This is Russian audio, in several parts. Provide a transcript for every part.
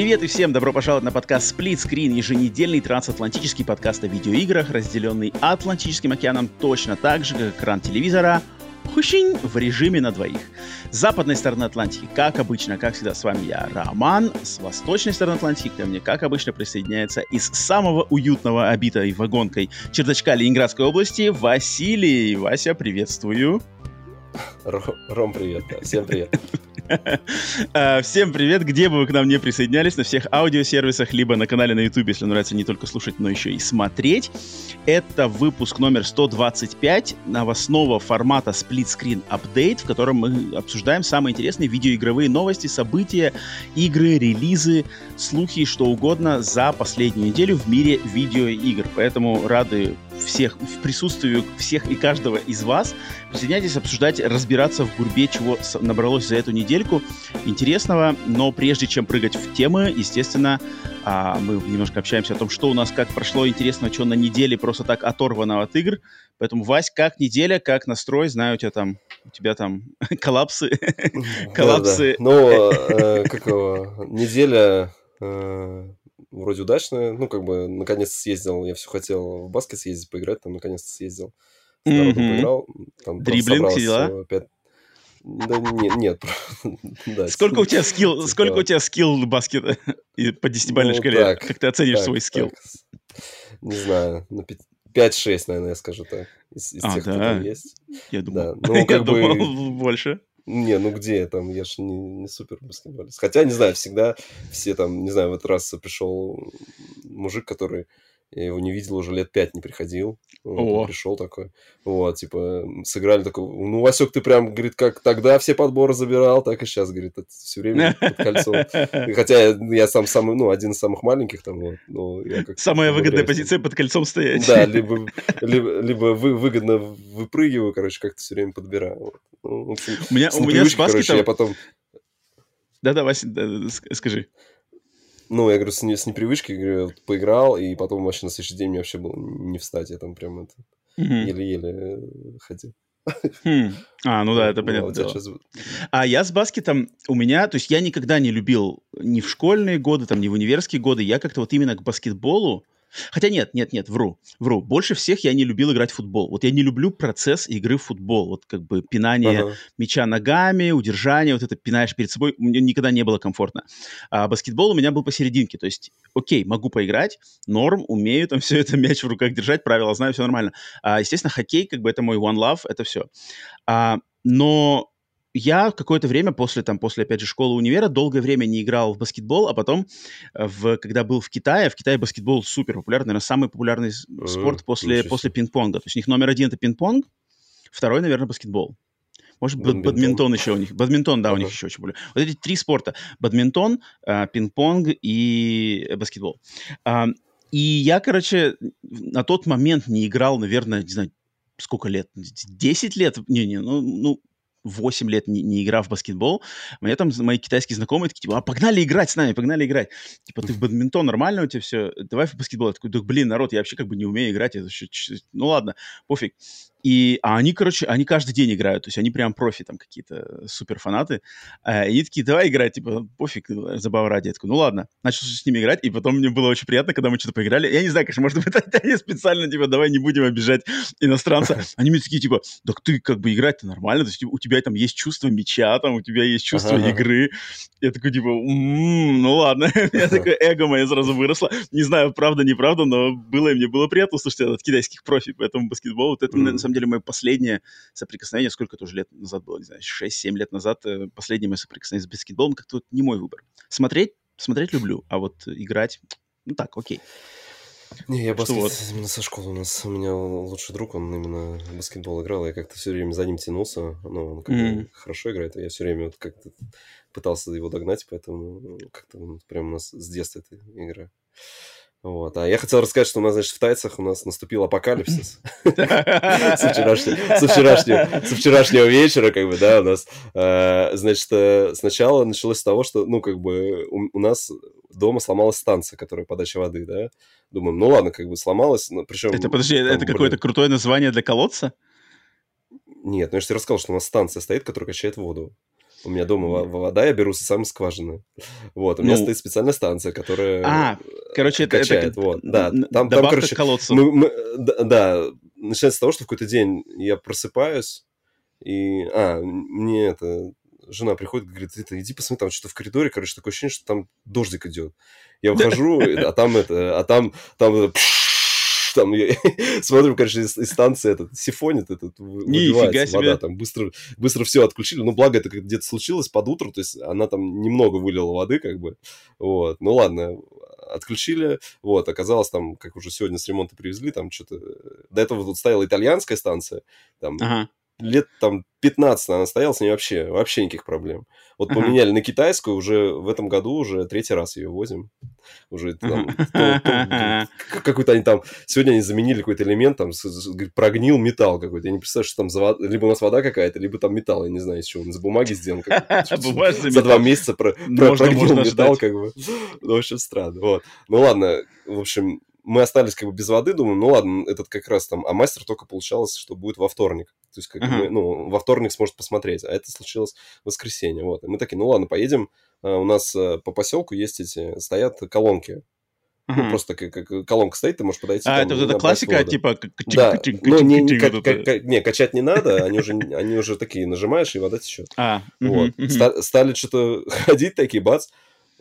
Привет и всем добро пожаловать на подкаст Split Screen, еженедельный трансатлантический подкаст о видеоиграх, разделенный Атлантическим океаном точно так же, как экран телевизора, в режиме на двоих. С западной стороны Атлантики, как обычно, как всегда, с вами я, Роман. С восточной стороны Атлантики ко мне, как обычно, присоединяется из самого уютного, обитой вагонкой чердачка Ленинградской области Василий. Вася, приветствую. Ром, привет. Всем привет. А, всем привет, где бы вы к нам не присоединялись, на всех аудиосервисах, либо на канале на YouTube, если нравится не только слушать, но еще и смотреть. Это выпуск номер 125 новостного формата Split Screen Update, в котором мы обсуждаем самые интересные видеоигровые новости, события, игры, релизы, слухи, что угодно за последнюю неделю в мире видеоигр. Поэтому рады всех, в присутствии всех и каждого из вас. Присоединяйтесь обсуждать, разбираться в гурбе, чего набралось за эту недельку интересного. Но прежде чем прыгать в темы, естественно, а, мы немножко общаемся о том, что у нас как прошло интересно, что на неделе просто так оторвано от игр. Поэтому, Вась, как неделя, как настрой? Знаю, у тебя там, у тебя там коллапсы. коллапсы. Ну, э, как его, неделя э, вроде удачно. Ну, как бы, наконец-то съездил. Я все хотел в баскет съездить, поиграть, там, наконец-то съездил. Mm-hmm. поиграл. Там Дриблинг, все дела? 5... Да нет, нет. да, сколько у тебя скилл, сколько у тебя скилл баскета по десятибалльной ну, шкале? Так, как ты оценишь так, свой скилл? Не знаю, на 5-6, наверное, я скажу так. Из, из а, тех, да? кто там есть. Я думал, да. ну, как я бы... думал больше. Не, ну где там, я же не, не супер баскетболист. Хотя, не знаю, всегда все там, не знаю, в этот раз пришел мужик, который я его не видел уже лет пять, не приходил. Вот, пришел такой. Вот, типа, сыграли такой. Ну, Васек, ты прям, говорит, как тогда все подборы забирал, так и сейчас, говорит, это все время под кольцом. Хотя я, я сам самый, ну, один из самых маленьких там, вот. Но я как Самая выгодная позиция под кольцом стоять. Да, либо, либо, либо вы, выгодно выпрыгиваю, короче, как-то все время подбираю. Вот. Ну, общем, у меня, у меня с баскетом... я потом... Да-да, Вася, да, скажи. Ну, я говорю, с, с непривычки, говорю, поиграл, и потом вообще на следующий день мне вообще было не встать. Я там прям это mm-hmm. еле-еле э, ходил. Хм. А, ну да, это понятно. Ну, сейчас... А я с баскетом, у меня, то есть я никогда не любил ни в школьные годы, там, ни в универские годы, я как-то вот именно к баскетболу, Хотя нет, нет, нет, вру, вру. Больше всех я не любил играть в футбол. Вот я не люблю процесс игры в футбол. Вот как бы пинание ага. мяча ногами, удержание, вот это пинаешь перед собой. Мне никогда не было комфортно. А баскетбол у меня был посерединке. То есть, окей, могу поиграть, норм, умею там все это мяч в руках держать, правила знаю, все нормально. А, естественно, хоккей, как бы это мой one love, это все. А, но я какое-то время после, там, после, опять же, школы универа долгое время не играл в баскетбол, а потом, э, в, когда был в Китае, в Китае баскетбол супер популярный, наверное, самый популярный спорт после, после пинг-понга. То есть у них номер один — это пинг-понг, второй, наверное, баскетбол. Может, бадминтон, бадминтон еще у них. Бадминтон, да, uh-huh. у них еще очень популярный. Вот эти три спорта. Бадминтон, э, пинг-понг и баскетбол. Э, и я, короче, на тот момент не играл, наверное, не знаю, сколько лет? 10 лет? Не-не, ну, ну 8 лет не, не играв в баскетбол, мне там мои китайские знакомые такие, типа, а погнали играть с нами, погнали играть. Типа, ты в бадминтон нормально у тебя все, давай в баскетбол. Я такой, блин, народ, я вообще как бы не умею играть, это еще, ну ладно, пофиг. И, а они, короче, они каждый день играют, то есть они прям профи там какие-то супер фанаты. А, и они такие, давай играть, типа, пофиг, забава ради. Я такой, ну ладно. Начал с ними играть, и потом мне было очень приятно, когда мы что-то поиграли. Я не знаю, конечно, может быть, они специально, типа, давай не будем обижать иностранца. Они мне такие, типа, так ты как бы играть-то нормально, то есть у тебя там есть чувство мяча, там у тебя есть чувство ага. игры. Я такой, типа, м-м, ну ладно. Я такое эго мое сразу выросло. Не знаю, правда, неправда, но было и мне было приятно услышать от китайских профи, поэтому баскетбол, вот это, на самом деле, мое последнее соприкосновение, сколько тоже лет назад было, не знаю, 6-7 лет назад, э, последнее мое соприкосновение с баскетболом, как-то вот не мой выбор. Смотреть, смотреть люблю, а вот играть, ну так, окей. Не, я баскет вот. именно со школы у нас. У меня лучший друг, он именно в баскетбол играл, я как-то все время за ним тянулся. Но он как mm. хорошо играет, а я все время вот как-то пытался его догнать, поэтому как-то он прям у нас с детства эта игра Вот. А я хотел рассказать, что у нас, значит, в Тайцах у нас наступил апокалипсис. Со вчерашнего вечера, как бы, да, у нас, э, значит, э, сначала началось с того, что, ну, как бы, у нас дома сломалась станция, которая подача воды, да. Думаем, ну ладно, как бы сломалась, причем... Это, подожди, это какое-то крутое название для колодца? Нет, ну я же тебе рассказал, что у нас станция стоит, которая качает воду. У меня дома вода, я беру самой скважины. Вот, у меня ну, стоит специальная станция, которая а, короче, качает. Это, вот, да. Там, там короче, колодцу. Мы, мы, да, да, начинается с того, что в какой-то день я просыпаюсь, и... А, мне это... Жена приходит, говорит, это, иди посмотри, там что-то в коридоре, короче, такое ощущение, что там дождик идет. Я выхожу, а там это, а там, там там я смотрю, конечно, из, из станции этот сифонит, этот Нифига себе. вода, там быстро, быстро все отключили, ну, благо это где-то случилось под утро, то есть она там немного вылила воды, как бы, вот, ну, ладно, отключили, вот, оказалось там, как уже сегодня с ремонта привезли, там что-то, до этого тут стояла итальянская станция, там, ага лет там 15 она стояла, с ней вообще, вообще никаких проблем. Вот поменяли на китайскую, уже в этом году уже третий раз ее возим. Уже там, какой-то они там, сегодня они заменили какой-то элемент, там, прогнил металл какой-то. Я не представляю, что там за, либо у нас вода какая-то, либо там металл, я не знаю, из чего, он из бумаги сделан. За два месяца прогнил металл, как бы. Ну, очень странно, вот. Ну, ладно, в общем, мы остались как бы без воды, думаем, ну ладно, этот как раз там, а мастер только получалось, что будет во вторник. То есть как uh-huh. мы, ну, во вторник сможет посмотреть, а это случилось в воскресенье, вот. И мы такие, ну ладно, поедем, а, у нас а, по поселку есть эти, стоят колонки. Ну, просто как, как колонка стоит, ты можешь подойти. А, там, это вот эта классика, воду. типа... Да, ну, не, не, как, не, качать не надо, они уже, они уже такие, нажимаешь, и вода течет. А, вот. Стали что-то ходить такие, бац,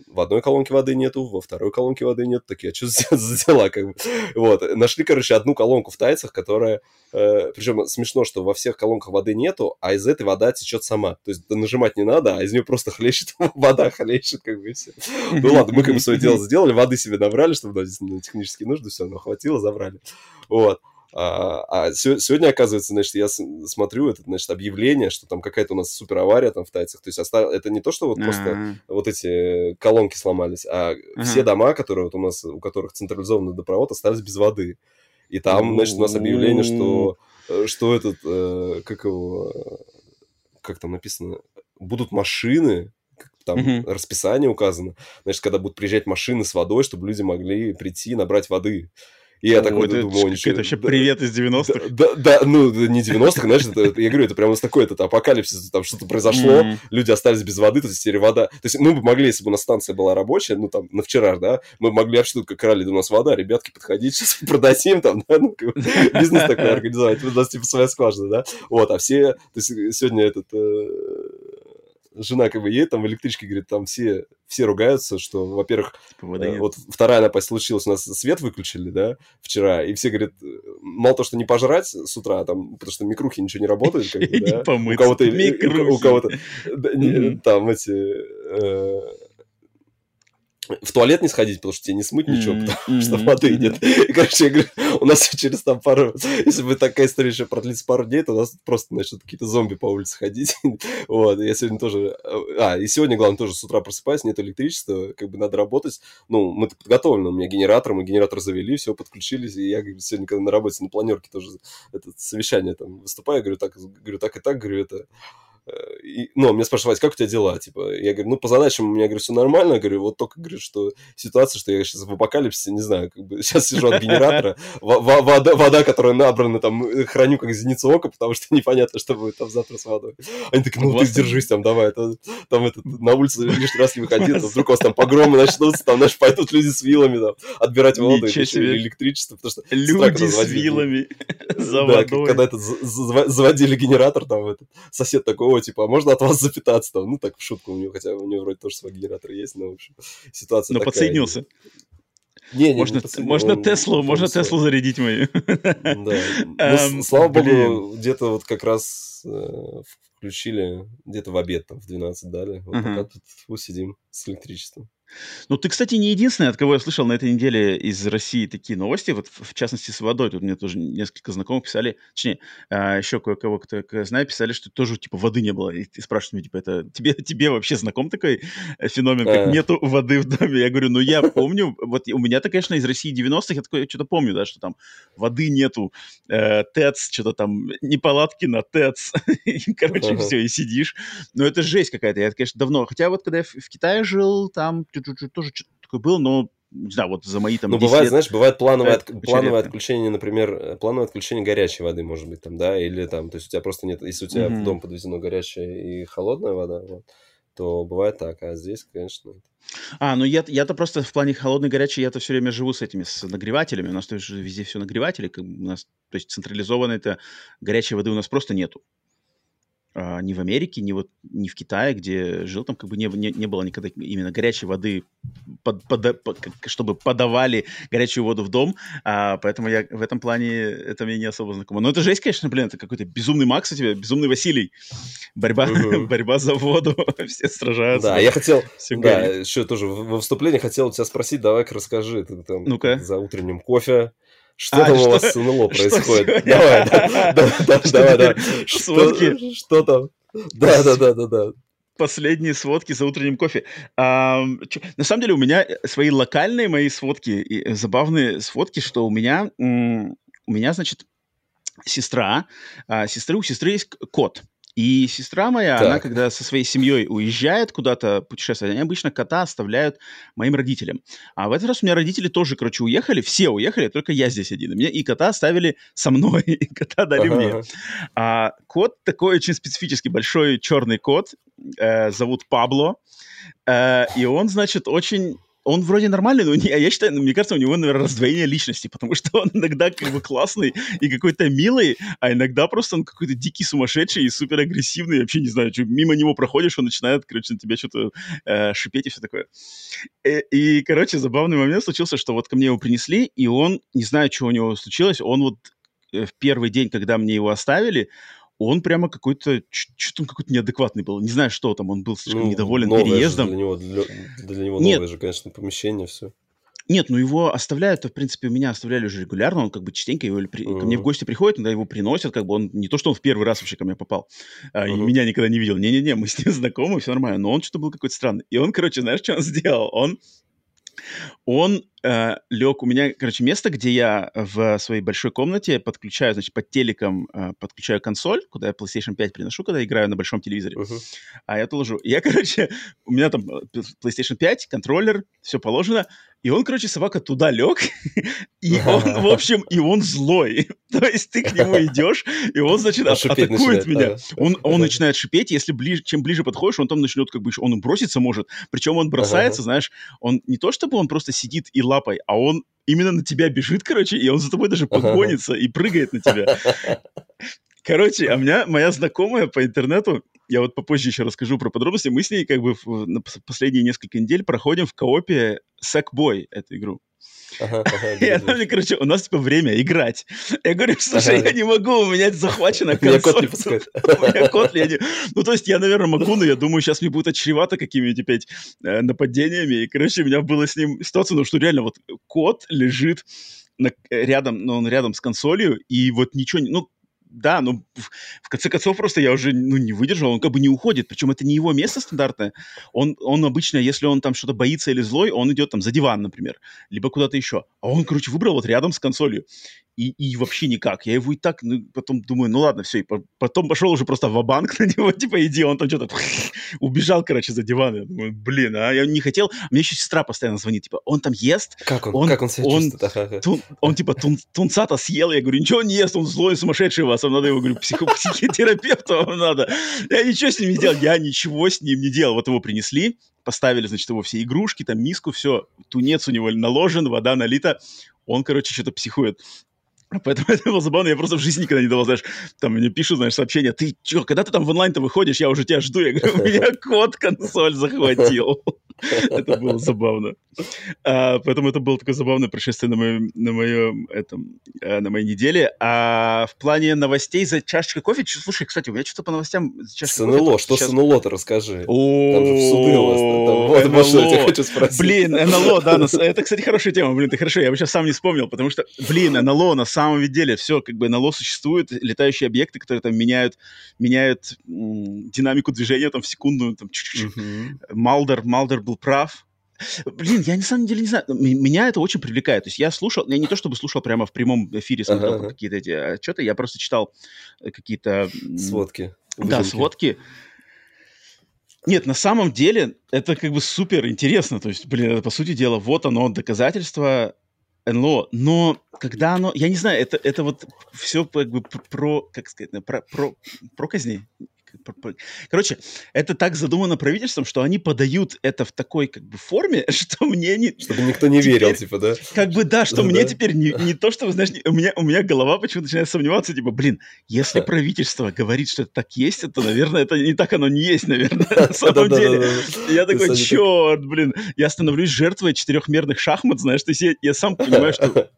в одной колонке воды нету, во второй колонке воды нет, такие, а что за дела, как бы, вот, нашли, короче, одну колонку в Тайцах, которая, э, причем смешно, что во всех колонках воды нету, а из этой вода течет сама, то есть нажимать не надо, а из нее просто хлещет, вода хлещет, как бы, все. Ну ладно, мы как бы свое дело сделали, воды себе набрали, чтобы, на технические нужды, все, но хватило, забрали, вот. А, а сегодня, оказывается, значит, я смотрю это, значит, объявление, что там какая-то у нас супер авария там в Тайцах. То есть остав... это не то, что вот просто вот эти колонки сломались, а все дома, которые вот у нас, у которых централизованный водопровод, остались без воды. И там, значит, у нас объявление, что, э, что этот, э, как его, как там написано, будут машины, там uh-huh. расписание указано, значит, когда будут приезжать машины с водой, чтобы люди могли прийти и набрать воды. И я такой это, думаю, ничего... Это вообще привет из 90-х. Да, да, ну, не 90-х, знаешь, это, я говорю, это прямо такой этот апокалипсис, там что-то произошло, люди остались без воды, то есть теперь вода... То есть мы бы могли, если бы у нас станция была рабочая, ну, там, на вчера, да, мы могли вообще тут как крали, у нас вода, ребятки, подходите, сейчас продадим, там, да, ну, бизнес такой организовать, у нас, типа, своя скважина, да, вот, а все... То есть сегодня этот э, жена как бы едет там в электричке, говорит, там все, все ругаются, что, во-первых, типа э, вот вторая напасть случилась, у нас свет выключили, да, вчера, и все говорят, мало то, что не пожрать с утра, там, потому что микрухи ничего не работают, как бы, да, у кого-то, у кого-то, там эти э, в туалет не сходить, потому что тебе не смыть ничего, mm-hmm. потому что воды нет. И, короче, я говорю, у нас через там пару... Если бы такая история еще продлится пару дней, то у нас просто начнут какие-то зомби по улице ходить. вот, я сегодня тоже... А, и сегодня, главное, тоже с утра просыпаюсь, нет электричества, как бы надо работать. Ну, мы подготовлены, у меня генератор, мы генератор завели, все, подключились, и я говорю, сегодня, когда на работе, на планерке тоже это совещание там выступаю, говорю, так, говорю, так и так, говорю, это и, ну, меня спрашивают, как у тебя дела? Типа, я говорю, ну, по задачам у меня, говорю, все нормально. Я говорю, вот только, говорю, что ситуация, что я сейчас в апокалипсисе, не знаю, как бы сейчас сижу от генератора, вода, вода, которая набрана, там, храню как зеницу ока, потому что непонятно, что будет там завтра с водой. Они такие, ну, ты держись там, давай, это, там, это, на улицу лишний раз не выходи, там, вдруг у вас там погромы начнутся, там, знаешь, пойдут люди с вилами, там, отбирать воду или электричество, потому что... Люди с вилами за водой. когда это заводили генератор, там, этот сосед такой, типа, а можно от вас запитаться там? Ну, так в шутку у него, хотя у него вроде тоже свой генератор есть, но, в общем, ситуация Но такая. подсоединился. Не, не, можно, не можно он, Теслу, он, можно он Теслу зарядить мою. Да. Ну, слава богу, где-то вот как раз э, включили, где-то в обед там в 12 дали. Вот пока тут сидим с электричеством. Ну, ты, кстати, не единственный, от кого я слышал на этой неделе из России такие новости, вот в, частности с водой. Тут мне тоже несколько знакомых писали, точнее, а, еще кое-кого, кто я знаю, писали, что тоже, типа, воды не было. И, и спрашивают меня, типа, это тебе, тебе вообще знаком такой э, феномен, как нету воды в доме? Я говорю, ну, я помню, вот у меня-то, конечно, из России 90-х, я такое что-то помню, да, что там воды нету, э, ТЭЦ, что-то там, неполадки на ТЭЦ, короче, все, и сидишь. Но это жесть какая-то, я, конечно, давно, хотя вот когда я в Китае жил, там тоже что-то такое было, но не знаю, вот за мои там. Ну, бывает, лет, знаешь, бывает плановое, от, плановое отключение, например, э, плановое отключение горячей воды, может быть, там, да, или там, то есть у тебя просто нет, если у тебя mm-hmm. в дом подвезено горячая и холодная вода, вот, то бывает так, а здесь, конечно. А, ну я, я-то просто в плане холодной горячей, я-то все время живу с этими, с нагревателями, у нас тоже везде все нагреватели, как у нас, то есть централизованной это горячей воды у нас просто нету а, ни в Америке, ни, вот, ни в Китае, где жил, там как бы не, не, не было никогда именно горячей воды, под, под, под, чтобы подавали горячую воду в дом, а, поэтому я в этом плане это мне не особо знакомо. Но это жесть, конечно, блин, это какой-то безумный Макс у тебя, безумный Василий. Борьба, угу. борьба за воду, все сражаются. Да, я хотел, да, еще тоже во вступлении хотел тебя спросить, давай-ка расскажи, ты там ну-ка. за утренним кофе, что а, там что? у вас с НЛО происходит? Давай, давай, давай. Что там? Да, да, да, да, да. Последние сводки за утренним кофе. А, чё, на самом деле у меня свои локальные мои сводки, и забавные сводки, что у меня, у меня, значит, сестра, а, сестры, у сестры есть кот. И сестра моя, так. она когда со своей семьей уезжает куда-то путешествовать, они обычно кота оставляют моим родителям. А в этот раз у меня родители тоже, короче, уехали, все уехали, только я здесь один. И, мне, и кота оставили со мной, и кота дали ага. мне. А, кот такой очень специфический, большой черный кот, э, зовут Пабло. Э, и он, значит, очень он вроде нормальный, но не, я считаю, мне кажется, у него, наверное, раздвоение личности, потому что он иногда как бы классный и какой-то милый, а иногда просто он какой-то дикий сумасшедший и супер агрессивный, вообще не знаю, что, мимо него проходишь, он начинает, короче, на тебя что-то э, шипеть и все такое. И, э, и, короче, забавный момент случился, что вот ко мне его принесли, и он, не знаю, что у него случилось, он вот э, в первый день, когда мне его оставили, он прямо какой-то, что-то он какой-то неадекватный был. Не знаю, что там, он был слишком ну, недоволен переездом. Для него, для, для него Нет. новое же, конечно, помещение, все. Нет, ну его оставляют, в принципе, меня оставляли уже регулярно, он как бы частенько его при... uh-huh. ко мне в гости приходит, иногда его приносят, как бы он не то, что он в первый раз вообще ко мне попал, uh-huh. и меня никогда не видел. Не-не-не, мы с ним знакомы, все нормально, но он что-то был какой-то странный. И он, короче, знаешь, что он сделал? Он он э, лег, у меня, короче, место, где я в своей большой комнате подключаю, значит, под телеком э, подключаю консоль, куда я PlayStation 5 приношу, когда играю на большом телевизоре, uh-huh. а я положу. Я, короче, у меня там э, PlayStation 5, контроллер, все положено, и он, короче, собака туда лег, и он, в общем, и он злой. То есть ты к нему идешь, и он, значит, он атакует меня. Он, он начинает шипеть, если ближе, чем ближе подходишь, он там начнет, как бы, он броситься может. Причем он бросается, знаешь, он не то, чтобы он просто сидит и лапой, а он именно на тебя бежит, короче, и он за тобой даже погонится и прыгает на тебя. Короче, а меня моя знакомая по интернету, я вот попозже еще расскажу про подробности, мы с ней как бы в, на последние несколько недель проходим в коопе Sackboy эту игру. Ага, ага, и она мне, короче, у нас, типа, время играть. Я говорю, слушай, ага. я не могу, у меня захвачена консоль. Не. У меня кот не... Ну, то есть я, наверное, могу, но я думаю, сейчас мне будет отчревато какими-нибудь опять э, нападениями. И, короче, у меня была с ним ситуация, ну, что реально вот кот лежит на, рядом, ну, он рядом с консолью, и вот ничего, ну, да, в, в конце концов просто я уже ну, не выдержал, он как бы не уходит, причем это не его место стандартное. Он, он обычно, если он там что-то боится или злой, он идет там за диван, например, либо куда-то еще. А он, короче, выбрал вот рядом с консолью и, и вообще никак. Я его и так, ну, потом думаю, ну ладно, все, и по, потом пошел уже просто в банк на него, типа, иди, он там что-то убежал, короче, за диван. Я думаю, блин, а я не хотел. Мне еще сестра постоянно звонит, типа, он там ест. Как он, он как он себя он, чувствует? Тун, он, типа, тун, тунца-то съел. Я говорю, ничего не ест, он злой, сумасшедший вас. Вам надо его, говорю, психо психотерапевту вам надо. Я ничего с ним не делал, я ничего с ним не делал. Вот его принесли, поставили, значит, его все игрушки, там миску, все, тунец у него наложен, вода налита. Он, короче, что-то психует. Поэтому это было забавно, я просто в жизни никогда не давал, знаешь, там мне пишут, знаешь, сообщения, ты чё, когда ты там в онлайн-то выходишь, я уже тебя жду, я говорю, у меня кот консоль захватил. Это было забавно. А, поэтому это было такое забавное происшествие на моем, на моем этом, э, на моей неделе. А в плане новостей за чашечкой кофе, слушай, кстати, у меня что-то по новостям за чашечкой СНЛО, кофе. что сейчас... СНЛО-то расскажи. Там же в суды у вас. Вот, может, я тебя хочу спросить. Блин, НЛО, да, это, кстати, хорошая тема, блин, ты хорошо, я бы сейчас сам не вспомнил, потому что, блин, НЛО на самом деле, все, как бы НЛО существует, летающие объекты, которые там меняют, меняют динамику движения там в секунду, там, Малдер, Малдер был прав, Блин, я на самом деле не знаю. Меня это очень привлекает. То есть я слушал, я не то чтобы слушал прямо в прямом эфире, смотрел ага, какие-то эти отчеты, я просто читал э, какие-то... Сводки. Выжимки. Да, сводки. Нет, на самом деле это как бы супер интересно. То есть, блин, это, по сути дела, вот оно, доказательство НЛО. Но когда оно, я не знаю, это, это вот все как бы про, как сказать, про, про, про казни. Короче, это так задумано правительством, что они подают это в такой как бы форме, что мне не... Чтобы никто не теперь, верил, типа, да? Как бы да, что да, мне да. теперь не, не то, что, знаешь, у меня, у меня голова почему-то начинает сомневаться, типа, блин, если правительство говорит, что это так есть, то, наверное, это не так оно не есть, наверное, на самом деле. Я такой, черт, блин, я становлюсь жертвой четырехмерных шахмат, знаешь, то есть я сам понимаю, что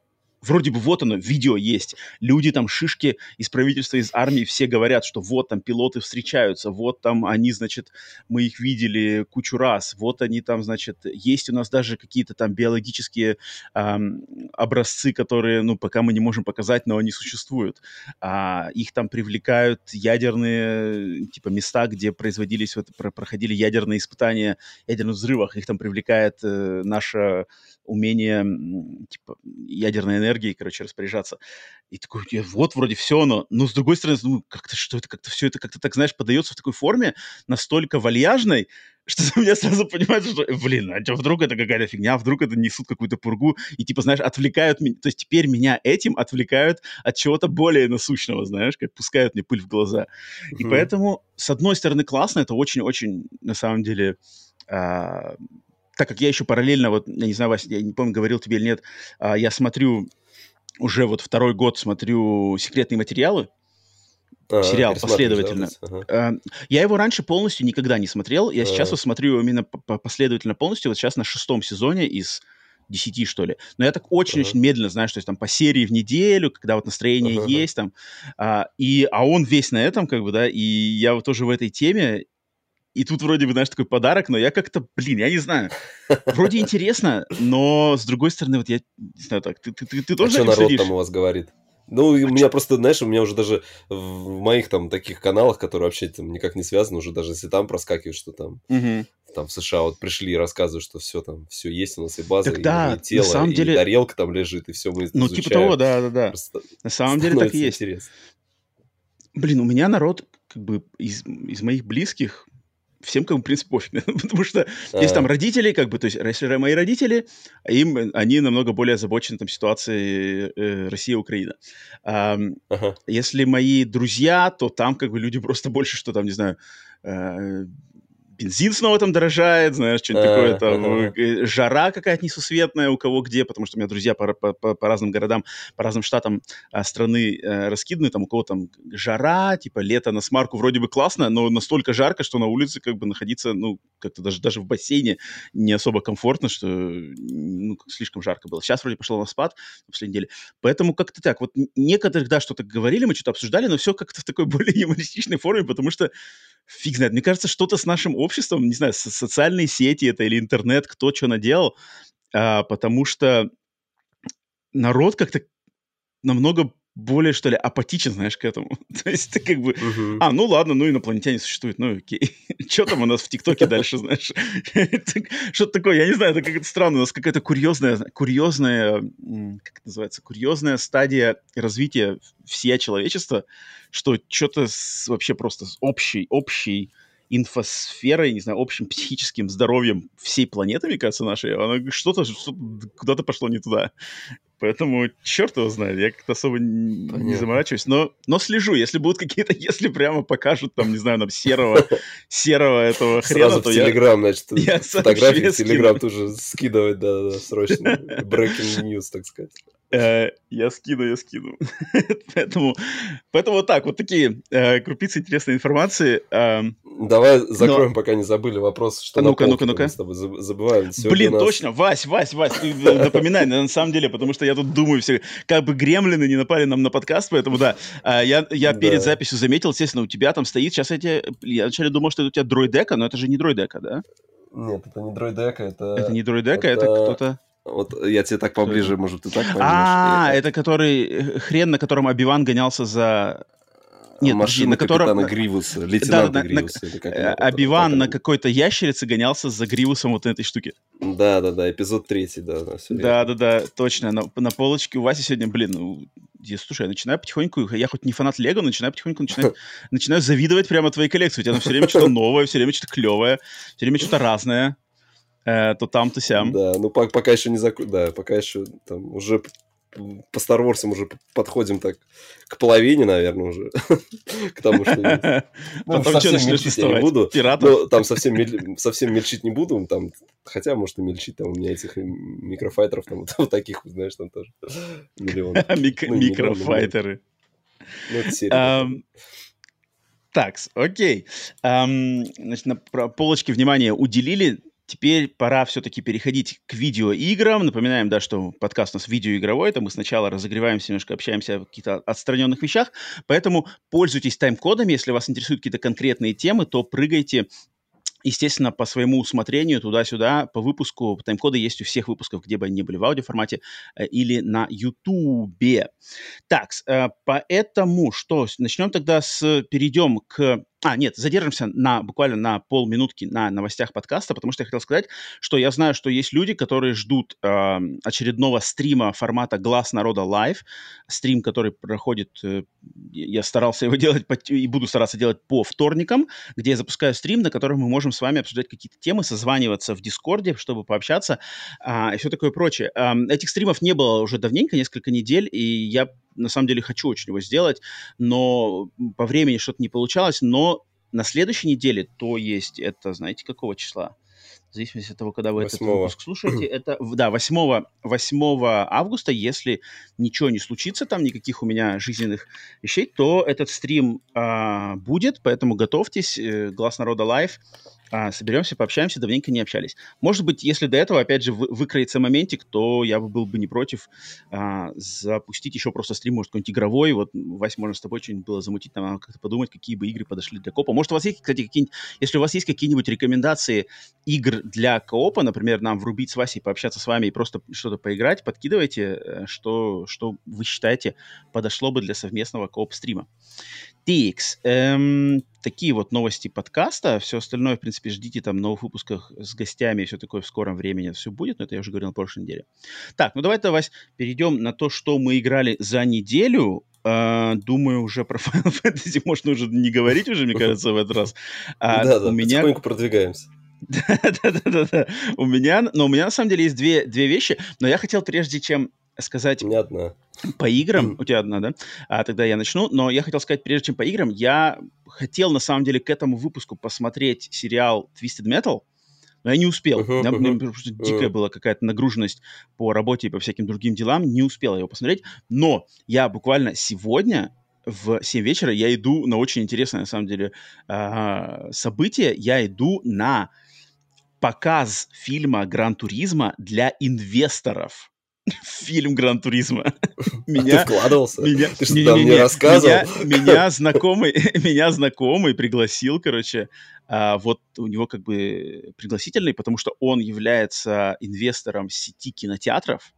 вроде бы вот оно, видео есть. Люди там, шишки из правительства, из армии, все говорят, что вот там пилоты встречаются, вот там они, значит, мы их видели кучу раз, вот они там, значит, есть у нас даже какие-то там биологические эм, образцы, которые, ну, пока мы не можем показать, но они существуют. А, их там привлекают ядерные, типа, места, где производились, вот, проходили ядерные испытания, ядерных взрывах, их там привлекает э, наша умение, типа, ядерной энергией, короче, распоряжаться. И такой, вот, вроде все оно. Но, с другой стороны, ну, как-то, что это, как-то все это, как-то так, знаешь, подается в такой форме, настолько вальяжной, что у меня сразу понимаешь, что, блин, а вдруг это какая-то фигня, вдруг это несут какую-то пургу, и, типа, знаешь, отвлекают меня, то есть теперь меня этим отвлекают от чего-то более насущного, знаешь, как пускают мне пыль в глаза. Mm-hmm. И поэтому, с одной стороны, классно, это очень-очень, на самом деле, а, так как я еще параллельно, вот, я не знаю, Вася, я не помню, говорил тебе или нет, а, я смотрю, уже вот второй год смотрю «Секретные материалы», а, сериал последовательно. Да, ага. А, я его раньше полностью никогда не смотрел. Я а. сейчас вот смотрю именно последовательно полностью. Вот сейчас на шестом сезоне из десяти, что ли. Но я так очень-очень uh-huh. медленно, знаешь, то есть там по серии в неделю, когда вот настроение uh-huh. есть там. А, и, а он весь на этом, как бы, да, и я вот тоже в этой теме, и тут вроде бы, знаешь, такой подарок, но я как-то, блин, я не знаю. Вроде интересно, но с другой стороны, вот я не знаю, так, ты, ты, ты, ты тоже а что народ следишь? там у вас говорит? Ну, а у меня просто, знаешь, у меня уже даже в моих там таких каналах, которые вообще там никак не связаны, уже даже если там проскакивает, что там, угу. там в США вот пришли и рассказывают, что все там, все есть у нас и база, так, да, и, и тело, на самом и деле... тарелка там лежит, и все мы Ну, типа того, да, да, да. Просто на самом деле так и есть. Интересно. Блин, у меня народ как бы из, из моих близких всем, как бы, в принципе, пофиг. Потому что а есть там родители, как бы, то есть мои родители, им, они намного более озабочены там ситуацией э, Россия Украина. А, ага. Если мои друзья, то там, как бы, люди просто больше, что там, не знаю, э, бензин снова там дорожает, знаешь, что-нибудь такое, там, uh-huh. жара какая-то несусветная у кого где, потому что у меня друзья по, по, по, по разным городам, по разным штатам а, страны а, раскиданы, там у кого там жара, типа лето на смарку вроде бы классно, но настолько жарко, что на улице как бы находиться, ну, как-то даже, даже в бассейне не особо комфортно, что, ну, слишком жарко было. Сейчас вроде пошло на спад в последней неделе. Поэтому как-то так, вот некоторых, да, что-то говорили, мы что-то обсуждали, но все как-то в такой более юмористичной форме, потому что фиг знает, мне кажется, что-то с нашим обществом, не знаю, социальные сети это или интернет, кто что наделал, а, потому что народ как-то намного более, что ли, апатичен, знаешь, к этому. То есть ты как бы, а, ну ладно, ну инопланетяне существуют, ну окей. Что там у нас в ТикТоке дальше, знаешь? Что-то такое, я не знаю, это как-то странно, у нас какая-то курьезная, курьезная, как это называется, курьезная стадия развития всея человечества, что что-то вообще просто общий, общий инфосферой, не знаю, общим психическим здоровьем всей планеты, мне кажется, нашей, она что-то что куда-то пошло не туда. Поэтому черт его знает, я как-то особо Понятно. не заморачиваюсь, но, но слежу, если будут какие-то, если прямо покажут там, не знаю, нам серого, серого этого хрена, Сразу то в Телеграм, значит, я фотографии в Телеграм тоже скидывать, да-да-да, срочно, breaking news, так сказать. Э, я скину, я скину. поэтому, поэтому вот так, вот такие э, крупицы интересной информации. Э, Давай закроем, Но... пока не забыли вопрос, что а ну-ка, ну-ка, ну-ка. с тобой забываем. Сегодня Блин, нас... точно, Вась, Вась, Вась, ты напоминай, на самом деле, потому что я тут думаю все, как бы гремлины не напали нам на подкаст, поэтому да, а, я, я перед записью заметил, естественно, у тебя там стоит, сейчас я, тебе, я вначале думал, что это у тебя дроидека, но это же не дроидека, да? Нет, это не дроидека, это... Это не дроидека, это, это кто-то... Вот я тебе так поближе, может, ты так поймешь. А, это который э, хрен, на котором Обиван гонялся за нет, машина на котором... Гривуса, лейтенанта да, Гривуса. Обиван на какой-то ящерице гонялся за Гривусом вот этой штуки. Да-да-да, эпизод третий, да. Да-да-да, точно. На, на полочке у Васи сегодня, блин, ну, я, слушай, я начинаю потихоньку, я хоть не фанат Лего, начинаю потихоньку, начинаю, начинаю завидовать прямо твоей коллекции. У тебя все время что-то новое, все время что-то клевое, все время что-то разное. Э, то там, то сям. Да, ну пока еще не закон, да, пока еще там уже по Star Wars уже подходим так к половине, наверное, уже. к тому, что... Ну, Потом что начнешь не буду. Ну, там совсем, совсем мельчить не буду. Там, хотя, может, и мельчить. Там у меня этих микрофайтеров, там вот, таких, знаешь, там тоже миллион. Ну, микрофайтеры. Ну, это серия. Так, окей. Значит, на полочке внимания уделили Теперь пора все-таки переходить к видеоиграм. Напоминаем, да, что подкаст у нас видеоигровой. Это мы сначала разогреваемся, немножко общаемся о каких-то отстраненных вещах. Поэтому пользуйтесь тайм-кодами. Если вас интересуют какие-то конкретные темы, то прыгайте естественно, по своему усмотрению туда-сюда по выпуску. Тайм-коды есть у всех выпусков, где бы они ни были в аудиоформате э, или на Ютубе. Так, э, поэтому что, начнем тогда с, перейдем к а, нет, задержимся на, буквально на полминутки на новостях подкаста, потому что я хотел сказать, что я знаю, что есть люди, которые ждут э, очередного стрима формата «Глаз народа live», стрим, который проходит, э, я старался его делать по, и буду стараться делать по вторникам, где я запускаю стрим, на котором мы можем с вами обсуждать какие-то темы, созваниваться в Дискорде, чтобы пообщаться э, и все такое прочее. Э, этих стримов не было уже давненько, несколько недель, и я на самом деле хочу очень его сделать, но по времени что-то не получалось, но на следующей неделе, то есть это, знаете, какого числа? В зависимости от того, когда вы 8. этот выпуск слушаете, это, да, 8, 8 августа, если ничего не случится, там никаких у меня жизненных вещей, то этот стрим а, будет, поэтому готовьтесь, э, Глаз народа live, а, соберемся, пообщаемся, давненько не общались. Может быть, если до этого, опять же, вы, выкроется моментик, то я был бы не против а, запустить еще просто стрим, может, какой-нибудь игровой. Вот, Вась, можно с тобой что-нибудь было замутить, там, как-то подумать, какие бы игры подошли для копа. Может, у вас есть, кстати, какие-нибудь, если у вас есть какие-нибудь рекомендации игр для коопа, например, нам врубить с Васей, пообщаться с вами и просто что-то поиграть, подкидывайте, э, что, что вы считаете подошло бы для совместного кооп-стрима. TX. Эм, такие вот новости подкаста. Все остальное, в принципе, ждите там новых выпусках с гостями и все такое в скором времени. Все будет, но это я уже говорил на прошлой неделе. Так, ну давай-то, Вась, перейдем на то, что мы играли за неделю. Uh, думаю, уже про Final Fantasy можно уже не говорить уже, мне кажется, в этот раз. А, да, да, у меня... потихоньку продвигаемся. Да-да-да. У меня, но у меня на самом деле есть две, две вещи, но я хотел, прежде чем сказать... Не одна. По играм, у тебя одна, да? А тогда я начну. Но я хотел сказать, прежде чем по играм, я хотел на самом деле к этому выпуску посмотреть сериал Twisted Metal, но я не успел. Uh-huh, uh-huh, у меня uh-huh. дикая была какая-то нагруженность по работе и по всяким другим делам. Не успел его посмотреть. Но я буквально сегодня в 7 вечера я иду на очень интересное, на самом деле, а, событие. Я иду на показ фильма «Гран Туризма» для инвесторов фильм Гран Туризма. Меня, Ты вкладывался? Меня, Ты что там мне рассказывал? Меня, меня, знакомый, меня знакомый пригласил, короче, а, вот у него как бы пригласительный, потому что он является инвестором сети кинотеатров,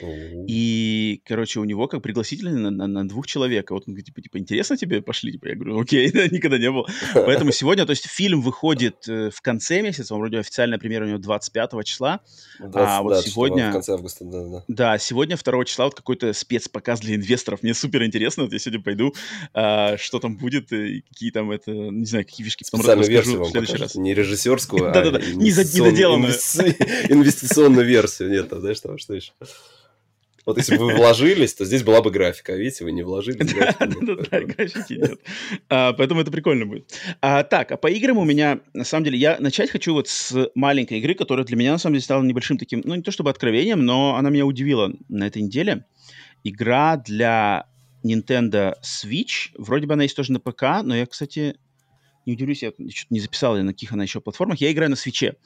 и, короче, у него как пригласительный на, на, на двух человек. Вот он говорит, типа, типа, интересно тебе? Пошли. Типа, я говорю, окей, да, никогда не был. Поэтому сегодня, то есть фильм выходит э, в конце месяца, он вроде официальная премьера у него 25 числа. 20, а вот да, сегодня... В конце августа, да, да. Да, сегодня 2 числа вот какой-то спецпоказ для инвесторов. Мне супер интересно, вот я сегодня пойду, а, что там будет, и какие там это, не знаю, какие фишки потом расскажу в следующий раз. Не режиссерскую, а Да-да-да, не недоделанную. Инвестиционную версию. Нет, знаешь, что еще? Вот если бы вы вложились, то здесь была бы графика. А видите, вы не вложились. Да, графики нет. А, поэтому это прикольно будет. А, так, а по играм у меня, на самом деле, я начать хочу вот с маленькой игры, которая для меня, на самом деле, стала небольшим таким, ну, не то чтобы откровением, но она меня удивила на этой неделе. Игра для Nintendo Switch. Вроде бы она есть тоже на ПК, но я, кстати, не удивлюсь, я что-то не записал, на каких она еще платформах. Я играю на свече.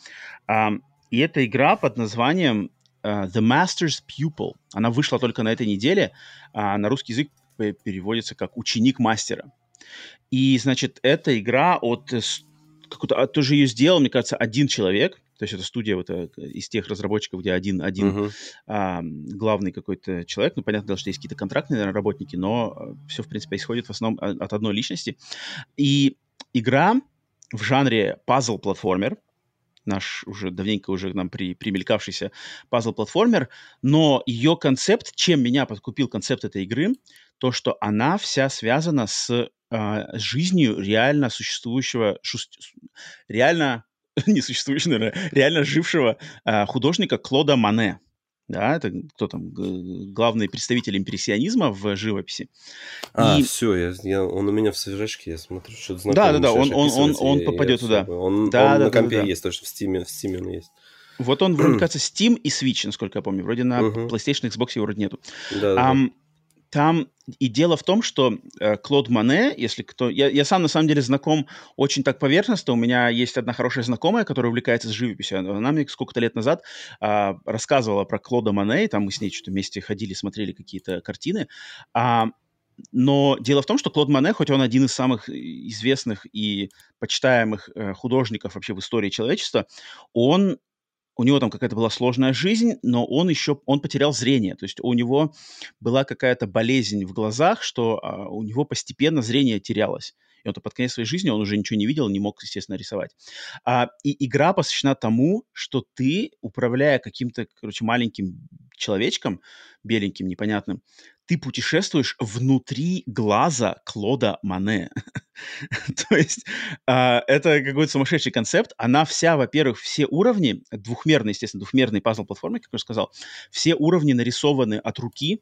А, и эта игра под названием uh, The Master's Pupil. Она вышла только на этой неделе, а на русский язык переводится как «ученик мастера». И, значит, эта игра от... Какой-то, тоже ее сделал, мне кажется, один человек. То есть это студия вот, э, из тех разработчиков, где один, один uh-huh. а, главный какой-то человек. Ну, понятно, что есть какие-то контрактные наверное, работники, но э, все, в принципе, исходит в основном от одной личности. И игра в жанре пазл-платформер, наш уже давненько уже нам при, примелькавшийся пазл-платформер, но ее концепт, чем меня подкупил концепт этой игры, то, что она вся связана с э, жизнью реально существующего, реально не существующего, наверное, реально жившего э, художника Клода Мане. Да, это кто там, главный представитель импрессионизма в живописи. А, и... все, я, я, он у меня в свежачке, я смотрю, что-то знакомое. Да, да, да, он, он, он, он попадет туда. Он, да, он да, на компе да, да. есть, точно в Steam, в Steam он есть. Вот он, вроде, кажется, Steam и Switch, насколько я помню. Вроде на uh-huh. PlayStation, Xbox его вроде нету. Да, да. Там и дело в том, что э, Клод Мане, если кто... Я, я сам, на самом деле, знаком очень так поверхностно. У меня есть одна хорошая знакомая, которая увлекается живописью. Она мне сколько-то лет назад э, рассказывала про Клода Мане, и там мы с ней что-то вместе ходили, смотрели какие-то картины. А, но дело в том, что Клод Мане, хоть он один из самых известных и почитаемых э, художников вообще в истории человечества, он у него там какая-то была сложная жизнь, но он еще, он потерял зрение, то есть у него была какая-то болезнь в глазах, что а, у него постепенно зрение терялось. И он под конец своей жизни он уже ничего не видел, не мог, естественно, рисовать. А, и игра посвящена тому, что ты, управляя каким-то, короче, маленьким человечком, беленьким, непонятным, ты путешествуешь внутри глаза Клода Мане. То есть а, это какой-то сумасшедший концепт. Она вся, во-первых, все уровни, двухмерные, естественно, двухмерные пазл-платформы, как я уже сказал, все уровни нарисованы от руки,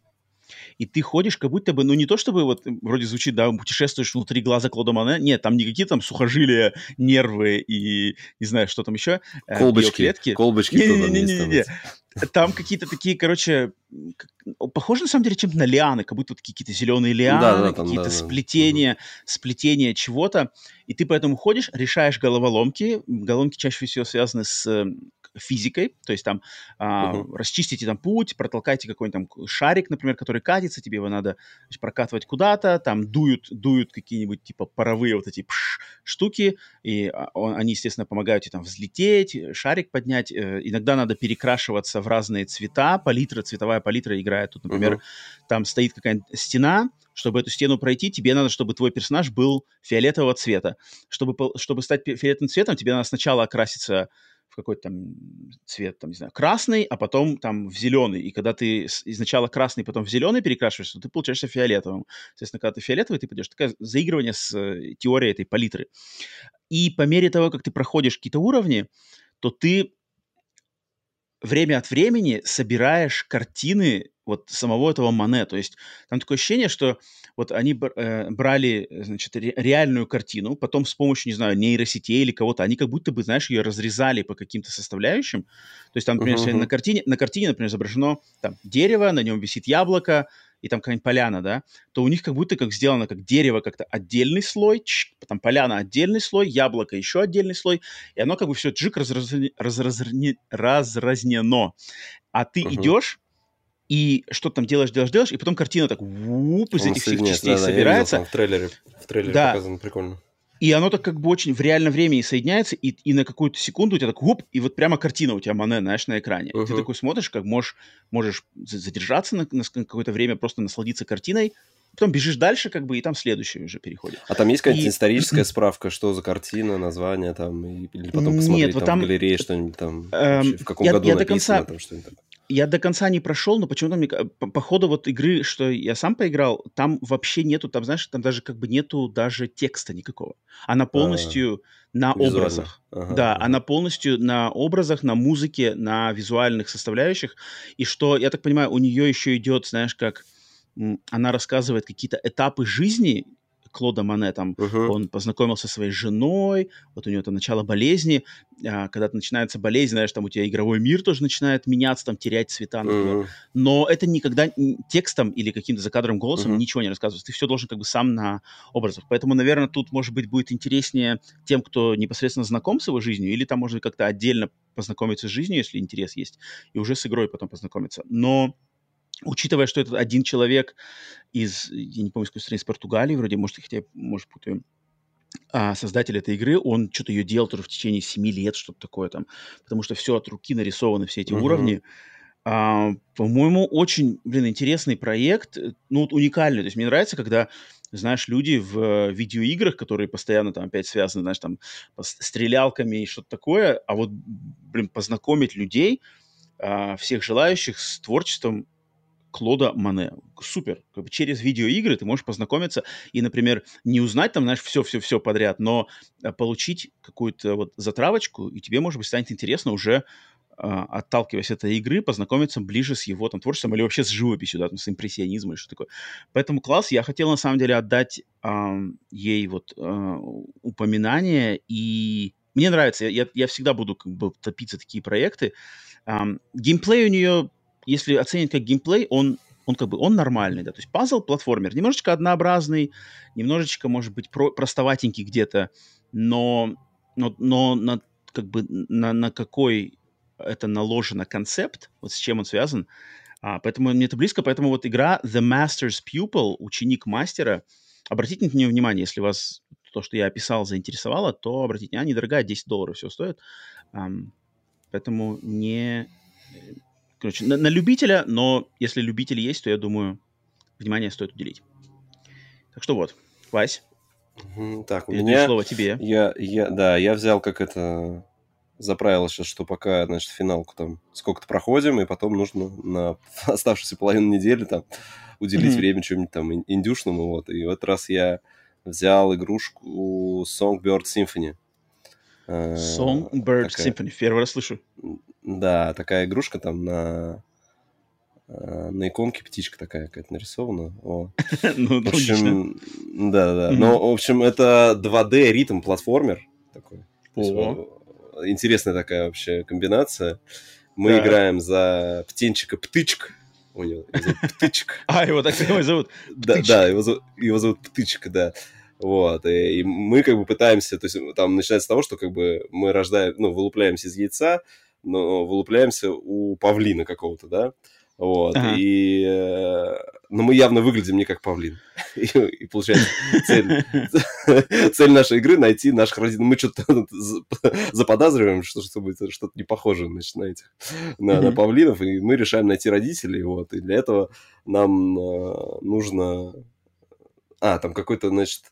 и ты ходишь как будто бы, ну не то чтобы вот вроде звучит, да, путешествуешь внутри глаза Клода Мане, нет, там никакие там сухожилия, нервы и не знаю, что там еще. Э, колбочки, биоклетки. колбочки. Не-не-не, там какие-то такие, короче, похожи на самом деле чем-то на лианы, как будто вот какие-то зеленые лианы, да, да, какие-то да, сплетения, да. сплетения чего-то, и ты поэтому ходишь, решаешь головоломки, головоломки чаще всего связаны с физикой, то есть там а, uh-huh. расчистите там путь, протолкайте какой-нибудь там шарик, например, который катится, тебе его надо значит, прокатывать куда-то, там дуют, дуют какие-нибудь типа паровые вот эти пш, штуки, и а, он, они, естественно, помогают тебе там взлететь, шарик поднять, э, иногда надо перекрашиваться в разные цвета, палитра, цветовая палитра играет, тут, например, uh-huh. там стоит какая-нибудь стена, чтобы эту стену пройти, тебе надо, чтобы твой персонаж был фиолетового цвета. Чтобы, чтобы стать фиолетовым цветом, тебе надо сначала окраситься в какой-то там цвет, там, не знаю, красный, а потом там в зеленый. И когда ты изначально красный, потом в зеленый перекрашиваешься, то ты получаешься фиолетовым. Соответственно, когда ты фиолетовый, ты пойдешь. Такое заигрывание с э, теорией этой палитры. И по мере того, как ты проходишь какие-то уровни, то ты время от времени собираешь картины вот самого этого Мане. То есть там такое ощущение, что вот они э, брали, значит, ре- реальную картину, потом с помощью, не знаю, нейросетей или кого-то, они как будто бы, знаешь, ее разрезали по каким-то составляющим. То есть там, например, uh-huh. на картине, на картине, например, изображено там дерево, на нем висит яблоко, и там какая-нибудь поляна, да, то у них как будто как сделано, как дерево как-то отдельный слой, чш, потом поляна отдельный слой, яблоко еще отдельный слой, и оно как бы все джик разразне, разразнено. А ты uh-huh. идешь, и что там делаешь, делаешь, делаешь, и потом картина так вуп, из этих всех частей да, собирается. Да, в трейлере, в трейлере да. показано прикольно. И оно так как бы очень в реальном времени соединяется, и, и на какую-то секунду у тебя так вуп, и вот прямо картина у тебя Мане, знаешь, на экране. Uh-huh. Ты такой смотришь, как можешь, можешь задержаться на, на какое-то время, просто насладиться картиной, потом бежишь дальше, как бы, и там следующий уже переходит. А там есть какая-то и... историческая справка, что за картина, название там, или потом посмотреть Нет, там, там в галерее что-нибудь там, эм, в каком я, году я написано, до конца... там что-нибудь я до конца не прошел, но почему-то мне по, по ходу вот игры, что я сам поиграл, там вообще нету, там знаешь, там даже как бы нету даже текста никакого. Она полностью а, на визуально. образах. Ага, да, ага. она полностью на образах, на музыке, на визуальных составляющих. И что, я так понимаю, у нее еще идет, знаешь, как она рассказывает какие-то этапы жизни Клода Мане, там uh-huh. он познакомился со своей женой, вот у него там начало болезни, а, когда начинается болезнь, знаешь, там у тебя игровой мир тоже начинает меняться, там терять цвета, например. Uh-huh. Но это никогда текстом или каким-то закадровым голосом uh-huh. ничего не рассказывается. Ты все должен как бы сам на образах. Поэтому, наверное, тут, может быть, будет интереснее тем, кто непосредственно знаком с его жизнью, или там можно как-то отдельно познакомиться с жизнью, если интерес есть, и уже с игрой потом познакомиться. Но учитывая, что это один человек из, я не помню, с какой страны, из Португалии, вроде, может, хотя, может, путаю, а создатель этой игры, он что-то ее делал тоже в течение 7 лет, что-то такое там, потому что все от руки нарисованы, все эти uh-huh. уровни. А, по-моему, очень, блин, интересный проект, ну, вот уникальный. То есть мне нравится, когда, знаешь, люди в видеоиграх, которые постоянно там опять связаны, знаешь, там, с стрелялками и что-то такое, а вот, блин, познакомить людей, а, всех желающих с творчеством Клода Мане. Супер. Как бы через видеоигры ты можешь познакомиться и, например, не узнать там, знаешь, все-все-все подряд, но а, получить какую-то вот затравочку, и тебе, может быть, станет интересно уже а, отталкиваясь от этой игры, познакомиться ближе с его там творчеством или вообще с живописью, да, там, с импрессионизмом или что такое. Поэтому класс, я хотел на самом деле отдать э, ей вот э, упоминание, и мне нравится, я, я всегда буду как бы топиться такие проекты. Э, геймплей у нее если оценить как геймплей, он, он как бы, он нормальный, да, то есть пазл-платформер, немножечко однообразный, немножечко, может быть, про, простоватенький где-то, но, но, но на, как бы, на, на какой это наложено концепт, вот с чем он связан, а, поэтому мне это близко, поэтому вот игра The Master's Pupil, ученик мастера, обратите на нее внимание, если вас то, что я описал, заинтересовало, то обратите, она недорогая, 10 долларов все стоит, um, поэтому не Короче, на, на любителя, но если любитель есть, то я думаю, внимание стоит уделить. Так что вот, Вась. Так, у меня... слово тебе. Я, я, да, я взял как это за правило сейчас, что пока, значит, финалку там сколько-то проходим, и потом нужно на оставшуюся половину недели там уделить mm-hmm. время чему-нибудь там индюшному, вот. И в этот раз я взял игрушку Songbird Symphony. Э, Songbird такая... Symphony. Первый раз слышу. Да, такая игрушка там на э, на иконке птичка такая какая-то нарисована. О. ну, в общем, да, да. Но, в общем, это 2D ритм платформер такой. Интересная такая вообще комбинация. Мы играем за птенчика Птычка. У него зовут Птычка. А, его так его зовут? Да, да, его зовут Птычка, да. Вот, и, и мы как бы пытаемся, то есть там начинается с того, что как бы мы рождаем, ну, вылупляемся из яйца, но вылупляемся у павлина какого-то, да, вот, ага. и... Э, но мы явно выглядим не как павлин. и, и получается, цель, цель нашей игры найти наших родителей. Мы что-то заподозриваем, что чтобы что-то не похоже значит, на этих, на, на павлинов, и мы решаем найти родителей, вот, и для этого нам э, нужно... А, там какой-то, значит,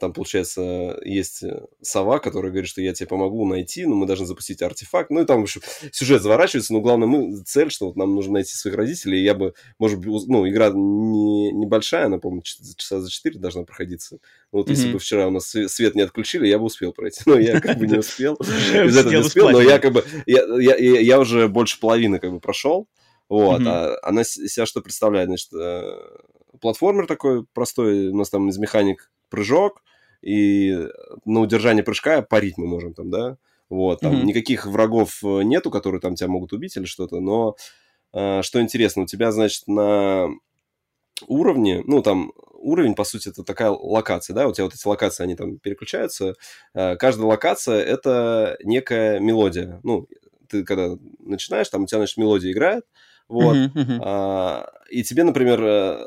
там, получается, есть э, сова, которая говорит, что я тебе помогу найти, но мы должны запустить артефакт. Ну, и там, в общем, сюжет заворачивается, но главное, мы, цель, что вот нам нужно найти своих родителей. И я бы, может быть, ну, игра не, небольшая, она, по-моему, часа за 4 должна проходиться. Ну, вот mm-hmm. если бы вчера у нас свет не отключили, я бы успел пройти. Но я как бы не успел. Из этого не успел, но я как бы... Я уже больше половины как бы прошел. Вот. А она себя что представляет? Значит, э, платформер такой простой, у нас там из механик прыжок, и на удержание прыжка парить мы можем там, да, вот, там mm-hmm. никаких врагов э, нету, которые там тебя могут убить или что-то, но э, что интересно, у тебя, значит, на уровне, ну, там уровень, по сути, это такая локация, да, у тебя вот эти локации, они там переключаются, э, каждая локация — это некая мелодия, ну, ты когда начинаешь, там у тебя, значит, мелодия играет, вот. А, и тебе, например, э,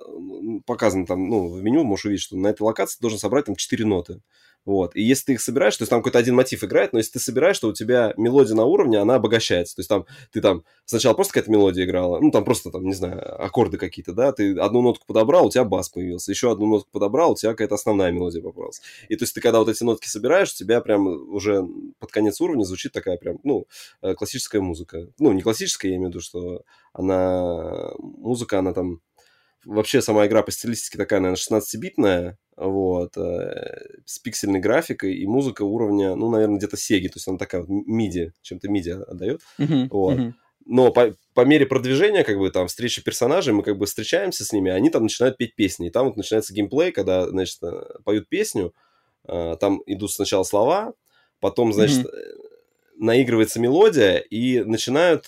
показано там, ну, в меню можешь увидеть, что на этой локации ты должен собрать там 4 ноты. Вот. И если ты их собираешь, то есть там какой-то один мотив играет, но если ты собираешь, то у тебя мелодия на уровне, она обогащается. То есть там ты там сначала просто какая-то мелодия играла, ну там просто там, не знаю, аккорды какие-то, да, ты одну нотку подобрал, у тебя бас появился, еще одну нотку подобрал, у тебя какая-то основная мелодия попалась. И то есть ты когда вот эти нотки собираешь, у тебя прям уже под конец уровня звучит такая прям, ну, э, классическая музыка. Ну, не классическая, я имею в виду, что она, музыка, она там вообще сама игра по стилистике такая, наверное, 16-битная, вот, э, с пиксельной графикой и музыка уровня, ну, наверное, где-то Сеги, то есть она такая вот MIDI, чем-то MIDI отдает, uh-huh, вот. Uh-huh. Но по, по мере продвижения, как бы, там, встречи персонажей, мы, как бы, встречаемся с ними, они там начинают петь песни. И там вот начинается геймплей, когда, значит, э, поют песню, э, там идут сначала слова, потом, значит, mm-hmm. наигрывается мелодия, и начинают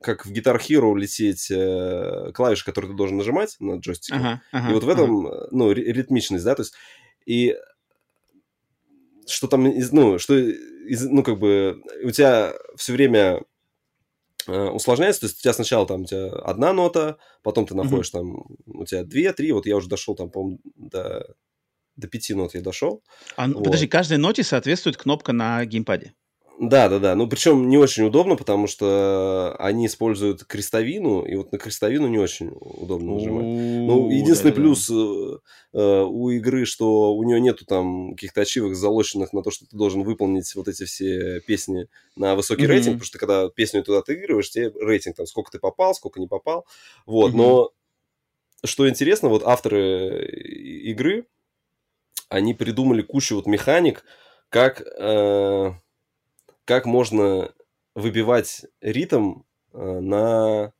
как в Guitar Hero лететь э, клавиши, которые ты должен нажимать на джойстике. Ага, ага, и вот в этом, ага. ну, ритмичность, да, то есть, и что там, ну, что, ну, как бы, у тебя все время э, усложняется, то есть у тебя сначала там у тебя одна нота, потом ты находишь mm-hmm. там, у тебя две, три, вот я уже дошел там, по до, до пяти нот я дошел. А, вот. Подожди, каждой ноте соответствует кнопка на геймпаде? Да, да, да. Ну, причем не очень удобно, потому что они используют крестовину, и вот на крестовину не очень удобно нажимать. Ну, единственный плюс э, э, у игры, что у нее нету там каких-то ачивок залоченных на то, что ты должен выполнить вот эти все песни на высокий рейтинг, потому что когда песню туда отыгрываешь, тебе рейтинг там, сколько ты попал, сколько не попал. Вот, но что интересно, вот авторы игры, они придумали кучу вот механик, как... Э, как можно выбивать ритм э, на,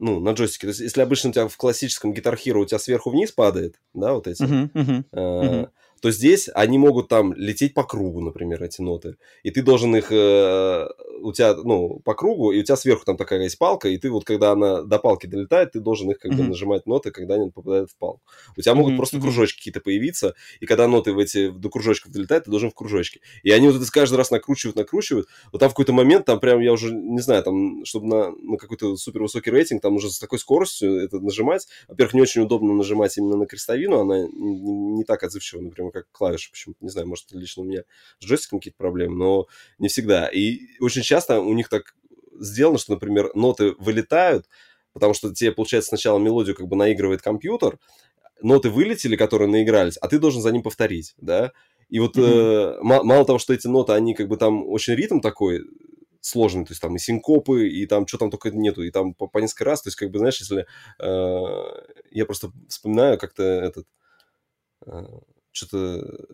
ну, на джойстике. То есть, если обычно у тебя в классическом Guitar Hero у тебя сверху вниз падает, да, вот эти, uh-huh, uh-huh, uh-huh то здесь они могут там лететь по кругу, например, эти ноты. И ты должен их, э, у тебя, ну, по кругу, и у тебя сверху там такая есть палка, и ты вот, когда она до палки долетает, ты должен их как бы нажимать ноты, когда они попадают в палку. У тебя могут просто кружочки какие-то появиться, и когда ноты в эти, до кружочков долетают, ты должен в кружочки. И они вот это каждый раз накручивают, накручивают. Вот там в какой-то момент, там прям, я уже не знаю, там, чтобы на, на какой-то супер высокий рейтинг, там уже с такой скоростью это нажимать. Во-первых, не очень удобно нажимать именно на крестовину, она не, не так отзывчива, например, как клавиши почему-то. Не знаю, может, лично у меня с джойстиком какие-то проблемы, но не всегда. И очень часто у них так сделано, что, например, ноты вылетают, потому что тебе, получается, сначала мелодию как бы наигрывает компьютер, ноты вылетели, которые наигрались, а ты должен за ним повторить, да? И вот mm-hmm. э, мало того, что эти ноты, они как бы там очень ритм такой сложный, то есть там и синкопы, и там что там только нету, и там по, по несколько раз, то есть как бы, знаешь, если э, я просто вспоминаю как-то этот э, что-то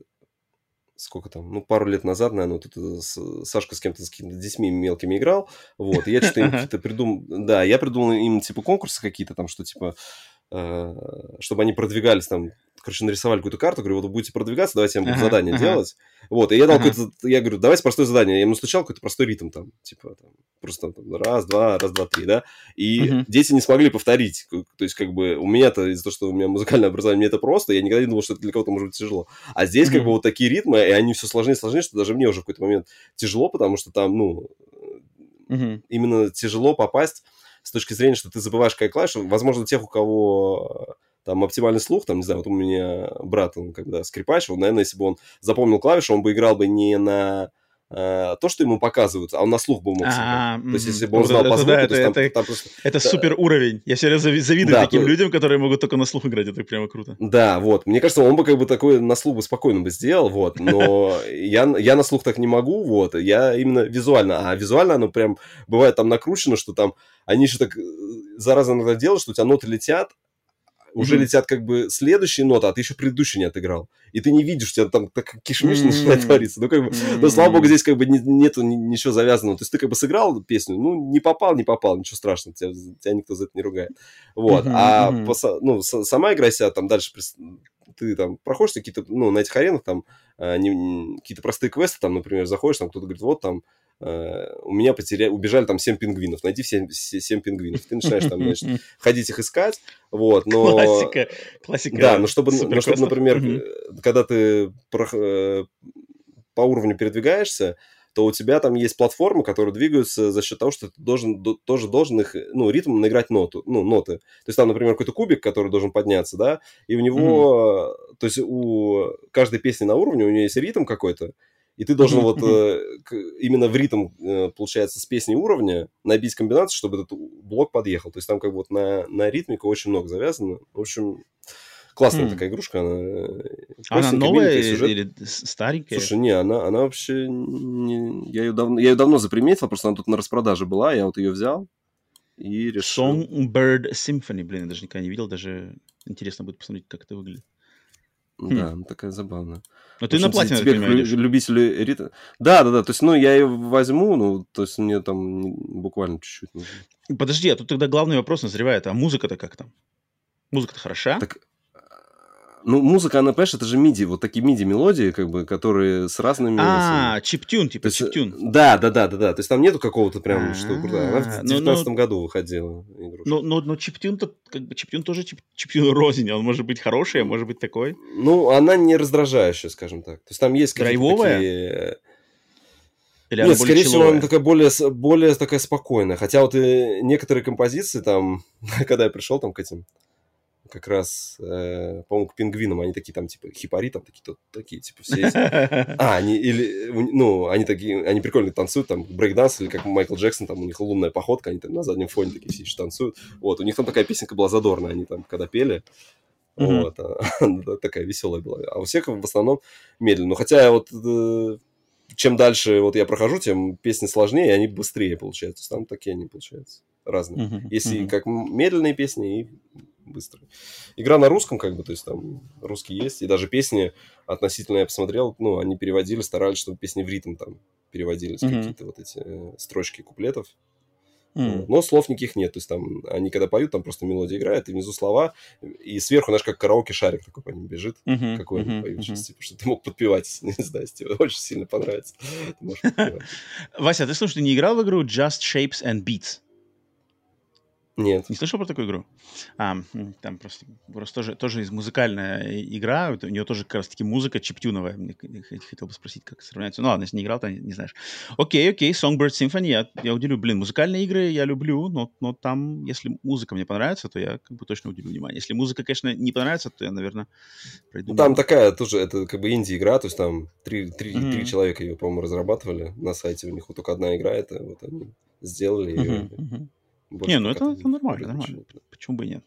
сколько там, ну, пару лет назад, наверное, вот это Сашка с кем-то, с какими-то детьми мелкими играл, вот, и я что-то им какие-то придумал, да, я придумал им, типа, конкурсы какие-то там, что, типа, э, чтобы они продвигались там короче, нарисовали какую-то карту, говорю, вот вы будете продвигаться, давайте я вам буду ага, задание ага. делать. Вот, и я дал ага. какое-то, я говорю, давайте простое задание. Я ему стучал какой-то простой ритм там, типа, там, просто там, раз, два, раз, два, три, да. И ага. дети не смогли повторить. То есть, как бы, у меня-то из-за того, что у меня музыкальное образование, мне это просто, я никогда не думал, что это для кого-то может быть тяжело. А здесь, ага. как бы, вот такие ритмы, и они все сложнее и сложнее, что даже мне уже в какой-то момент тяжело, потому что там, ну, ага. именно тяжело попасть с точки зрения, что ты забываешь какая клавиша. Возможно, тех, у кого там оптимальный слух, там, не знаю, вот у меня брат, он когда скрипач, он, наверное, если бы он запомнил клавишу, он бы играл бы не на э, то, что ему показывают, а он на слух бы мог а, То есть, если бы он знал по звуку. Это супер уровень. Я все завидую таким людям, которые могут только на слух играть, это прямо круто. Да, вот. Мне кажется, он бы как бы такой на слух бы спокойно бы сделал, вот. Но я, я на слух так не могу, вот. Я именно визуально. А визуально оно прям бывает там накручено, что там они еще так э, зараза иногда делают, что у тебя ноты летят, уже mm-hmm. летят как бы следующие ноты, а ты еще предыдущие не отыграл. И ты не видишь, у тебя там так кишмиш mm-hmm. начинает твориться. Ну, как бы, mm-hmm. но, слава богу, здесь как бы не, нету ничего завязанного. То есть ты как бы сыграл песню, ну, не попал, не попал, ничего страшного, тебя, тебя никто за это не ругает. Вот. Mm-hmm. А mm-hmm. По, ну, сама игра себя там дальше ты там проходишь какие-то, ну, на этих аренах там э, какие-то простые квесты, там, например, заходишь, там кто-то говорит, вот там у меня потеряли, убежали там 7 пингвинов, найди все 7 пингвинов. Ты начинаешь там, значит, ходить их искать, вот, но... Классика, классика. Да, но чтобы, но чтобы например, mm-hmm. когда ты э, по уровню передвигаешься, то у тебя там есть платформы, которые двигаются за счет того, что ты должен, тоже должен их, ну, ритм наиграть ноту, ну, ноты. То есть там, например, какой-то кубик, который должен подняться, да, и у него, mm-hmm. то есть у каждой песни на уровне у нее есть ритм какой-то, и ты должен вот э, именно в ритм, э, получается, с песни уровня набить комбинацию, чтобы этот блок подъехал. То есть там как бы вот на, на ритмику очень много завязано. В общем, классная такая игрушка. Она, э, она новая или старенькая? Слушай, не, она, она вообще... Не... Я, ее давно, я ее давно заприметил, просто она тут на распродаже была, я вот ее взял и решил... Songbird Symphony, блин, я даже никогда не видел, даже интересно будет посмотреть, как это выглядит. Да, хм. такая забавная. Но ты на платину, тебе, как любители ритма... Да, да, да, то есть, ну, я ее возьму, ну, то есть мне там буквально чуть-чуть нужно. Подожди, а тут тогда главный вопрос назревает, а музыка-то как там? Музыка-то хороша? Так ну, музыка, она, понимаешь, это же миди, вот такие миди-мелодии, как бы, которые с разными... А, чиптюн, типа есть, чиптюн. Да, да, да, да, да. То есть там нету какого-то прям, что круто. Она в 19 году выходила. Но, но, но чиптюн-то, как бы, чиптюн тоже чип, чиптюн рознь, он может быть хороший, а может быть такой. Ну, она не раздражающая, скажем так. То есть там есть какие-то такие... Или Нет, скорее человая? всего, она такая более, более такая спокойная. Хотя вот и некоторые композиции там, когда я пришел там к этим как раз, э, по-моему, к пингвинам, они такие там, типа, хипари, там такие, то, такие, типа, все эти... А, они, или, ну, они такие, они прикольно танцуют, там, брейкданс, или как Майкл Джексон, там, у них лунная походка, они там на заднем фоне такие все еще танцуют. Вот, у них там такая песенка была задорная, они там, когда пели, вот, а, такая веселая была. А у всех в основном медленно. Ну, хотя вот э, чем дальше вот я прохожу, тем песни сложнее, и они быстрее получаются. Там такие они получаются разные. Uh-huh, Если uh-huh. как медленные песни и быстрый. Игра на русском, как бы, то есть там русский есть, и даже песни относительно я посмотрел, ну, они переводили, старались, чтобы песни в ритм там переводились, mm-hmm. какие-то вот эти э, строчки куплетов. Mm. Но слов никаких нет. То есть там они когда поют, там просто мелодия играет, и внизу слова, и сверху, знаешь, как караоке шарик такой по ним бежит, mm-hmm. какой они mm-hmm. поют сейчас, типа, что ты мог подпевать, не знаю, тебе очень сильно понравится. Вася, ты слушай, ты не играл в игру Just Shapes and Beats? Нет. Не слышал про такую игру? А, там просто, просто тоже, тоже из музыкальная игра, у нее тоже как раз-таки музыка чиптюновая. Мне хотел бы спросить, как сравняется. Ну ладно, если не играл, то не, не знаешь. Окей, окей, Songbird Symphony, я, я уделю, блин, музыкальные игры я люблю, но, но там, если музыка мне понравится, то я как бы точно уделю внимание. Если музыка, конечно, не понравится, то я, наверное, пройду. Там такая тоже, это как бы инди-игра, то есть там три, три, mm-hmm. три человека ее, по-моему, разрабатывали на сайте, у них вот только одна игра, это вот они сделали ее. Mm-hmm. Mm-hmm. Больше не, ну это, это нормально, нормально. Почему бы и нет?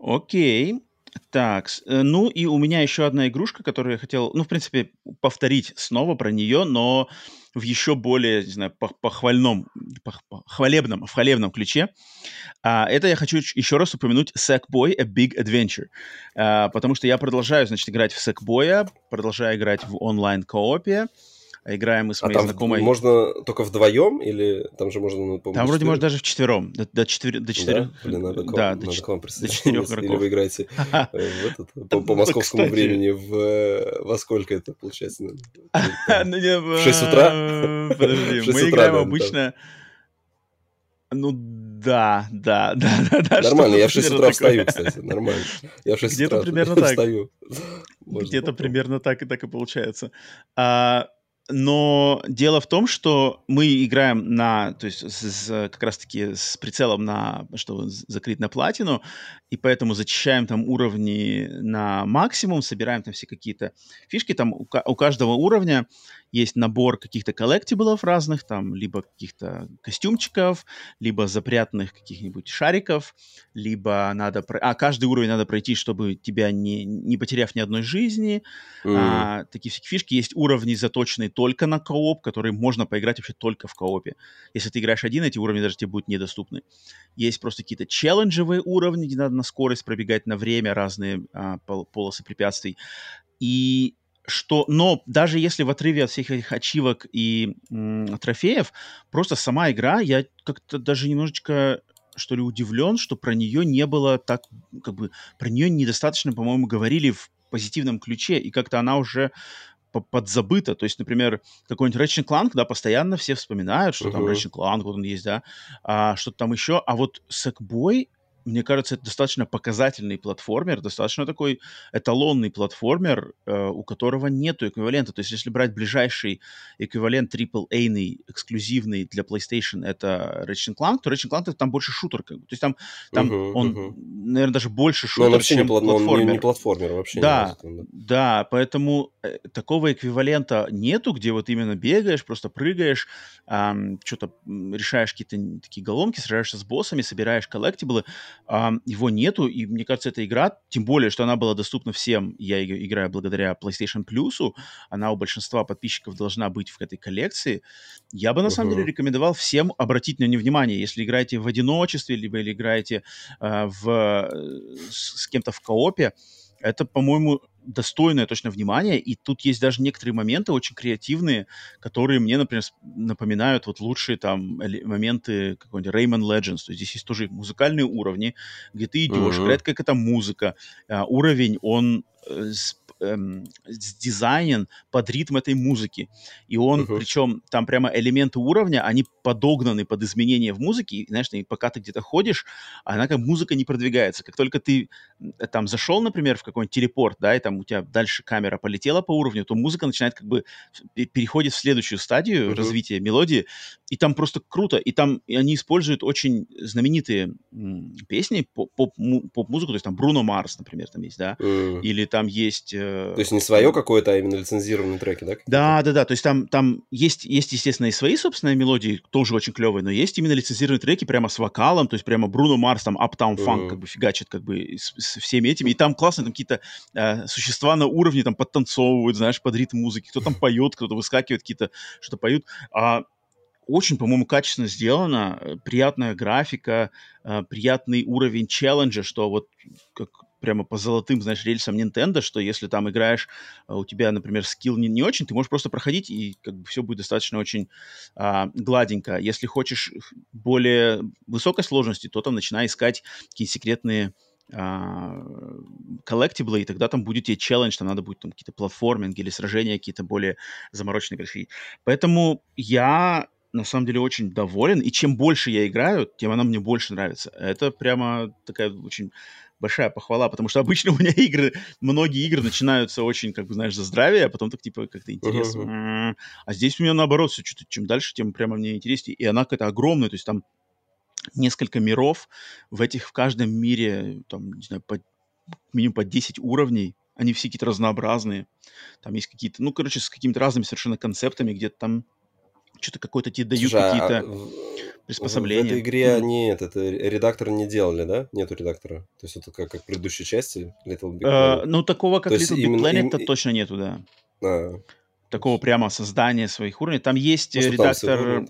Окей. Так, э, ну и у меня еще одна игрушка, которую я хотел, ну, в принципе, повторить снова про нее, но в еще более, не знаю, похвальном, хвалебном, в хвалебном ключе. А, это я хочу еще раз упомянуть Sackboy A Big Adventure, а, потому что я продолжаю, значит, играть в Sackboy, продолжаю играть в онлайн-коопе, играем мы с а моей а там знакомой. Можно только вдвоем или там же можно, ну, Там вроде можно даже в четвером, до, до, четыре, до четырех. Да? Блин, надо, к, да, надо до, к вам до четырех игроков. Или вы играете э, по, московскому времени в э, во сколько это получается? Ну, в 6 утра? Подожди, мы играем обычно... Ну да, да, да, да. да нормально, я в 6 утра встаю, кстати, нормально. Я в 6 Где-то утра примерно так. встаю. Где-то примерно так и так и получается. А, но дело в том, что мы играем на, то есть с, с, как раз-таки с прицелом на, что закрыть на платину, и поэтому зачищаем там уровни на максимум, собираем там все какие-то фишки. Там у, у каждого уровня есть набор каких-то коллектиблов разных, там, либо каких-то костюмчиков, либо запрятанных каких-нибудь шариков, либо надо... Про... А каждый уровень надо пройти, чтобы тебя не, не потеряв ни одной жизни. Mm. А, такие всякие фишки. Есть уровни, заточенные только на кооп, которые можно поиграть вообще только в коопе. Если ты играешь один, эти уровни даже тебе будут недоступны. Есть просто какие-то челленджевые уровни, где надо на скорость пробегать, на время разные а, пол полосы препятствий. И что, но даже если в отрыве от всех этих ачивок и м, трофеев, просто сама игра, я как-то даже немножечко что ли удивлен, что про нее не было так, как бы, про нее недостаточно, по-моему, говорили в позитивном ключе, и как-то она уже подзабыта. То есть, например, какой-нибудь Ratchet Clank, да, постоянно все вспоминают, что uh-huh. там Ratchet Clank, вот он есть, да, а, что-то там еще. А вот Sackboy мне кажется, это достаточно показательный платформер, достаточно такой эталонный платформер, э, у которого нет эквивалента. То есть, если брать ближайший эквивалент AAA эксклюзивный для PlayStation, это Ratchet Clank, то Ratchet Clank там больше шутер. Как бы. То есть там, там uh-huh, он, uh-huh. наверное, даже больше шутер, но он вообще чем не, платформер. Он не, не платформер вообще. Да, не да, поэтому э, такого эквивалента нету, где вот именно бегаешь, просто прыгаешь, эм, что-то решаешь какие-то такие головки, сражаешься с боссами, собираешь коллектиблы его нету, и мне кажется, эта игра, тем более, что она была доступна всем, я ее играю благодаря PlayStation Plus, она у большинства подписчиков должна быть в этой коллекции, я бы на uh-huh. самом деле рекомендовал всем обратить на нее внимание, если играете в одиночестве, либо или играете э, в, с, с кем-то в коопе, это, по-моему, достойное точно внимание, и тут есть даже некоторые моменты очень креативные, которые мне, например, напоминают вот лучшие там моменты какой-нибудь Rayman Legends, то есть здесь есть тоже музыкальные уровни, где ты идешь, uh-huh. играет какая-то музыка, а, уровень, он э, эм, дизайнен под ритм этой музыки. И он, uh-huh. причем там прямо элементы уровня, они подогнаны под изменения в музыке. И, знаешь, и пока ты где-то ходишь, она как музыка не продвигается. Как только ты там зашел, например, в какой-нибудь телепорт, да, и там у тебя дальше камера полетела по уровню, то музыка начинает как бы переходит в следующую стадию uh-huh. развития мелодии, и там просто круто. И там и они используют очень знаменитые м, песни, поп-музыку, то есть там Бруно Марс, например, там есть, да, uh-huh. или там есть... Э, то есть не свое какое-то, а именно лицензированные треки, да? Да, да, да. То есть там, там есть, есть, естественно, и свои собственные мелодии, тоже очень клевые, но есть именно лицензированные треки прямо с вокалом, то есть прямо Бруно Марс, там, Uptown Funk, mm. как бы фигачит как бы с, с всеми этими. И там классно, там какие-то э, существа на уровне там подтанцовывают, знаешь, под ритм музыки. Кто там поет, кто-то выскакивает, какие-то что-то поют. А очень, по-моему, качественно сделано, э, приятная графика, э, приятный уровень челленджа, что вот как прямо по золотым, знаешь, рельсам Nintendo, что если там играешь, а, у тебя, например, скилл не, не очень, ты можешь просто проходить, и как бы все будет достаточно очень а, гладенько. Если хочешь более высокой сложности, то там начинай искать какие секретные коллектиблы, и тогда там будет тебе челлендж, там надо будет там какие-то платформинги или сражения какие-то более замороченные графики. Поэтому я на самом деле очень доволен, и чем больше я играю, тем она мне больше нравится. Это прямо такая очень большая похвала, потому что обычно у меня игры, многие игры начинаются очень, как бы, знаешь, за здравие, а потом так, типа, как-то интересно. Uh-huh. А здесь у меня наоборот все, что-то, чем дальше, тем прямо мне интереснее. И она какая-то огромная, то есть там несколько миров, в этих, в каждом мире, там, не знаю, по, минимум по 10 уровней, они все какие-то разнообразные. Там есть какие-то, ну, короче, с какими-то разными совершенно концептами, где-то там что-то какое-то тебе дают Слушай, а какие-то а приспособления. В этой игре они этот редактор не делали, да? Нету редактора. То есть это как, как в предыдущей части Little Big Planet. Uh, ну, такого, как То Little Big Planet, им... точно нету, да. А. Такого прямо создания своих уровней. Там есть ну, редактор...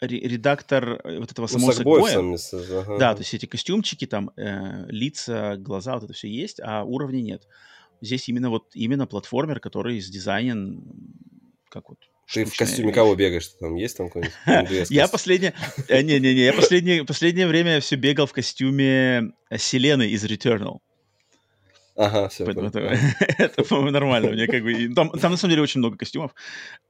редактор э, вот этого ну, самого Сагбоя. Ага. Да, то есть эти костюмчики, там э, лица, глаза, вот это все есть, а уровней нет. Здесь именно вот именно платформер, который сдизайнен как вот ты в костюме кого бегаешь? Там есть там какой-нибудь? Я последнее... Э, не-не-не, я последнее, последнее время все бегал в костюме Селены из Returnal. Ага, все. Это, по-моему, нормально. Мне как бы... Там, там, на самом деле, очень много костюмов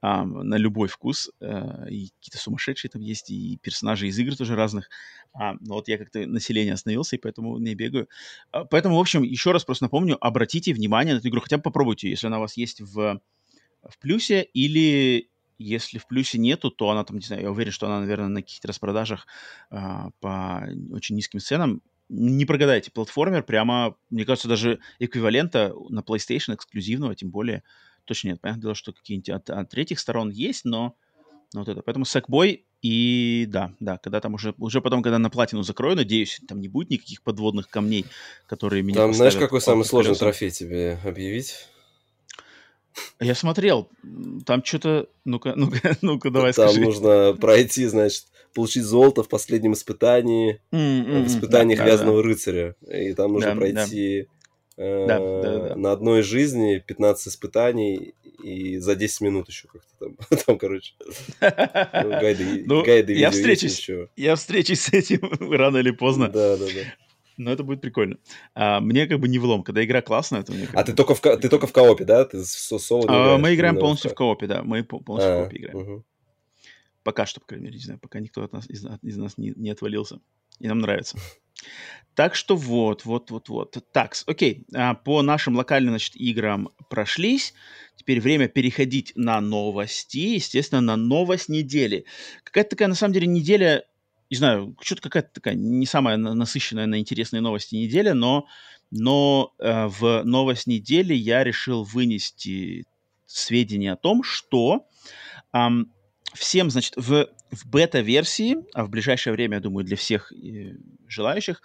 а, на любой вкус. А, и какие-то сумасшедшие там есть, и персонажи из игр тоже разных. А, но вот я как-то население остановился, и поэтому не бегаю. А, поэтому, в общем, еще раз просто напомню, обратите внимание на эту игру. Хотя бы попробуйте, если она у вас есть в в плюсе, или если в плюсе нету, то она там, не знаю, я уверен, что она, наверное, на каких-то распродажах а, по очень низким ценам. Не прогадайте, платформер прямо, мне кажется, даже эквивалента на PlayStation эксклюзивного, тем более, точно нет. Понятное дело, что какие-нибудь от, от третьих сторон есть, но, но вот это. Поэтому Sackboy и да, да, когда там уже, уже потом, когда на платину закрою, надеюсь, там не будет никаких подводных камней, которые меня Там знаешь, какой самый сложный трофей тебе объявить? Я смотрел, там что-то, ну-ка, ну-ка, ну-ка, давай там скажи. Там нужно пройти, значит, получить золото в последнем испытании, mm-hmm, в испытании да, Грязного да, рыцаря. И там нужно да, пройти да. Э, да, да, да. на одной жизни 15 испытаний и за 10 минут еще как-то там, там короче, ну, гайды, ну, гайды я встречусь, я встречусь с этим рано или поздно. Да, да, да но это будет прикольно. А, мне как бы не влом, когда игра классная, то мне А ты только в, ты только в коопе, да? Ты со соло а, Мы играем полностью в коопе, да. Мы полностью а, в коопе играем. Угу. Пока что, по крайней мере, не знаю, пока никто от нас, из, из нас не, не отвалился. И нам нравится. Так что вот, вот, вот, вот. Так, окей. А, по нашим локальным, значит, играм прошлись. Теперь время переходить на новости. Естественно, на новость недели. Какая-то такая, на самом деле, неделя не знаю, что-то какая-то такая не самая насыщенная на интересные новости неделя, но, но э, в новость недели я решил вынести сведения о том, что э, всем, значит, в, в бета-версии, а в ближайшее время, я думаю, для всех э, желающих,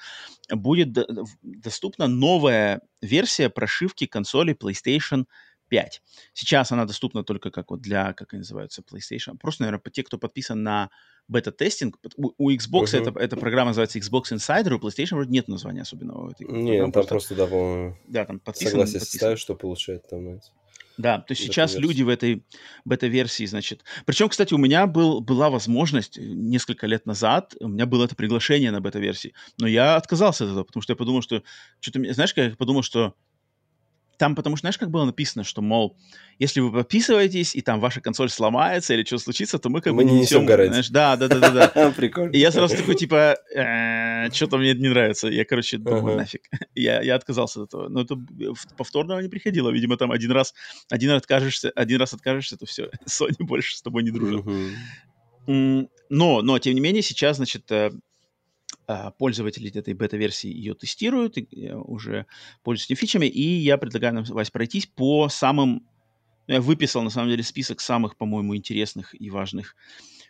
будет до, доступна новая версия прошивки консоли PlayStation 5. Сейчас она доступна только как вот для, как они называются, PlayStation. Просто, наверное, те, кто подписан на бета-тестинг. У, у Xbox uh-huh. это, эта программа называется Xbox Insider, у PlayStation вроде нет названия особенного. Нет, там просто, просто да, по-моему, да, там подписан, согласие подписан. ставишь, что получает там. Знаете. Да, то есть сейчас люди в этой бета-версии, значит... Причем, кстати, у меня был, была возможность несколько лет назад, у меня было это приглашение на бета-версии, но я отказался от этого, потому что я подумал, что... Что-то, знаешь, как я подумал, что там, потому что, знаешь, как было написано, что, мол, если вы подписываетесь, и там ваша консоль сломается или что случится, то мы как мы бы не несем, несем знаешь, да, да, да, да, да. Прикольно. И я сразу такой, типа, «Э, что-то мне не нравится. Я, короче, думаю, нафиг. Я, я отказался от этого. Но это повторного не приходило. Видимо, там один раз, один раз откажешься, один раз откажешься, то все, Sony больше с тобой не дружит. Но, но, тем не менее, сейчас, значит, э, пользователи этой бета-версии ее тестируют, и уже пользуются фичами, и я предлагаю нам, Вась, пройтись по самым... Я выписал, на самом деле, список самых, по-моему, интересных и важных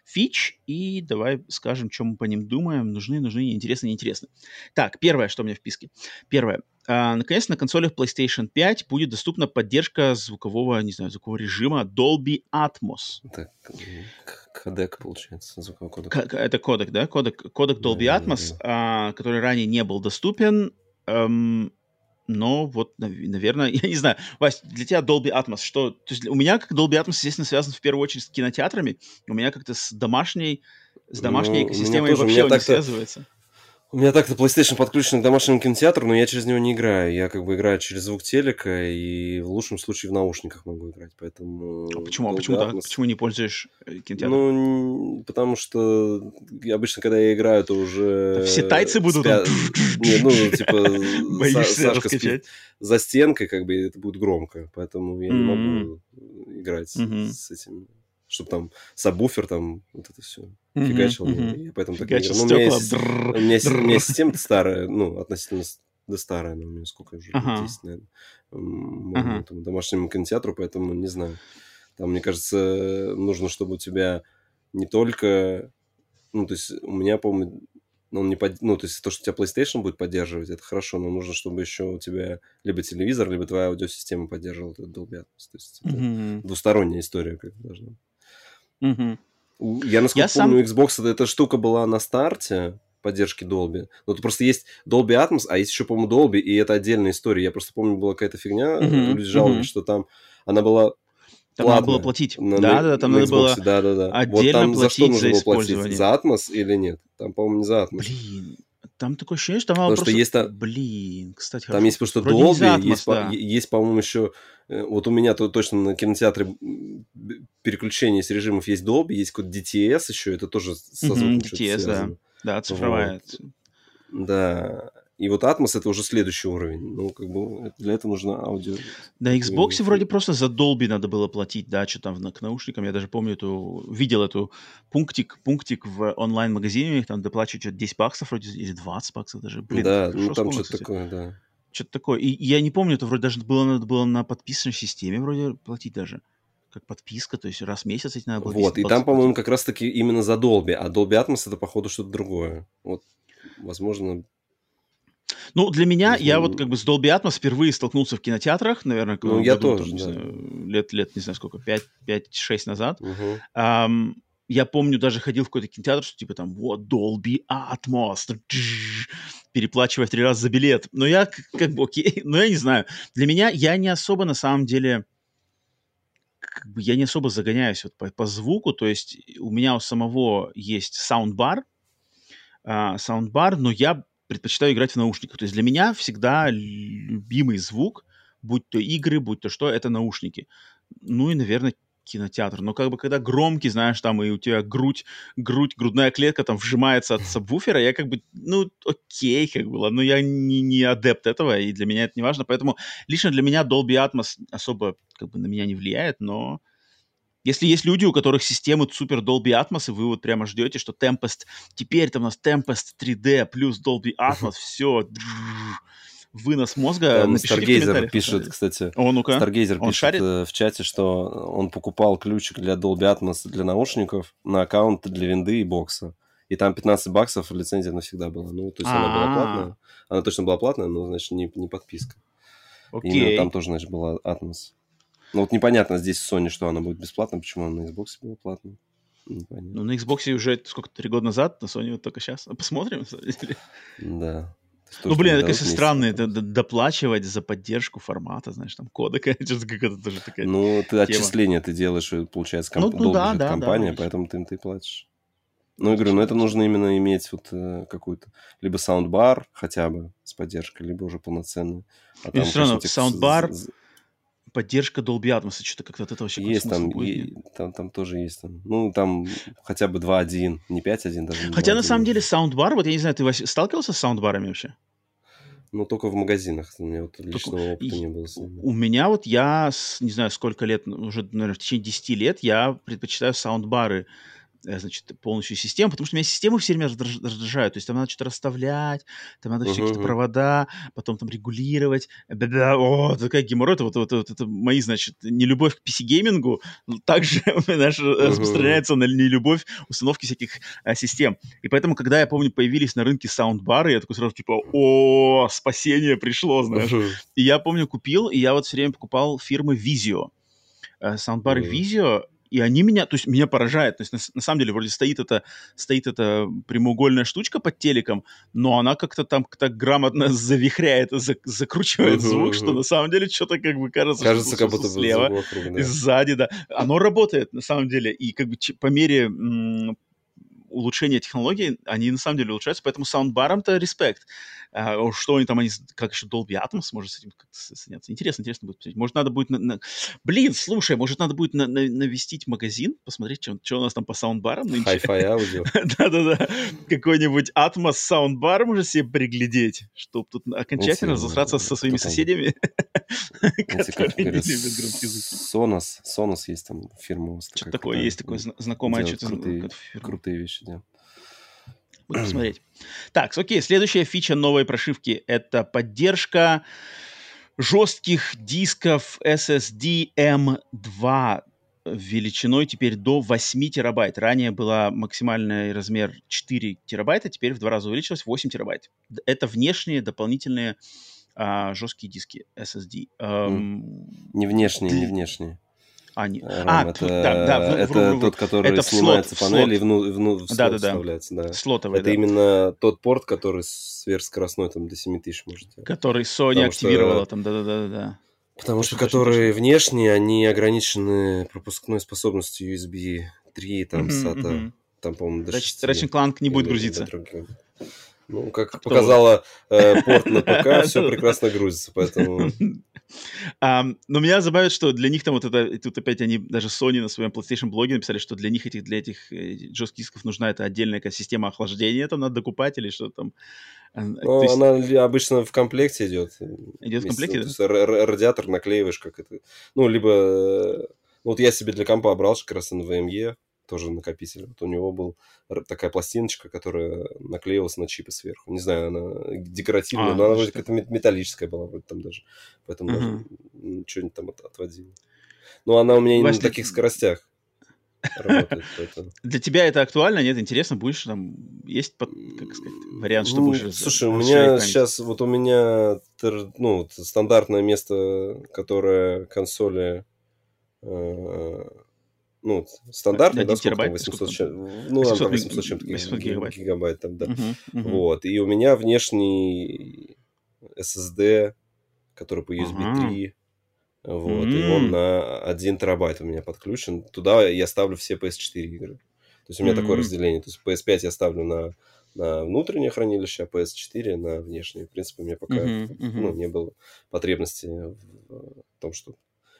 фич, и давай скажем, чем мы по ним думаем, нужны, нужны, интересны, неинтересны. Так, первое, что у меня в списке. Первое. А, наконец, на консолях PlayStation 5 будет доступна поддержка звукового, не знаю, звукового режима Dolby Atmos. Это кодек, получается, звуковой кодек. К- это кодек, да? Кодек, кодек Dolby да, Atmos, да, да. А, который ранее не был доступен. Эм, но вот, наверное, я не знаю, Вась, для тебя Dolby Atmos, что... То есть у меня как Dolby Atmos, естественно, связан в первую очередь с кинотеатрами, у меня как-то с домашней, с домашней ну, экосистемой тоже, вообще он не связывается. У меня так-то PlayStation подключен к домашнему кинотеатру, но я через него не играю. Я как бы играю через звук телека и в лучшем случае в наушниках могу играть, поэтому... А почему? А почему, так? почему не пользуешь э, кинотеатр? Ну, потому что обычно, когда я играю, то уже... Все тайцы будут... Спя... Не, ну, типа, Сашка спит за стенкой, как бы, это будет громко, поэтому я не могу играть с этим чтобы там сабвуфер там вот это все mm-hmm, фигачил. Mm-hmm. поэтому так не ну, у, меня есть, у, меня, у меня система старая, ну, относительно да старая, но у меня сколько уже, ага. 10, наверное, ага. этому домашнему кинотеатру, поэтому не знаю. Там, мне кажется, нужно, чтобы у тебя не только... Ну, то есть у меня, по-моему, он не под... ну, то есть то, что у тебя PlayStation будет поддерживать, это хорошо, но нужно, чтобы еще у тебя либо телевизор, либо твоя аудиосистема поддерживала этот Dolby Atmos. То есть это mm-hmm. двусторонняя история как должна быть. Угу. Я, насколько Я помню, сам... Xbox эта штука была на старте поддержки Dolby. Но это просто есть Dolby Atmos, а есть еще, по-моему, Dolby, и это отдельная история. Я просто помню, была какая-то фигня, uh-huh, люди жаловались, uh-huh. что там она была там надо было платить. На, да, да, там на надо Xbox, было да, да, да. отдельно вот там платить за что нужно было платить? За Atmos или нет? Там, по-моему, не за Atmos. Блин, там такое ощущение, что там Потому просто... что есть там... Блин, кстати, Там есть просто Dolby, Atmos, есть, да. по... есть, по-моему, еще... Э, вот у меня то точно на кинотеатре переключение с режимов есть Dolby, есть какой-то DTS еще, это тоже со звуком mm-hmm, DTS, да. Да, цифровая. Вот. Да. И вот Atmos это уже следующий уровень. Ну, как бы для этого нужно аудио. На Xbox вроде просто за Dolby надо было платить, да, что там к наушникам. Я даже помню эту, видел эту пунктик, пунктик в онлайн-магазине, их там доплачивают что-то 10 баксов вроде, или 20 баксов даже. Блин, да, ну там что-то такое, да. Что-то такое. И, и я не помню, это вроде даже было, надо было на подписанной системе вроде платить даже как подписка, то есть раз в месяц эти надо было Вот, и там, по-моему, как раз-таки именно за Dolby, а Dolby Atmos это, походу, что-то другое. Вот, возможно, ну, для меня, я вот как бы с Dolby Atmos впервые столкнулся в кинотеатрах, наверное, ну, я году, тоже, там, да. знаю, лет, лет, не знаю сколько, 5-6 назад. Угу. Um, я помню, даже ходил в какой-то кинотеатр, что типа там, вот, Dolby Atmos, переплачивая в три раза за билет. Но я как бы окей, но я не знаю. Для меня я не особо на самом деле как бы я не особо загоняюсь вот по, по звуку, то есть у меня у самого есть саундбар, а, саундбар, но я предпочитаю играть в наушниках. То есть для меня всегда любимый звук, будь то игры, будь то что, это наушники. Ну и, наверное, кинотеатр. Но как бы когда громкий, знаешь, там и у тебя грудь, грудь, грудная клетка там вжимается от сабвуфера, я как бы, ну, окей, как было, но я не, не адепт этого, и для меня это не важно. Поэтому лично для меня Dolby Atmos особо как бы на меня не влияет, но если есть люди, у которых системы супер Dolby Atmos, и вы вот прямо ждете, что Tempest, теперь там у нас Tempest 3D плюс Dolby Atmos, все, вынос мозга. Там Старгейзер пишет, кстати, О, ну-ка. Старгейзер пишет шарит? Э, в чате, что он покупал ключик для Dolby Atmos для наушников на аккаунт для винды и бокса. И там 15 баксов лицензия навсегда была. Ну, то есть она была а. платная. Она точно была платная, но, значит, не, не подписка. Окей. Именно там тоже, значит, была Atmos. Ну вот непонятно здесь в Sony, что она будет бесплатна, почему она на Xbox была платной. Ну, на Xbox уже сколько, три года назад, на Sony вот только сейчас. А посмотрим, Да. Ну, блин, это, конечно, странно, это доплачивать за поддержку формата, знаешь, там, кода, конечно, как-то тоже такая Ну, ты отчисления ты делаешь, получается, комп... ну, ну, да, да, компания, да, поэтому ты, ты платишь. Ну, я говорю, ну это нужно именно иметь вот э, какую-то либо саундбар хотя бы с поддержкой, либо уже полноценный. А там, все равно, саундбар, поддержка Dolby Atmos, что-то как-то от этого вообще Есть там, и, там, там тоже есть. Там. Ну, там хотя бы 2.1, не 5.1 даже. Хотя на самом деле саундбар, вот я не знаю, ты сталкивался с саундбарами вообще? Ну, только в магазинах. У меня вот личного опыта не было. У меня вот я, не знаю, сколько лет, уже, наверное, в течение 10 лет я предпочитаю саундбары значит, полностью систему, потому что меня системы все время раздражают. То есть там надо что-то расставлять, там надо uh-huh. какие-то провода, потом там регулировать. Да-да, о, такая геморрой. Это вот, вот, вот это мои, значит, нелюбовь к PC-геймингу также, знаешь, uh-huh. распространяется на нелюбовь установки всяких а, систем. И поэтому, когда я помню, появились на рынке саундбары, я такой сразу типа, о, спасение пришло, знаешь. Uh-huh. И я помню, купил, и я вот все время покупал фирмы Vizio. Э, саундбары uh-huh. Vizio, и они меня, то есть меня поражает, то есть на, на самом деле вроде стоит эта, стоит эта прямоугольная штучка под телеком, но она как-то там так грамотно завихряет, за, закручивает uh-huh, звук, uh-huh. что на самом деле что-то как бы кажется, кажется что как будто слева и сзади, да. Оно работает на самом деле, и как бы по мере улучшения технологий, они на самом деле улучшаются, поэтому саундбарам-то респект. А, что они там, они, как еще Dolby Atmos может с этим соединяться. Интересно, интересно будет посмотреть. Может, надо будет... На, на... Блин, слушай, может, надо будет на, на, навестить магазин, посмотреть, что, что у нас там по саундбарам нынче. Hi-Fi аудио. Да-да-да. Какой-нибудь Atmos саундбар может себе приглядеть, чтобы тут окончательно разосраться со своими соседями, Sonos. Sonos есть там фирма. Что такое есть, такое знакомое что-то. Крутые вещи, да. Будем смотреть. Так, окей, следующая фича новой прошивки — это поддержка жестких дисков SSD M2 величиной теперь до 8 терабайт. Ранее была максимальный размер 4 терабайта, теперь в два раза увеличилось 8 терабайт. Это внешние дополнительные а, жесткие диски SSD. Эм, не внешние, не внешние. А, не... Рам, а это, да, да, в, это в, в, тот, который это снимается слот, панель слот. и вну, вну, в да, да, да. вставляется. Да. Слотовый, Это да. именно тот порт, который сверхскоростной, там, до 7000 может. Который Sony Потому активировала, что... там, да-да-да. Потому что, которые внешние, они ограничены пропускной способностью USB 3, там, SATA, mm-hmm. там, по-моему, до 6. Ratchet Clank не будет грузиться. Ну, как Кто? показала э, порт на ПК, все прекрасно грузится, поэтому... Um, но меня забавит, что для них там вот это, тут опять они, даже Sony на своем PlayStation блоге написали, что для них, этих, для этих э, жестких дисков нужна эта отдельная система охлаждения, там надо докупать или что там. Э, ну, есть... она обычно в комплекте идет. Идет в комплекте, да? То есть радиатор наклеиваешь, как это... Ну, либо... Э, вот я себе для компа брал как раз NVMe, тоже накопитель. Вот у него был такая пластиночка, которая наклеивалась на чипы сверху. Не знаю, она декоративная, а, но она вроде какая-то металлическая была вроде там даже. Поэтому угу. даже что-нибудь там отводила. Но она у меня Вась, не на таких скоростях. Работает, Для тебя это актуально, нет? Интересно, будешь там есть как сказать, вариант, что ну, будешь? Слушай, у меня сейчас вот у меня ну стандартное место, которое консоли э, ну, стандартный, да, сколько там, 800, чем, ну, 800, там 800 чем-то 800 гигабайт. гигабайт там, да. Uh-huh, uh-huh. Вот, и у меня внешний SSD, который по USB uh-huh. 3, вот, mm-hmm. и он на 1 терабайт у меня подключен. Туда я ставлю все PS4 игры. То есть у меня mm-hmm. такое разделение. То есть PS5 я ставлю на, на внутреннее хранилище, а PS4 на внешнее. В принципе, у меня пока mm-hmm. Mm-hmm. Ну, не было потребности в том, что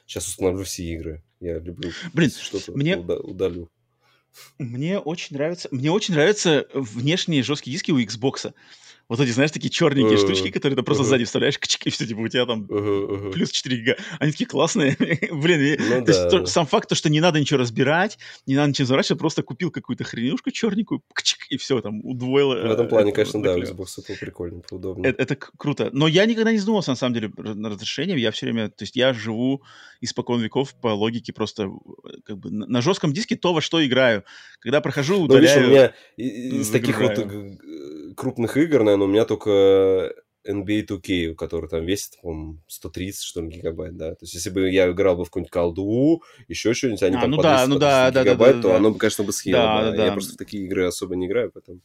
сейчас установлю все игры. Я люблю Блин, что-то мне... удалю. Мне очень нравится, мне очень нравятся внешние жесткие диски у Xbox. Вот эти, знаешь, такие черненькие штучки, которые ты просто сзади вставляешь, и все, типа, у тебя там плюс 4 гига. Они такие классные. Блин, ну, то есть, сам факт, то, что не надо ничего разбирать, не надо ничего заворачивать, просто купил какую-то хренюшку черненькую, и все, там, удвоило. В этом плане, конечно, да, Xbox это прикольно, это удобно. Это, круто. Но я никогда не задумывался, на самом деле, над разрешением. Я все время, то есть я живу испокон веков по логике просто как бы на, на жестком диске то, во что играю. Когда прохожу, удаляю. Ну, видишь, у меня из таких вот крупных игр, наверное, у меня только NBA 2K, который там весит, по 130, что ли, гигабайт, да. То есть, если бы я играл бы в какую-нибудь колду, еще что-нибудь, они а, там ну по да, ну да, да, гигабайт, да, да, то да. оно бы, конечно, бы съело. Да, да, да, да. Я просто в такие игры особо не играю, поэтому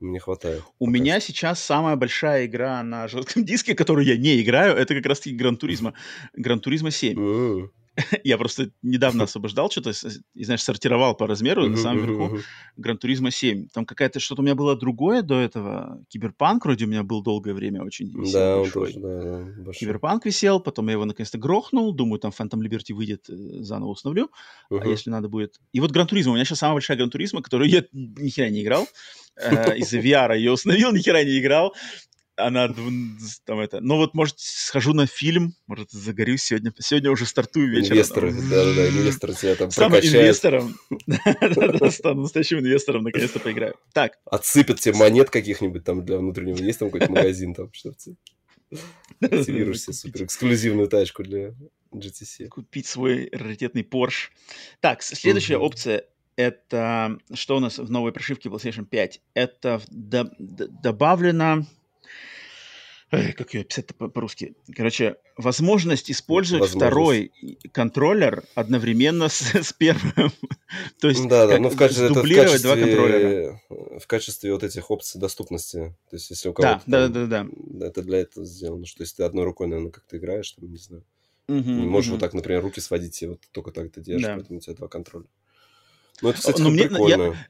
мне хватает. У пока меня что. сейчас самая большая игра на жестком диске, которую я не играю, это как раз-таки Gran Turismo. Gran Turismo 7. М. Я просто недавно освобождал что-то, и, знаешь, сортировал по размеру на самом верху. Gran Turismo 7. Там какая-то что-то у меня было другое до этого. Киберпанк вроде у меня был долгое время очень Да, он тоже, да, да. Киберпанк висел, потом я его наконец-то грохнул. Думаю, там Phantom Liberty выйдет, э, заново установлю, а если надо будет. И вот Gran Turismo. У меня сейчас самая большая Gran Turismo, которую я ни хера не играл. Э, Из-за VR ее установил, ни хера не играл. Она там это. Ну вот, может, схожу на фильм, может, загорюсь сегодня. Сегодня уже стартую вечером. Инвесторы, да-да-да, инвесторы тебя там Стану инвестором. Стану настоящим инвестором, наконец-то поиграю. Так, отсыпят тебе монет каких-нибудь там для внутреннего. Есть там какой-то магазин там, что ты активируешь себе супер эксклюзивную тачку для GTC. купить свой раритетный Porsche. Так, следующая опция это что у нас в новой прошивке PlayStation 5? Это добавлено Эй, как ее описать по- по-русски? Короче, возможность использовать Возможность. второй контроллер одновременно с, с первым. То есть Да, да, как ну в качестве, это в сдублировать два контроллера. качестве, в качестве вот этих опций доступности. То есть, если у кого-то да, да, да. да, это для этого сделано, что если ты одной рукой, наверное, как-то играешь, там, не знаю, Мгм, не можешь мгм. вот так, например, руки сводить, и вот только так ты держишь, Да. поэтому у тебя два контроля. Ну, это, кстати, Ну, мне- прикольно. Я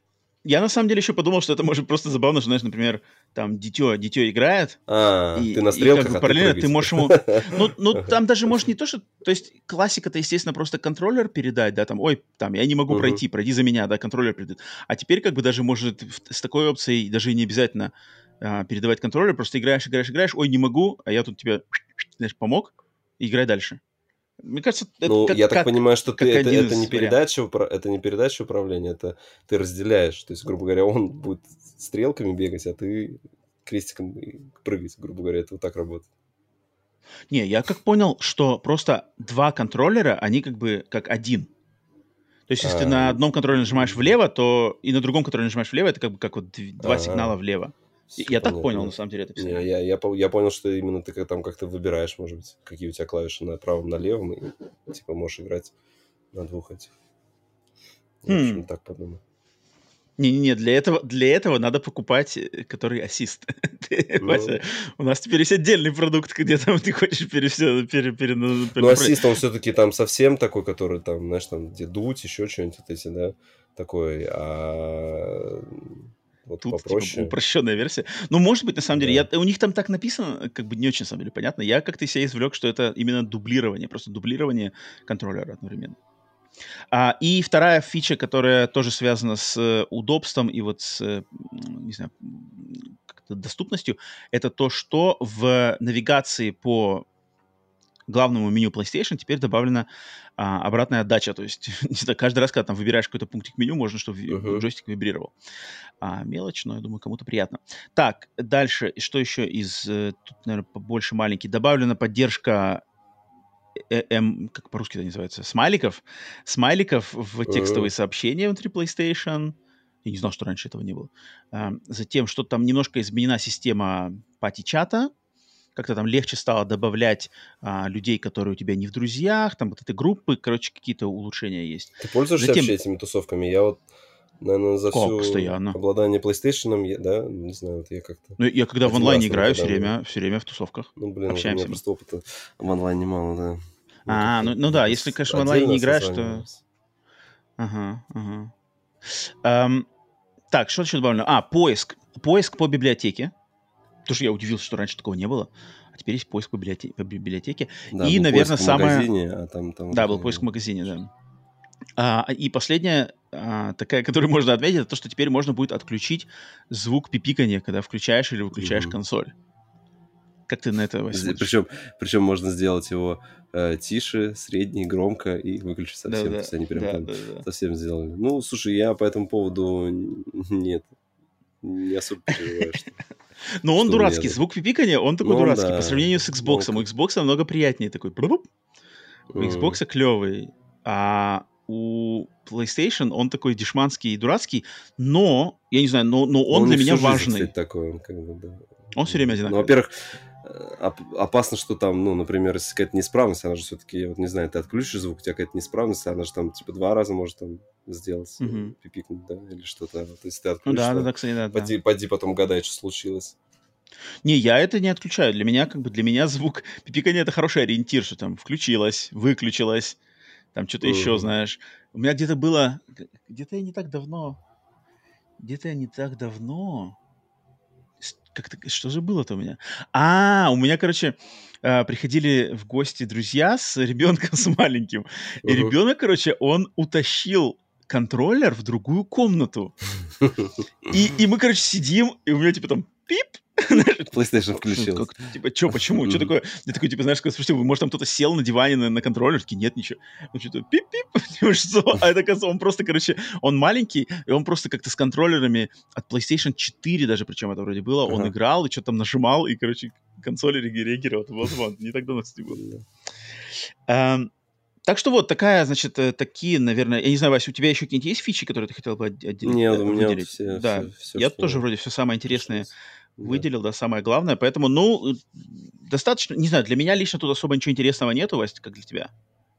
на самом деле еще подумал, что это может просто забавно, что, знаешь, например, там дитё, дитё играет, А, и, ты на и стрелках, как бы а параллельно ты ты прыгать. можешь ему... Ну, ну, там даже можешь не то, что... То есть классика-то, естественно, просто контроллер передать, да, там, ой, там, я не могу Мгм. пройти, пройди за меня, да, контроллер передает. А теперь как бы даже может с такой опцией даже и не обязательно а, передавать контроллер, просто играешь, играешь, играешь, ой, не могу, а я тут тебе, знаешь, помог, и играй дальше. Мне кажется, это Ну, как- я так как- понимаю, что ты это, это не передача, это не передача управления, это ты разделяешь. То есть, грубо говоря, он будет стрелками бегать, а ты крестиком прыгать, грубо говоря, это вот так работает. Не, я как понял, что просто два контроллера, они как бы как один. То есть, если ты А. на одном контроллере нажимаешь влево, то и на другом контролере нажимаешь влево, это как бы как вот дв- два А. сигнала влево. И- Я так понял, на самом деле, это Не, все. я, я, я понял, что именно ты там как-то выбираешь, может быть, какие у тебя клавиши на правом, на левом, и типа можешь играть на двух этих. В общем, Хм. так подумал. Не-не-не, для этого, для этого надо покупать, э, который ассист. Ну. У нас теперь есть отдельный продукт, где там ты хочешь пере, все, пере, пере- Ну, ассист, он все-таки там совсем такой, который там, знаешь, там, где дуть, еще что-нибудь вот эти, да, такой, а вот Тут типа, попроще. упрощенная версия. Ну, может быть, на самом деле, Да. я, у них там так написано, как бы не очень, на самом деле, понятно. Я как-то себя извлек, что это именно дублирование, просто дублирование контроллера одновременно. А, и вторая фича, которая тоже связана с э, удобством и вот с, э, не знаю, доступностью, это то, что в навигации по главному меню PlayStation теперь добавлена а, обратная отдача. То есть, каждый раз, когда там выбираешь какой-то пунктик меню, можно, чтобы Мгм. джойстик вибрировал. А, мелочь, но я думаю, кому-то приятно. Так, дальше, что еще из... э, Тут, наверное, побольше маленький. Добавлена поддержка э- эм, как по-русски это называется, смайликов, смайликов в текстовые сообщения внутри PlayStation. Я не знал, что раньше этого не было. А, затем, что там немножко изменена система пати-чата. Как-то там легче стало добавлять а, людей, которые у тебя не в друзьях, там вот этой группы, короче, какие-то улучшения есть. Ты пользуешься Затем- вообще этими тусовками? Я вот, наверное, за Как всю постоянно? обладание PlayStation, я- да, не знаю, вот я как-то... Ну, я когда в онлайне играю, все время, все время в тусовках. Ну, блин, вот у Общаемся меня просто опыта в онлайне мало, да. А, как-то ну- ну да, если, конечно, в онлайне не играешь, то-. Ага, ага. Эм, так, что еще добавлено? А, поиск. Поиск по библиотеке. Потому что я удивился, что раньше такого не было. А теперь есть поиск по, библиоте- по библиотеке. Да, И, был наверное, в самое- магазине, а там, там Да, был поиск в магазине, да. А, и последняя, а, такая, которую можно отметить, это то, что теперь можно будет отключить звук пипикания, когда включаешь или выключаешь Мгм. консоль. Как ты на это смотришь? Причем, причем можно сделать его э, тише, средний, громко и выключить совсем. Да, То да, есть они прям да, там да, да. совсем сделали. Ну, слушай, я по этому поводу нет, не особо переживаю. что- Но он дурацкий. Звук пипикания, он такой Ну, дурацкий. По сравнению с Xbox. У Ну, Xbox намного приятнее такой. У. Xbox клевый, а у PlayStation он такой дешманский и дурацкий, но, я не знаю, но, но он Ну, для меня жизнь, важный. кстати, такой, он как бы, да. Он все время Ну, одинаковый. во-первых, опасно, что там, ну, например, если какая-то неисправность, она же все-таки, вот не знаю, ты отключишь звук, у тебя какая-то неисправность, она же там типа два раза может там сделать, mm-hmm. пипикнуть, да, или что-то. То есть ты отключишь, ну, да, да, да, кстати, да, поди, да. поди потом гадай, что случилось. Не, я это не отключаю. Для меня, как бы, для меня звук пипикания это хороший ориентир, что там включилось, выключилось, там что-то mm-hmm. еще, знаешь. У меня где-то было, где-то я не так давно, где-то я не так давно как-то, что же было-то у меня? А, у меня, короче, э, приходили в гости друзья с ребенком, с маленьким. И ребенок, короче, он утащил контроллер в другую комнату. И, и мы, короче, сидим, и у меня, типа, там, пип, PlayStation включил. Типа, что, почему? Что такое? Я такой, типа, знаешь, слушайте, может, там кто-то сел на диване на, на контроллер? Такие, нет, ничего. Он что-то пип-пип. Что? А это, кажется, он просто, короче, он маленький, и он просто как-то с контроллерами от PlayStation 4 даже, причем это вроде было, он играл и что-то там нажимал, и, короче, консоли реагировал. Вот, вот, не так давно, кстати, было. Так что вот такая, значит, э, такие, наверное, я не знаю, Вася, у тебя еще какие-нибудь есть фичи, которые ты хотел бы выделить? Нет, у меня все, да. все, все, я тоже вроде все самое интересное выделил, да. да, самое главное. Поэтому, ну, достаточно, не знаю, для меня лично тут особо ничего интересного нету, Вася, как для тебя.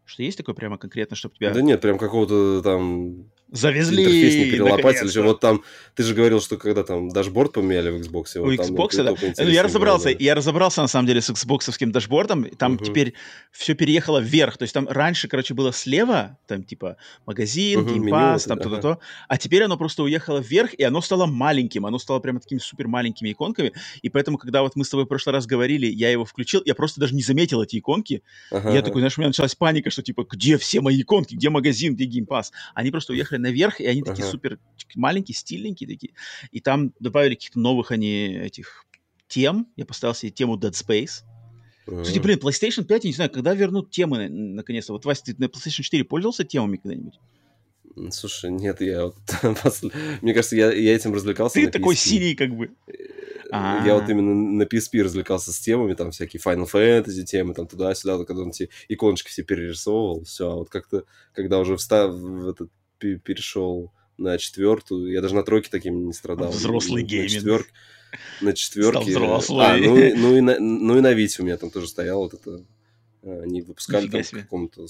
Что есть такое прямо конкретно, чтобы тебя... Да нет, прям какого-то там... Завезли! Интерфейс не перелопатили. Что, вот там, ты же говорил, что когда там дашборд поменяли в Xbox. У вот Xbox, там, да. Ну, я разобрался, было, да. я разобрался на самом деле с Xbox дашбордом. Там угу. теперь все переехало вверх. То есть там раньше, короче, было слева, там типа магазин, Game Pass, там то-то, то. А теперь оно просто уехало вверх, и оно стало маленьким. Оно стало прямо такими супер маленькими иконками. И поэтому, когда вот мы с тобой в прошлый раз говорили, я его включил, я просто даже не заметил эти иконки. Ага, я такой, знаешь, у меня началась паника, что типа, где все мои иконки, где магазин, где Pass? Они просто уехали наверх, и они такие такие супер маленькие, стильненькие такие. И там добавили каких-то новых они этих тем. Я поставил себе тему Dead Space. Uh-huh. Кстати, блин, PlayStation 5, я не знаю, когда вернут темы наконец-то. Вот, Вася, ты на PlayStation 4 пользовался темами когда-нибудь? Слушай, нет, я вот... Мне кажется, я, я этим развлекался. Ты такой синий, как бы. А-а-а. Я вот именно на PSP развлекался с темами, там всякие Final Fantasy темы, там туда-сюда, когда он эти иконочки все перерисовывал, все, а вот как-то, когда уже встав, в этот, перешел на четвертую. Я даже на тройке таким не страдал. Взрослый гейминг. На, на четверке. Стал взрослый. А, ну, и, ну, и на, ну и на Вите у меня там тоже стоял вот это. Они выпускали там к какому-то,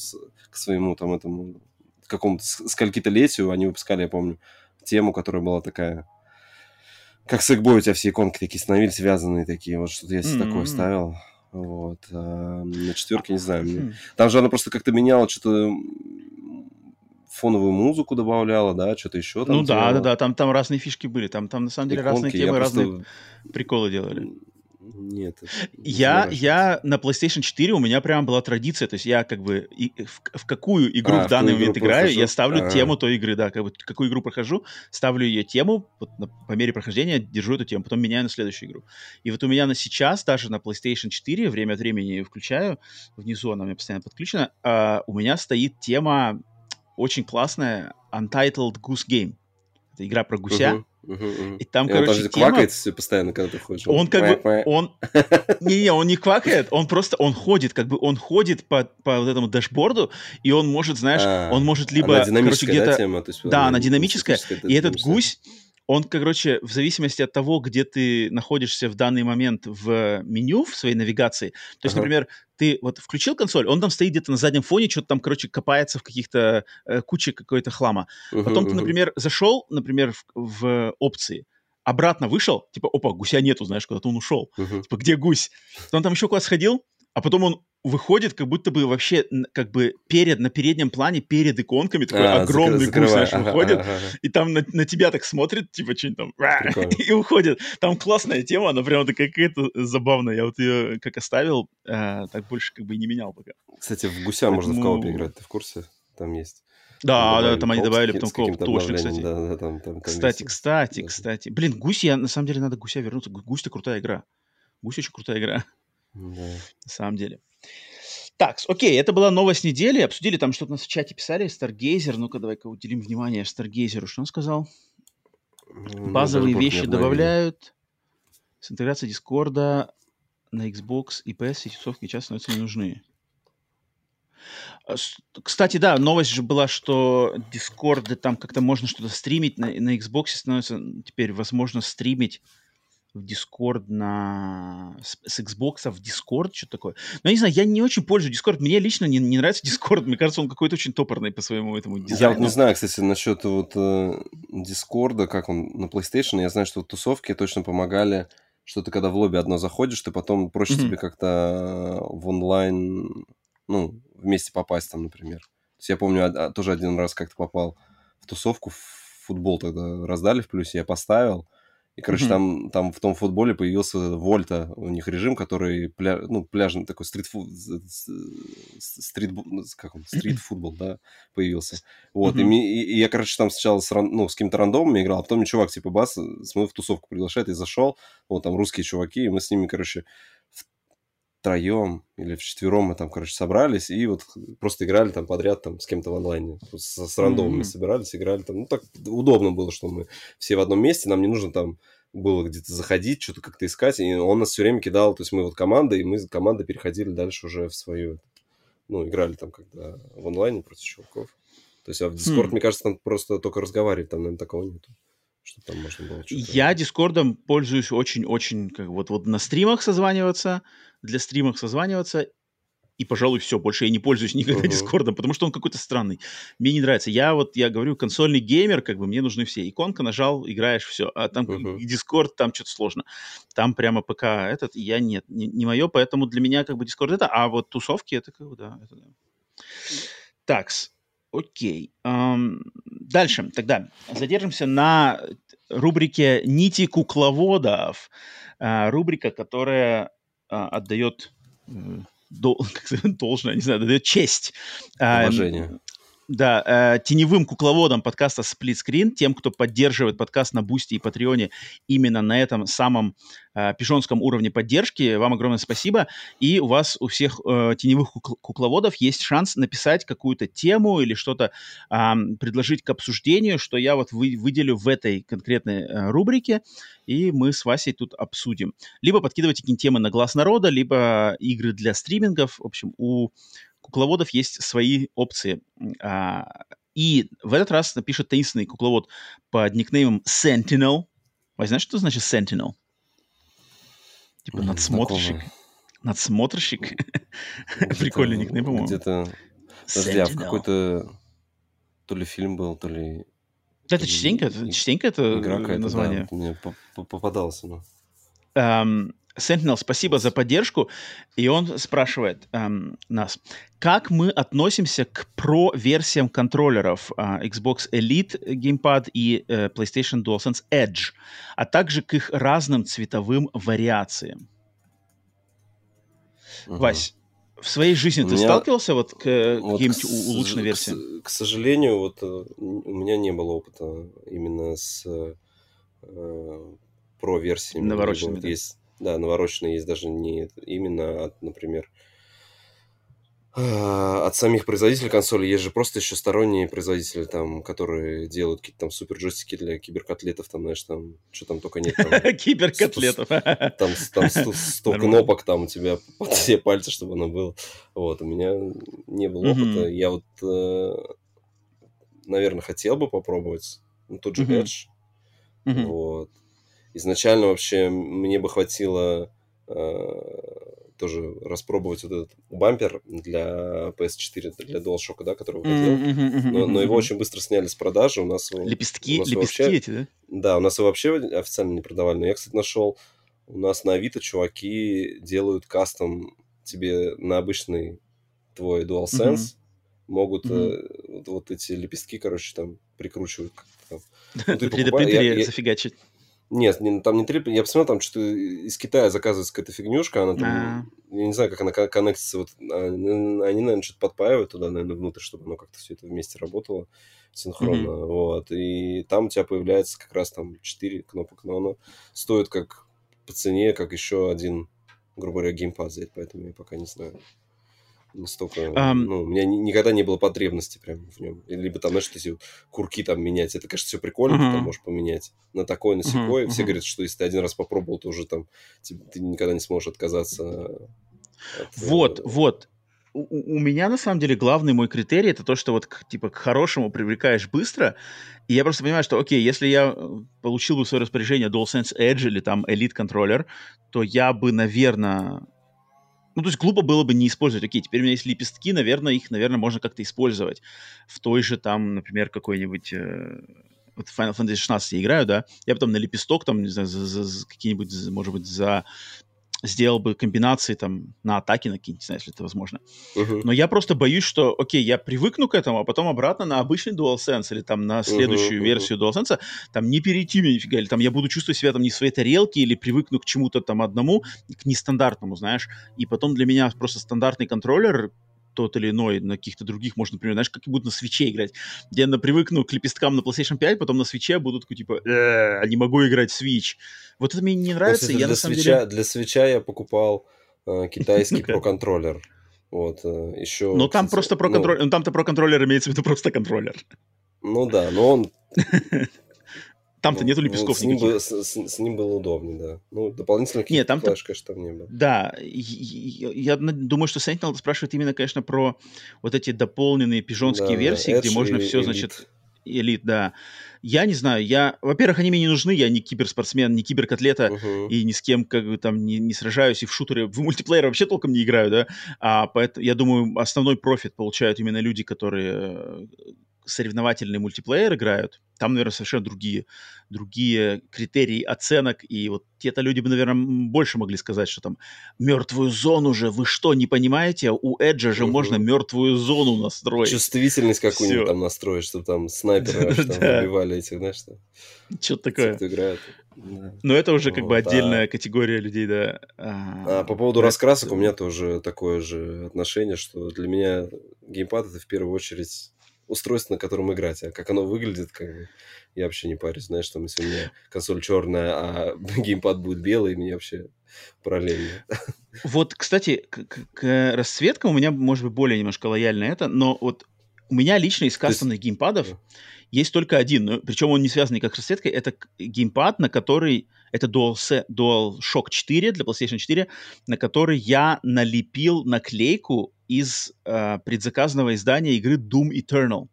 к своему там этому, какому-то скольки-то летию они выпускали, я помню, тему, которая была такая, как с Экбой у тебя все иконки такие становились связанные такие, вот что-то я себе mm-hmm. такое ставил. Вот. А на четверке, не знаю. Мне... Там же она просто как-то меняла что-то фоновую музыку добавляла, да, что-то еще там Ну делала. да, да, да, там, там разные фишки были, там, там на самом деле Иконки. разные темы, разные просто... приколы делали. Нет. Я, я на PlayStation 4 у меня прям была традиция, то есть я как бы и, в, в какую игру а, в данный момент играю, прохожу? я ставлю А-а-а. тему той игры, да, как бы какую игру прохожу, ставлю ее тему, вот на, по мере прохождения держу эту тему, потом меняю на следующую игру. И вот у меня на сейчас, даже на PlayStation 4, время от времени включаю, внизу она у меня постоянно подключена, а, у меня стоит тема очень классная Untitled Goose Game. Это игра про гуся. И там, и короче, он тема... квакает все постоянно, когда ты ходишь. Он как бы, он... Не-не, он не квакает, он просто, он ходит, как бы он ходит по, по вот этому дашборду, и он может, знаешь, а, он может либо, она короче, где-то... Да, тема? Есть, да, она динамическая, и этот гусь, он, короче, в зависимости от того, где ты находишься в данный момент в меню, в своей навигации, то есть, ага. например, ты вот включил консоль, он там стоит где-то на заднем фоне, что-то там, короче, копается в каких-то э, куче какой-то хлама. Uh-huh, Потом ты, например, зашел, например, в, в опции, обратно вышел, типа, опа, гуся нету, знаешь, куда-то он ушел. Uh-huh. Типа, где гусь? Он там еще куда-то сходил, а потом он выходит как будто бы вообще как бы перед, на переднем плане, перед иконками, такой а, огромный закры- гусь, знаешь, ага, выходит, ага, ага. и там на, на тебя так смотрит, типа, что-нибудь там, и уходит. Там классная тема, она прям такая какая-то забавная. Я вот ее как оставил, а, так больше как бы и не менял пока. Кстати, в гуся так, можно в коопе играть, ты в курсе? Там есть. Да, да, там они добавили потом коп, точно, кстати. Да, да, там, там, там кстати, есть. кстати, да. кстати. Блин, гусь, я на самом деле надо гуся вернуться. Гусь-то крутая игра. Гусь очень крутая игра. Да. На самом деле. Так, окей, это была новость недели. Обсудили там что-то у нас в чате писали. Старгейзер. Ну-ка, давай-ка уделим внимание Старгейзеру. Что он сказал? Ну, Базовые вещи добавляют. С интеграцией Дискорда на Xbox и PS эти тусовки часто становятся не нужны. А, кстати, да, новость же была, что Discord там как-то можно что-то стримить. На, на Xbox становится теперь возможно стримить в Discord на... с, с Xbox в Discord, что такое. Но я не знаю, я не очень пользуюсь Discord. Мне лично не, не нравится Discord. Мне кажется, он какой-то очень топорный по своему этому дизайну. Я вот не знаю, кстати, насчет вот э, Discord, как он на PlayStation. Я знаю, что вот тусовки точно помогали, что ты когда в лобби одно заходишь, ты потом проще mm-hmm. тебе как-то в онлайн, ну, вместе попасть там, например. То есть я помню, а, тоже один раз как-то попал в тусовку, в футбол тогда раздали в плюсе, я поставил, и, короче, mm-hmm. там, там в том футболе появился Вольта, у них режим, который пля, ну, пляжный такой стрит стрит как он, стрит футбол, да, появился. Вот, mm-hmm. и, и, и я, короче, там сначала с, ну, с каким-то рандомом играл, а потом мне чувак, типа, бас, смотрю, в тусовку приглашает, и зашел, вот там русские чуваки, и мы с ними, короче, втроем или вчетвером мы там, короче, собрались и вот просто играли там подряд там с кем-то в онлайне. С, с рандомами mm-hmm. собирались, играли там. Ну, так удобно было, что мы все в одном месте, нам не нужно там было где-то заходить, что-то как-то искать, и он нас все время кидал, то есть мы вот команда, и мы с командой переходили дальше уже в свою, ну, играли там когда в онлайне против чуваков. То есть, а в Discord, mm. мне кажется, там просто только разговаривать, там, наверное, такого нету. Что там можно было Я Дискордом пользуюсь очень-очень, как вот, вот на стримах созваниваться, для стримов созваниваться, и, пожалуй, все, больше я не пользуюсь никогда uh-huh. Дискордом, потому что он какой-то странный. Мне не нравится. Я вот, я говорю, консольный геймер, как бы мне нужны все. Иконка нажал, играешь, все. А там uh-huh. Дискорд, там что-то сложно. Там прямо ПК этот, я нет, не, не мое, поэтому для меня как бы Дискорд это, а вот тусовки это как бы, да, это да. Такс, окей. Um, дальше, тогда задержимся на рубрике «Нити кукловодов». Uh, рубрика, которая uh, отдает дол, как сказать, должное, не знаю, дает честь. Уважение. Да, э, теневым кукловодом подкаста Split Screen, тем, кто поддерживает подкаст на Бусти и Патреоне именно на этом самом э, пижонском уровне поддержки, вам огромное спасибо. И у вас, у всех э, теневых кукл- кукловодов есть шанс написать какую-то тему или что-то э, предложить к обсуждению, что я вот вы, выделю в этой конкретной э, рубрике, и мы с Васей тут обсудим. Либо подкидывайте какие-нибудь темы на глаз народа, либо игры для стримингов. В общем, у кукловодов есть свои опции. А, и в этот раз напишет таинственный кукловод под никнеймом Sentinel. Вы знаешь, что значит Sentinel? Типа надсмотрщик. Знакомый. Надсмотрщик. Прикольный никнейм, по-моему. Где-то... Подожди, а в какой-то... То ли фильм был, то ли... Да, это частенько, частенько это Игра название. Мне попадался, но... Sentinel, спасибо за поддержку. И он спрашивает эм, нас, как мы относимся к про-версиям контроллеров э, Xbox Elite Gamepad и э, PlayStation DualSense Edge, а также к их разным цветовым вариациям. Угу. Вась, в своей жизни ты меня... сталкивался вот к вот к улучшенной версии? К, к сожалению, вот э, у меня не было опыта именно с э, про-версиями. Навороченными, да. Есть да, навороченные есть даже не именно от, например, а, от самих производителей консоли. Есть же просто еще сторонние производители, там, которые делают какие-то там супер джойстики для киберкотлетов, там, знаешь, там, что там только нет. Киберкотлетов. Там, там 100 кнопок, там у тебя под все пальцы, чтобы оно было. Вот, у меня не было опыта. Я вот, э, наверное, хотел бы попробовать. Ну, тот же Edge. Вот изначально вообще мне бы хватило э, тоже распробовать вот этот бампер для PS4, для DualShock, да, который выходил. Mm-hmm, mm-hmm, но, но его очень быстро сняли с продажи. У нас лепестки, у нас лепестки вообще, эти, да? Да, у нас его вообще официально не продавали. Но я, кстати, нашел, у нас на Авито чуваки делают кастом тебе на обычный твой DualSense. Mm-hmm. Могут mm-hmm. Э, вот, вот эти лепестки, короче, там прикручивают. Там. Ну, ты 3D-принтере зафигачить. Нет, не, там не три. Я посмотрел, там что-то из Китая заказывается какая-то фигнюшка, она там, а. я не знаю, как она коннектится, вот, а, они, наверное, что-то подпаивают туда, наверное, внутрь, чтобы оно как-то все это вместе работало синхронно, mm-hmm. вот, и там у тебя появляется как раз там 4 кнопок, но оно стоит как по цене, как еще один, грубо говоря, геймпад взять, поэтому я пока не знаю настолько, um, ну, у меня никогда не было потребности прям в нем. Либо там, знаешь, эти курки там менять. Это, конечно, все прикольно, uh-huh. ты там можешь поменять на такой, на секой. Uh-huh. Все говорят, что если ты один раз попробовал, то уже там ты, ты никогда не сможешь отказаться. От, вот, э... вот. у, у меня на самом деле главный мой критерий это то, что вот типа к хорошему привлекаешь быстро. И я просто понимаю, что окей, если я э, получил бы в свое распоряжение DualSense Edge или там Elite контроллер, то я бы, наверное, ну, то есть глупо было бы не использовать. Окей, теперь у меня есть лепестки, наверное, их, наверное, можно как-то использовать. В той же там, например, какой-нибудь... Э, вот Final Fantasy 16 я играю, да, я потом на лепесток там, не знаю, за, за, за какие-нибудь, может быть, за сделал бы комбинации там на атаке накинуть, знаю, если это возможно. Uh-huh. Но я просто боюсь, что, окей, я привыкну к этому, а потом обратно на обычный DualSense или там на следующую uh-huh, версию uh-huh. DualSense, там не перейти мне нифига, или там я буду чувствовать себя там не в своей тарелке, или привыкну к чему-то там одному, к нестандартному, знаешь, и потом для меня просто стандартный контроллер тот или иной, на каких-то других можно, например, знаешь, как будто на свече играть. Я на, привыкну к лепесткам на PlayStation 5, потом на свече буду такой, типа, э, не могу играть в Switch. Вот это мне не нравится. Я, для, на самом свеча, деле... для свеча я покупал э, китайский про-контроллер. Вот, э, еще... Но там просто про контроллер, ну, там-то про контроллер имеется в виду просто контроллер. Ну да, но он Там-то ну, нету лепестков с ним, было, с, с, с ним было удобнее, да. Ну, дополнительно Нет, там флеш, конечно, там не было. Да, я, я думаю, что Sentinel спрашивает именно, конечно, про вот эти дополненные пижонские да, версии, да. где можно все, элит. значит... Элит, да. Я не знаю, я... Во-первых, они мне не нужны, я не киберспортсмен, не киберкотлета, uh-huh. и ни с кем как бы там не, не сражаюсь, и в шутеры, в мультиплеер вообще толком не играю, да. А поэтому, я думаю, основной профит получают именно люди, которые соревновательный мультиплеер играют, там, наверное, совершенно другие, другие критерии оценок, и вот те-то люди бы, наверное, больше могли сказать, что там мертвую зону же, вы что, не понимаете? У Эджа же угу. можно мертвую зону настроить. Чувствительность какую-нибудь там настроить, чтобы там снайперы убивали этих, знаешь, что... Что-то такое. играют. Но это уже как бы отдельная категория людей, да. А, а по поводу раскрасок у меня тоже такое же отношение, что для меня геймпад это в первую очередь устройство, на котором играть. А как оно выглядит, как я вообще не парюсь. Знаешь, там, если у меня консоль черная, а геймпад будет белый, мне вообще параллельно. Вот, кстати, к, к расцветкам у меня, может быть, более немножко лояльно это, но вот у меня лично из кастомных есть... геймпадов есть только один, но, причем он не связан никак с расцветкой, это геймпад, на который, это Dual, DualShock 4 для PlayStation 4, на который я налепил наклейку из э, предзаказанного издания игры Doom Eternal.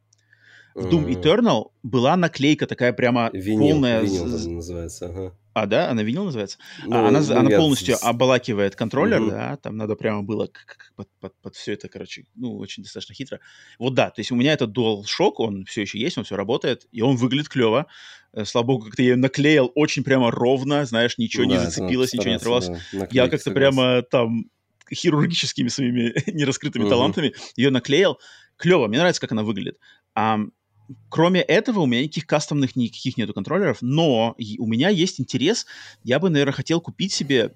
В Doom Eternal была наклейка такая прямо винил, полная... Винил называется, ага. А, да? Она винил называется? Ну, а, она, ну, она полностью с... обалакивает контроллер, угу. да, там надо прямо было под, под, под все это, короче, ну, очень достаточно хитро. Вот да, то есть у меня этот DualShock, он все еще есть, он все работает, и он выглядит клево. Э, слава богу, как-то я наклеил очень прямо ровно, знаешь, ничего да, не зацепилось, ничего не оторвалось. Да, я как-то прямо там хирургическими своими нераскрытыми угу. талантами ее наклеил. Клево, мне нравится, как она выглядит. А, кроме этого, у меня никаких кастомных никаких нету контроллеров, но у меня есть интерес. Я бы, наверное, хотел купить себе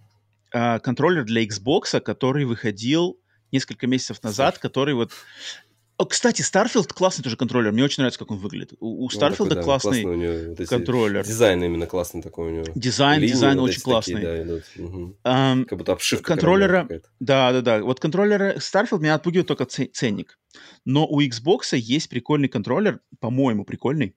а, контроллер для Xbox, который выходил несколько месяцев назад, который вот кстати, Starfield классный тоже контроллер. Мне очень нравится, как он выглядит. У, у ну, Starfield да, классный, классный него, контроллер. Дизайн именно классный такой у него. Дизайн, Линии дизайн вот очень классный. Такие, да, идут. Угу. Um, как будто обшивка. Контроллера, да, да, да. Вот контроллеры Starfield меня отпугивает только ценник. Но у Xbox есть прикольный контроллер, по-моему, прикольный.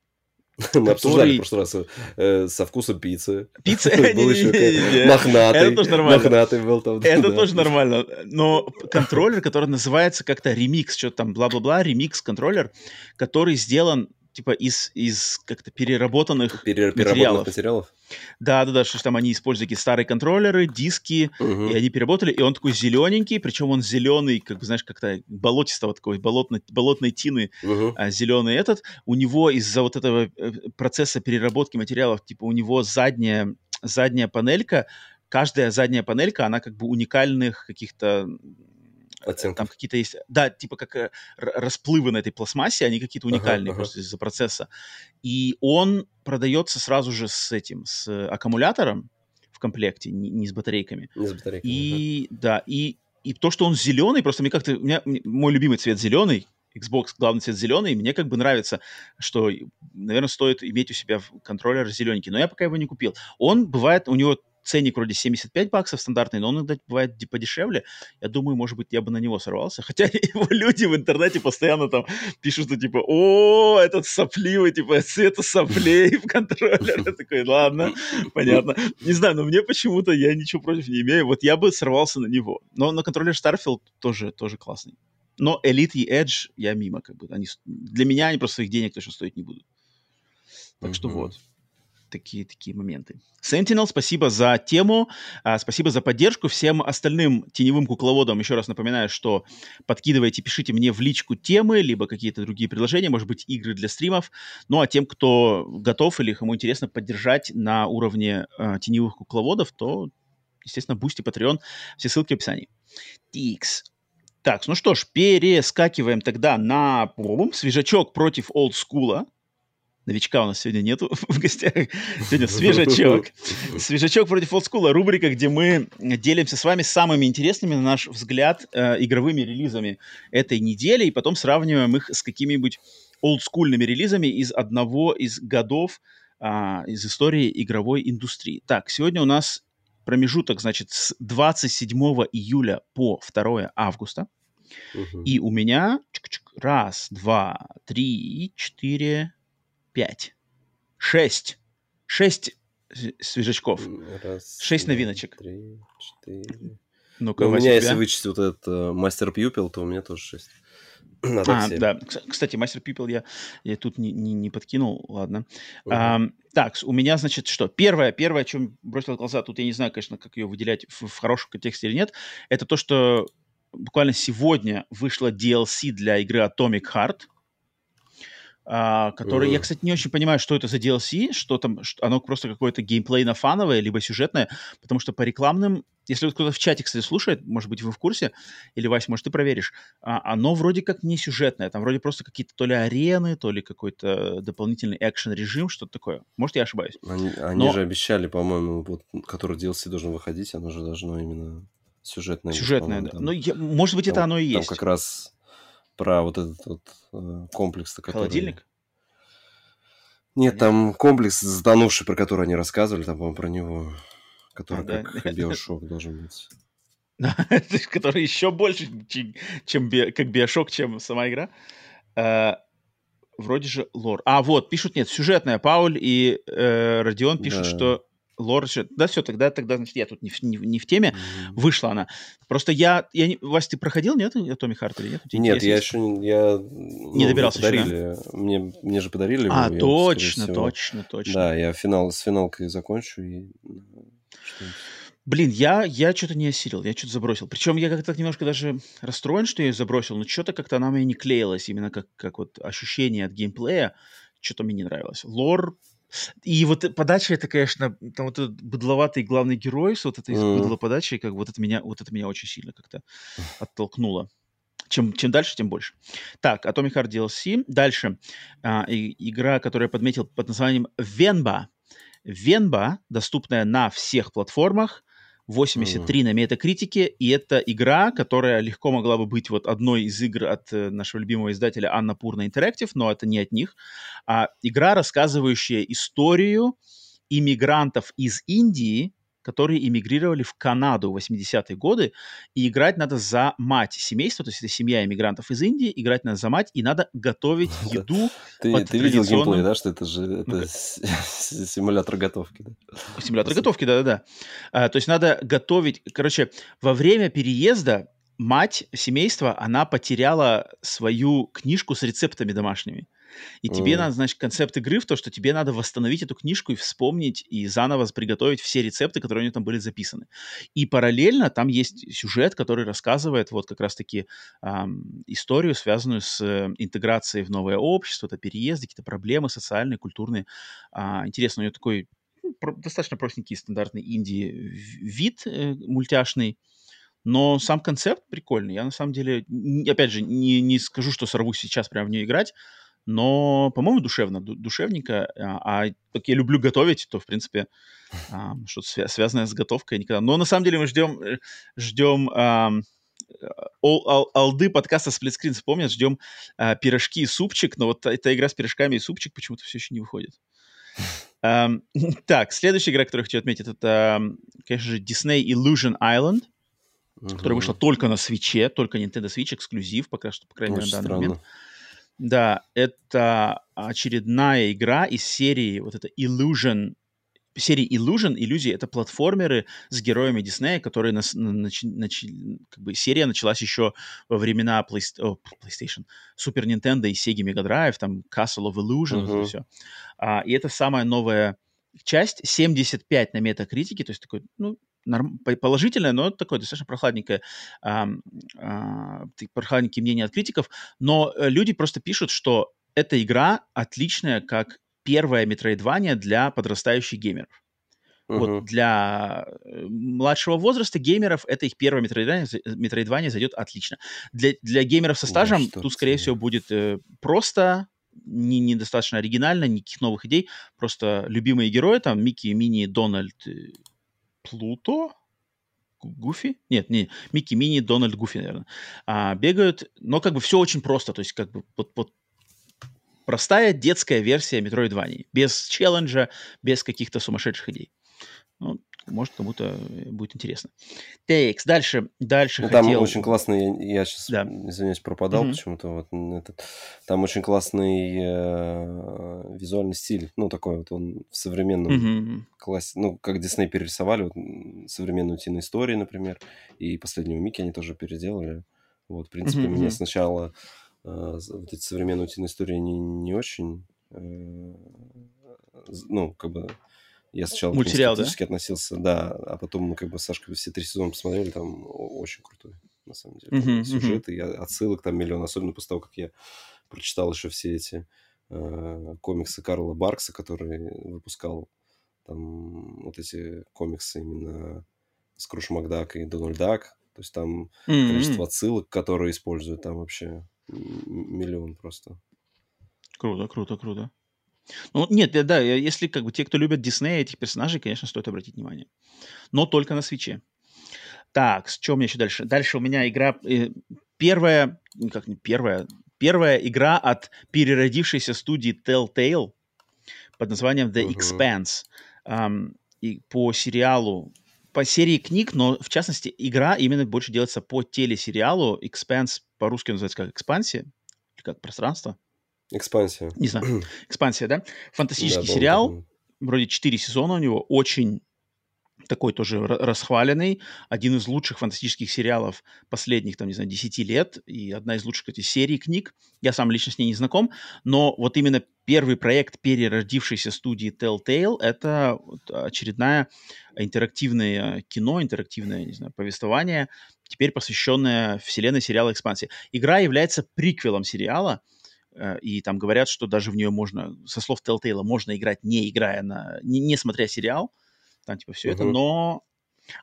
Мы обсуждали в прошлый раз э, со вкусом пиццы. Пицца? Был еще мохнатый. Это тоже нормально. Мохнатый был там. Это тоже нормально. Но контроллер, который называется как-то ремикс, что-то там, бла-бла-бла, ремикс-контроллер, который сделан типа из, из как-то переработанных, Перер, материалов. материалов. Да, да, да, что там они используют такие старые контроллеры, диски, угу. и они переработали, и он такой зелененький, причем он зеленый, как бы, знаешь, как-то болотистого такой, болотной, болотной тины, угу. а, зеленый этот. У него из-за вот этого э, процесса переработки материалов, типа, у него задняя, задняя панелька, каждая задняя панелька, она как бы уникальных каких-то Оттенков. Там какие-то есть, да, типа как э, расплывы на этой пластмассе, они какие-то уникальные ага, просто ага. из-за процесса. И он продается сразу же с этим, с аккумулятором в комплекте, не, не с батарейками. Не с батарейками. И ага. да, и и то, что он зеленый, просто мне как-то, у меня, мой любимый цвет зеленый, Xbox главный цвет зеленый, мне как бы нравится, что, наверное, стоит иметь у себя контроллер зелененький, но я пока его не купил. Он бывает, у него ценник вроде 75 баксов стандартный, но он иногда бывает подешевле. Я думаю, может быть, я бы на него сорвался. Хотя его люди в интернете постоянно там пишут, что типа, о, этот сопливый, типа, цвета соплей в контроллере. Я такой, ладно, понятно. Не знаю, но мне почему-то я ничего против не имею. Вот я бы сорвался на него. Но на контроллер Starfield тоже, тоже классный. Но Elite и Edge я мимо, как бы. Они, для меня они просто своих денег точно стоить не будут. Так mm-hmm. что вот такие, такие моменты. Sentinel, спасибо за тему, а, спасибо за поддержку. Всем остальным теневым кукловодам еще раз напоминаю, что подкидывайте, пишите мне в личку темы, либо какие-то другие предложения, может быть, игры для стримов. Ну, а тем, кто готов или кому интересно поддержать на уровне а, теневых кукловодов, то, естественно, Бусти, Patreon, все ссылки в описании. Такс. Так, ну что ж, перескакиваем тогда на свежачок против олдскула. Новичка у нас сегодня нету в гостях. Сегодня свежачок. Свежачок против олдскула. Рубрика, где мы делимся с вами самыми интересными, на наш взгляд, э, игровыми релизами этой недели, и потом сравниваем их с какими-нибудь олдскульными релизами из одного из годов а, из истории игровой индустрии. Так, сегодня у нас промежуток, значит, с 27 июля по 2 августа. Угу. И у меня раз, два, три, четыре, пять, шесть, шесть свежачков, Раз, шесть два, новиночек. Три, четыре. Ну-ка, ну, у меня, если вычесть вот этот uh, мастер Пьюпил, то у меня тоже шесть. Надо а, да. Кстати, мастер Пипел я, я тут не, не, не подкинул, ладно. Uh-huh. А, так, у меня, значит, что? Первое, первое, о чем бросил глаза, тут я не знаю, конечно, как ее выделять в, в хорошем контексте или нет, это то, что буквально сегодня вышла DLC для игры Atomic Heart – Uh, который, я, кстати, не очень понимаю, что это за DLC, что там, что оно просто какое-то геймплейно-фановое, либо сюжетное, потому что по рекламным, если вот кто-то в чате, кстати, слушает, может быть, вы в курсе, или, Вась, может, ты проверишь, uh, оно вроде как не сюжетное, там вроде просто какие-то то ли арены, то ли какой-то дополнительный экшен-режим, что-то такое. Может, я ошибаюсь. Они, они Но... же обещали, по-моему, вот, который DLC должен выходить, оно же должно именно сюжетное. Сюжетное, да. Там, ну, я, может быть, там, это оно и есть. Там как раз про вот этот вот э, комплекс. Который... Холодильник? Нет, Нет, там комплекс затонувший, про который они рассказывали, там, по-моему, про него, который а, как да? биошок должен быть. который еще больше, чем как биошок, чем сама игра. Э, вроде же лор. А, вот, пишут, нет, сюжетная. Пауль и э, Родион пишут, что лор Да, все, тогда, тогда, значит, я тут не в, не, не в теме. Mm-hmm. Вышла она. Просто я... я не, Вась, ты проходил, нет, Томми Харт или нет? Нет, я еще я, ну, не добирался подарили, еще, да? мне, мне же подарили А, его, точно, всего, точно, точно. Да, я финал с финалкой закончу и... Блин, я, я что-то не осилил, я что-то забросил. Причем я как-то немножко даже расстроен, что я ее забросил, но что-то как-то она мне не клеилась, именно как, как вот ощущение от геймплея, что-то мне не нравилось. Лор и вот подача это, конечно, там вот этот быдловатый главный герой с вот этой mm. быдло подачей, как вот это меня, вот это меня очень сильно как-то оттолкнуло. Чем, чем дальше, тем больше. Так, Atomic Heart DLC. Дальше. А, и, игра, которую я подметил под названием Венба. Венба, доступная на всех платформах. 83 mm. на метакритике, и это игра, которая легко могла бы быть вот одной из игр от э, нашего любимого издателя Анна Пурна Interactive, но это не от них. А игра, рассказывающая историю иммигрантов из Индии, которые эмигрировали в Канаду в 80-е годы, и играть надо за мать семейства, то есть это семья иммигрантов из Индии, играть надо за мать, и надо готовить еду. Ты, ты видел геймплей, да, что это же это симулятор готовки, да? Симулятор готовки, да-да-да. А, то есть надо готовить, короче, во время переезда мать семейства, она потеряла свою книжку с рецептами домашними. И тебе mm. надо, значит, концепт игры в то, что тебе надо восстановить эту книжку и вспомнить, и заново приготовить все рецепты, которые у нее там были записаны. И параллельно там есть сюжет, который рассказывает вот как раз-таки эм, историю, связанную с э, интеграцией в новое общество, это переезды, какие-то проблемы социальные, культурные. А, интересно, у нее такой ну, достаточно простенький стандартный инди вид э, мультяшный, но сам концепт прикольный. Я на самом деле, опять же, не, не скажу, что сорвусь сейчас прямо в нее играть, но, по-моему, душевно, душевненько. А, а как я люблю готовить, то, в принципе, а, что-то свя- связанное с готовкой никогда. Но на самом деле мы ждем, э, ждем а, ол, ал, алды подкаста сплитскрин, вспомнят, ждем а, пирожки и супчик, но вот эта игра с пирожками и супчик почему-то все еще не выходит. Так, следующая игра, которую я хочу отметить, это, конечно же, Disney Illusion Island, uh-huh. которая вышла только на свече, только Nintendo Switch, эксклюзив, пока что, по крайней мере, на данный странно. момент. Да, это очередная игра из серии вот это Illusion, серии Illusion. Иллюзии — это платформеры с героями Диснея, которые нас, нач, нач, как бы серия началась еще во времена Play, oh, PlayStation, Super Nintendo и Sega Mega Drive, там Castle of Illusion, uh-huh. вот все. А, и это самая новая часть, 75 на метакритике, то есть такой, ну, норм, положительное, но такое достаточно прохладненькое, а, а, прохладненькие мнения от критиков, но э, люди просто пишут, что эта игра отличная как первая метроидвания для подрастающих геймеров. Uh-huh. Вот для э, младшего возраста геймеров это их первая метроидвания, метроидвания зайдет отлично. Для, для геймеров со стажем да, тут, скорее всего, будет э, просто не, недостаточно оригинально, никаких новых идей, просто любимые герои, там Микки, Мини, Дональд, э, Плуто, Гуфи? Нет, не Микки, Мини, Дональд, Гуфи, наверное. А, бегают, но как бы все очень просто, то есть как бы вот, вот простая детская версия Metroidvania, без челленджа, без каких-то сумасшедших идей. Ну, может, кому-то э, будет интересно. Текс, дальше, дальше ну, хотел... Там очень классный, я, я сейчас, да. извиняюсь, пропадал mm-hmm. почему-то. Вот, этот, там очень классный э, визуальный стиль, ну, такой вот он в современном mm-hmm. классе, ну, как Дисней перерисовали, вот, современную утиную историю, например, и последнего Микки они тоже переделали. Вот, в принципе, mm-hmm. меня сначала э, вот эти современные утиные истории не, не очень... Э, ну, как бы я сначала Мультсериал, да? относился, да, а потом мы как бы с Сашкой все три сезона посмотрели, там очень крутой, на самом деле. Uh-huh, сюжеты, uh-huh. отсылок там миллион, особенно после того, как я прочитал еще все эти э, комиксы Карла Баркса, который выпускал там вот эти комиксы именно Скруш Макдак и Дональд Дак. То есть там mm-hmm. количество отсылок, которые используют, там вообще миллион просто. Круто, круто, круто. Ну, нет, да, если как бы те, кто любят Диснея, этих персонажей, конечно, стоит обратить внимание. Но только на свече. Так, с чем еще дальше? Дальше у меня игра... Э, первая... Как не первая? Первая игра от переродившейся студии Telltale под названием The. Expanse. Um, и по сериалу по серии книг, но в частности игра именно больше делается по телесериалу. Expanse по-русски называется как экспансия, или как пространство. Экспансия. Не знаю. Экспансия, да? Фантастический да, сериал. Такой. Вроде четыре сезона у него. Очень такой тоже расхваленный. Один из лучших фантастических сериалов последних, там, не знаю, десяти лет. И одна из лучших, кстати, серий книг. Я сам лично с ней не знаком. Но вот именно первый проект переродившейся студии Telltale — это очередное интерактивное кино, интерактивное, не знаю, повествование, теперь посвященное вселенной сериала «Экспансия». Игра является приквелом сериала — и там говорят, что даже в нее можно, со слов Telltale, можно играть, не играя на, не, не смотря сериал, там типа все uh-huh. это, но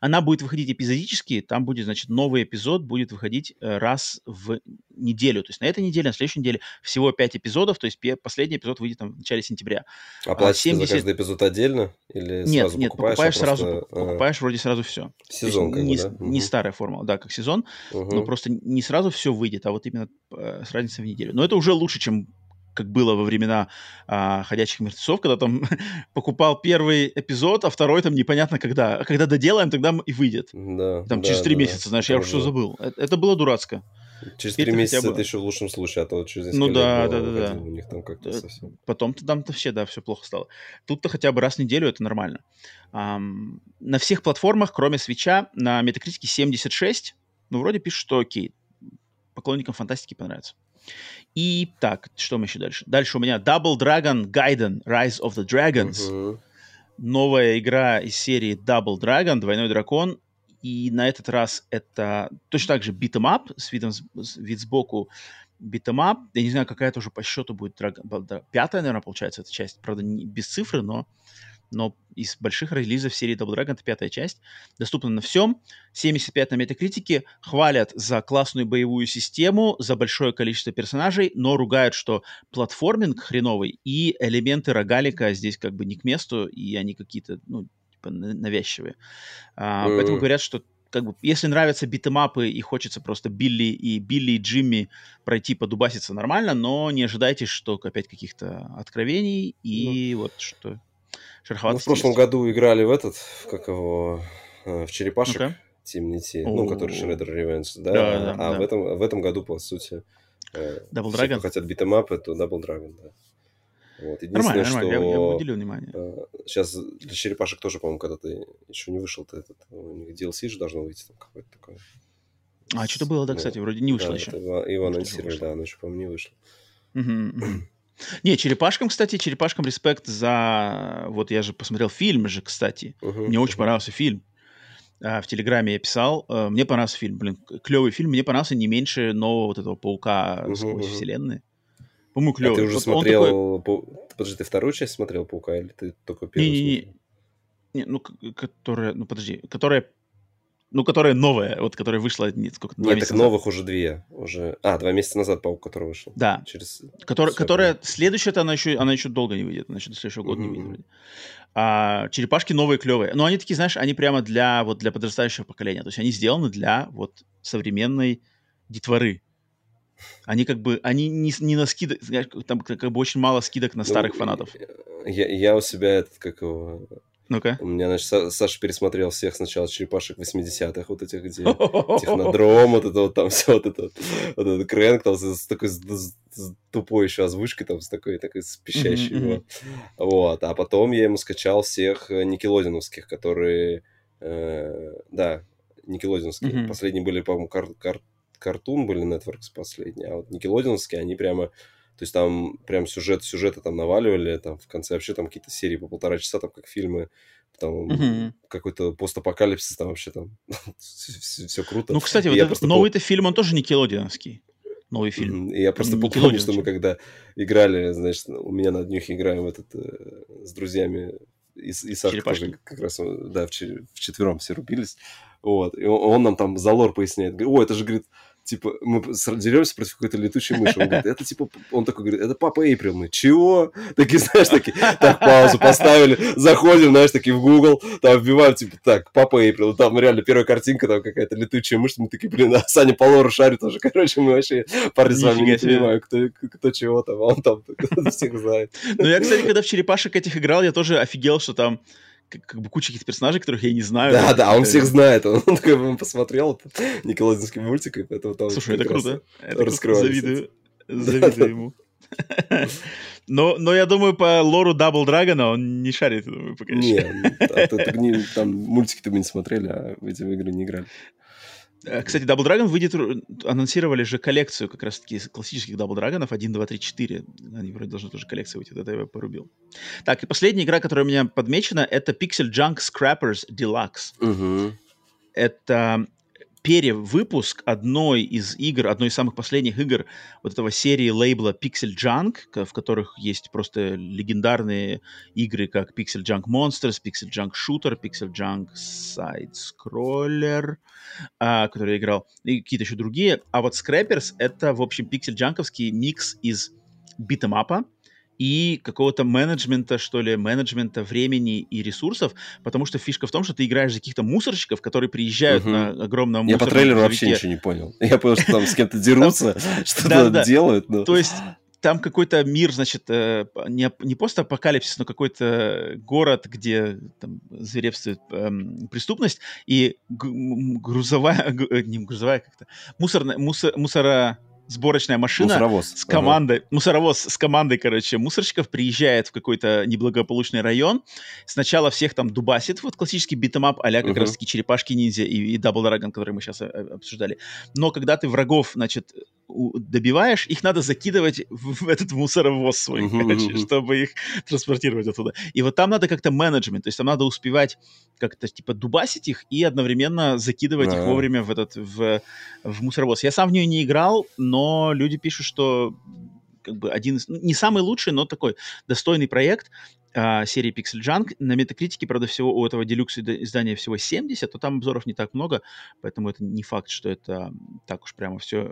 она будет выходить эпизодически, там будет, значит, новый эпизод будет выходить э, раз в неделю. То есть на этой неделе, на следующей неделе всего 5 эпизодов, то есть последний эпизод выйдет там, в начале сентября. А платишь 70... за каждый эпизод отдельно? Или нет, сразу нет, покупаешь, покупаешь а просто... сразу, покупаешь вроде сразу все. Сезон как не, бы, да? Не угу. старая формула, да, как сезон, угу. но просто не сразу все выйдет, а вот именно э, с разницей в неделю. Но это уже лучше, чем как было во времена а, «Ходячих мертвецов», когда там покупал первый эпизод, а второй там непонятно когда. А когда доделаем, тогда и выйдет. Да, там да, через три да, месяца, знаешь, я уже все забыл. Это, это было дурацко. Через три месяца бы... это еще в лучшем случае, а то через несколько ну, да, да, да, да. у них там как-то э, совсем... Потом-то там вообще, да, все плохо стало. Тут-то хотя бы раз в неделю это нормально. Um, на всех платформах, кроме свеча, на Метакритике 76, ну, вроде пишут, что окей, поклонникам фантастики понравится. И так, что мы еще дальше? Дальше у меня Double Dragon Gaiden Rise of the Dragons. Uh-huh. Новая игра из серии Double Dragon, Двойной Дракон. И на этот раз это точно так же beat'em up, с видом, с, вид сбоку up. Я не знаю, какая это уже по счету будет. Пятая, наверное, получается эта часть. Правда, не, без цифры, но но из больших релизов серии Double Dragon, это пятая часть, доступна на всем, 75 на метакритике, хвалят за классную боевую систему, за большое количество персонажей, но ругают, что платформинг хреновый и элементы рогалика здесь как бы не к месту, и они какие-то, ну, типа навязчивые. А, mm. Поэтому говорят, что как бы, если нравятся битэмапы и хочется просто Билли и Билли и Джимми пройти, подубаситься нормально, но не ожидайте, что опять каких-то откровений и ну, вот что шероховатый. Мы в прошлом году играли в этот, как его, э, в черепашек. Okay. Темнити, ну, который Shredder Revenge, да, да, да а да. В, этом, в этом году, по сути, э, Double Dragon? хотят битэмапы, то Double Dragon, да. Вот. Единственное, нормально, что... нормально, я, я уделил внимание. Сейчас для черепашек тоже, по-моему, когда ты еще не вышел, то этот, у них DLC же должно выйти там какое-то такое. А, что-то было, да, кстати, вроде не вышло да, еще. Его анонсировали, да, оно еще, по-моему, не вышло. Не, черепашкам, кстати, черепашкам респект за... Вот я же посмотрел фильм же, кстати. Угу, Мне очень понравился фильм. А, в Телеграме я писал. А, мне понравился фильм. Блин, клевый фильм. Мне понравился не меньше нового вот этого Паука Угу, сквозь угу. вселенной. По-моему, клевый. А ты уже Вот такой- смотрел... Пау- Подожди, ты вторую часть смотрел Паука или ты только первую Не-не-не. смотрел? Не, ну, к- которая... Ну, подожди. Которая... Ну, которая новая. Вот, которая вышла... Не, сколько, Нет, так назад. новых уже две. Уже... А, два месяца назад Паук, который вышел. Да. Через... Которая, Всё, которая следующая-то она еще, она еще долго не выйдет, она еще до следующего года не Мгм, выйдет. А, черепашки новые клевые. Но они такие, знаешь, они прямо для вот для подрастающего поколения. То есть они сделаны для вот современной детворы. Они как бы, они не, не на скидок, знаешь, там как бы очень мало скидок на Ну, старых фанатов. Я, я у себя этот, как его... Ну-ка. У меня, значит, Са- Саша пересмотрел всех сначала черепашек 80-х, вот этих, где технодром, вот это вот там все, вот это вот, вот этот крэнк там с, с такой с- с- с тупой еще озвучкой, там с такой, такой с пищащей. Вот. Вот, а потом я ему скачал всех э, никелодиновских, которые, э, да, никелодиновские. Последние были, по-моему, кар- кар- картун были Networks последние, а вот никелодиновские, они прямо то есть там прям сюжет, сюжеты там наваливали, там в конце вообще там какие-то серии по полтора часа, там как фильмы, там Мгм. какой-то постапокалипсис, там вообще там все, круто. Ну, кстати, вот этот новый-то фильм, он тоже никелодиановский. Новый фильм. И я просто помню, что мы когда играли, значит, у меня на днюхе играем этот э, с друзьями, и, и Сашка Черепашки. тоже как раз, э, да, в четвером все рубились. Вот. И он, он нам там за лор поясняет. О, это же, говорит, типа, мы деремся против какой-то летучей мыши. Он говорит, это типа, он такой говорит, это папа Эйприл. Мы, чего? Такие, знаешь, такие, так, паузу поставили, заходим, знаешь, такие в Google, там вбиваем, типа, так, папа Эйприл. Там реально первая картинка, там какая-то летучая мышь. Мы такие, блин, а Саня по лору шарит тоже. Короче, мы вообще, парни, с вами не понимаем, кто, кто чего там, а он там всех знает. Ну, я, кстати, когда в черепашек этих играл, я тоже офигел, что там как, как бы куча каких-то персонажей, которых я не знаю. Да, да, он какие-то- всех знает. Он такой он посмотрел этот никелодинский мультик, и поэтому там Слушай, это круто. Это круто. Завидую. Завидую ему. Но, но я думаю, по лору Дабл Драгона он не шарит, я думаю, пока Не, а не- там мультики-то мы не смотрели, а в эти игры не играли. Э, Кстати, Double Dragon выйдет, анонсировали же коллекцию как раз-таки классических Double Dragonов 1, 2, 3, 4. Они вроде должны тоже коллекция выйти, это я порубил. Так, и последняя игра, которая у меня подмечена, это Pixel Junk Scrappers Deluxe. Мгм. это перевыпуск одной из игр, одной из самых последних игр вот этого серии лейбла Pixel Junk, в которых есть просто легендарные игры, как Pixel Junk Monsters, Pixel Junk Shooter, Pixel Junk Side Scroller, а, который я играл, и какие-то еще другие. А вот Scrappers — это, в общем, Pixel Junk'овский микс из битэмапа, и какого-то менеджмента, что ли, менеджмента времени и ресурсов, потому что фишка в том, что ты играешь за каких-то мусорщиков, которые приезжают Мгм. на огромном Я по трейлеру вообще ничего не понял. Я понял, что там с кем-то дерутся, что-то делают. То есть там какой-то мир, значит, э, не, не просто апокалипсис, но какой-то город, где там зверевствует эм, преступность, и грузовая, э, не грузовая как-то, мусорная, мусор, мусоросборочная машина Мусоровоз. с Ага. командой, мусоровоз с командой, короче, мусорщиков приезжает в какой-то неблагополучный район. Сначала всех там дубасит, вот классический битэмап а как Мгм. раз таки Черепашки-ниндзя и, и Double Dragon, который мы сейчас обсуждали. Но когда ты врагов, значит, добиваешь, их надо закидывать в, этот мусоровоз свой, Мгм, короче, мгм. чтобы их транспортировать оттуда. И вот там надо как-то менеджмент, то есть там надо успевать как-то типа дубасить их и одновременно закидывать их Да. вовремя в этот в, в мусоровоз. Я сам в нее не играл, но люди пишут, что как бы один из, ну, не самый лучший, но такой достойный проект а, серии Pixel Junk. На метакритике, правда, всего у этого делюкс издания всего 70, то там обзоров не так много, поэтому это не факт, что это так уж прямо все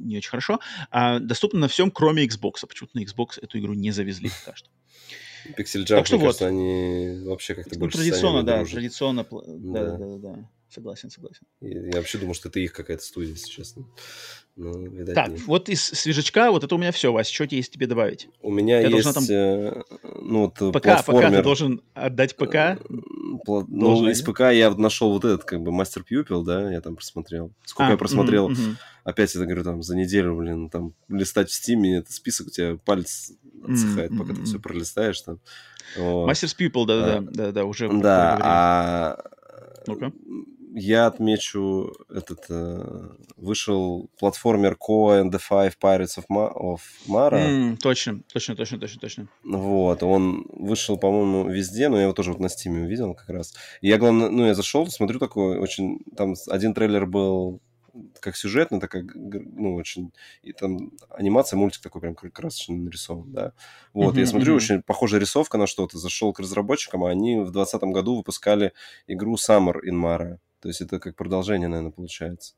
не очень хорошо. А, доступно на всем, кроме Xbox. Почему-то на Xbox эту игру не завезли пока что. Pixel Так Junk, что мне вот. кажется, они вообще как-то Ну, больше традиционно, да, дружат. традиционно. Да, Да. да, да, да. Согласен, согласен. И Я вообще думал, что это их какая-то студия, если честно. Но, видать, Так, нет. вот из свежачка, вот это у меня все, Вась. Что тебе есть тебе добавить? У меня я есть, там- э, ну, вот э, ПК, ПК, ты платформер. должен отдать ПК. Э, пла- Ну, Должен, из да? ПК я нашел вот этот, как бы, Мастер Пьюпил, да, я там просмотрел. Сколько А, я просмотрел, мгм, мгм. опять это говорю, там, за неделю, блин, там, листать в Стиме, это список, у тебя палец отсыхает, mm-hmm. пока ты все пролистаешь там. Вот. Master's Pupil, да-да-да, да-да, уже. Да, а... Ну-ка я отмечу этот э, вышел платформер Koa and the Five Pirates of, Ma- of Mara. Mm, точно, точно, точно, точно, точно. Вот, он вышел, по-моему, везде, но я его тоже вот на Steam увидел как раз. И я, главное, ну, я зашел, смотрю такой очень... Там один трейлер был как сюжетный, так как, ну, очень... И там анимация, мультик такой прям красочно нарисован, да. Вот, uh-huh, я смотрю, uh-huh. очень похожая рисовка на что-то. Зашел к разработчикам, а они в 2020 году выпускали игру Summer in Mara. То есть это как продолжение, наверное, получается.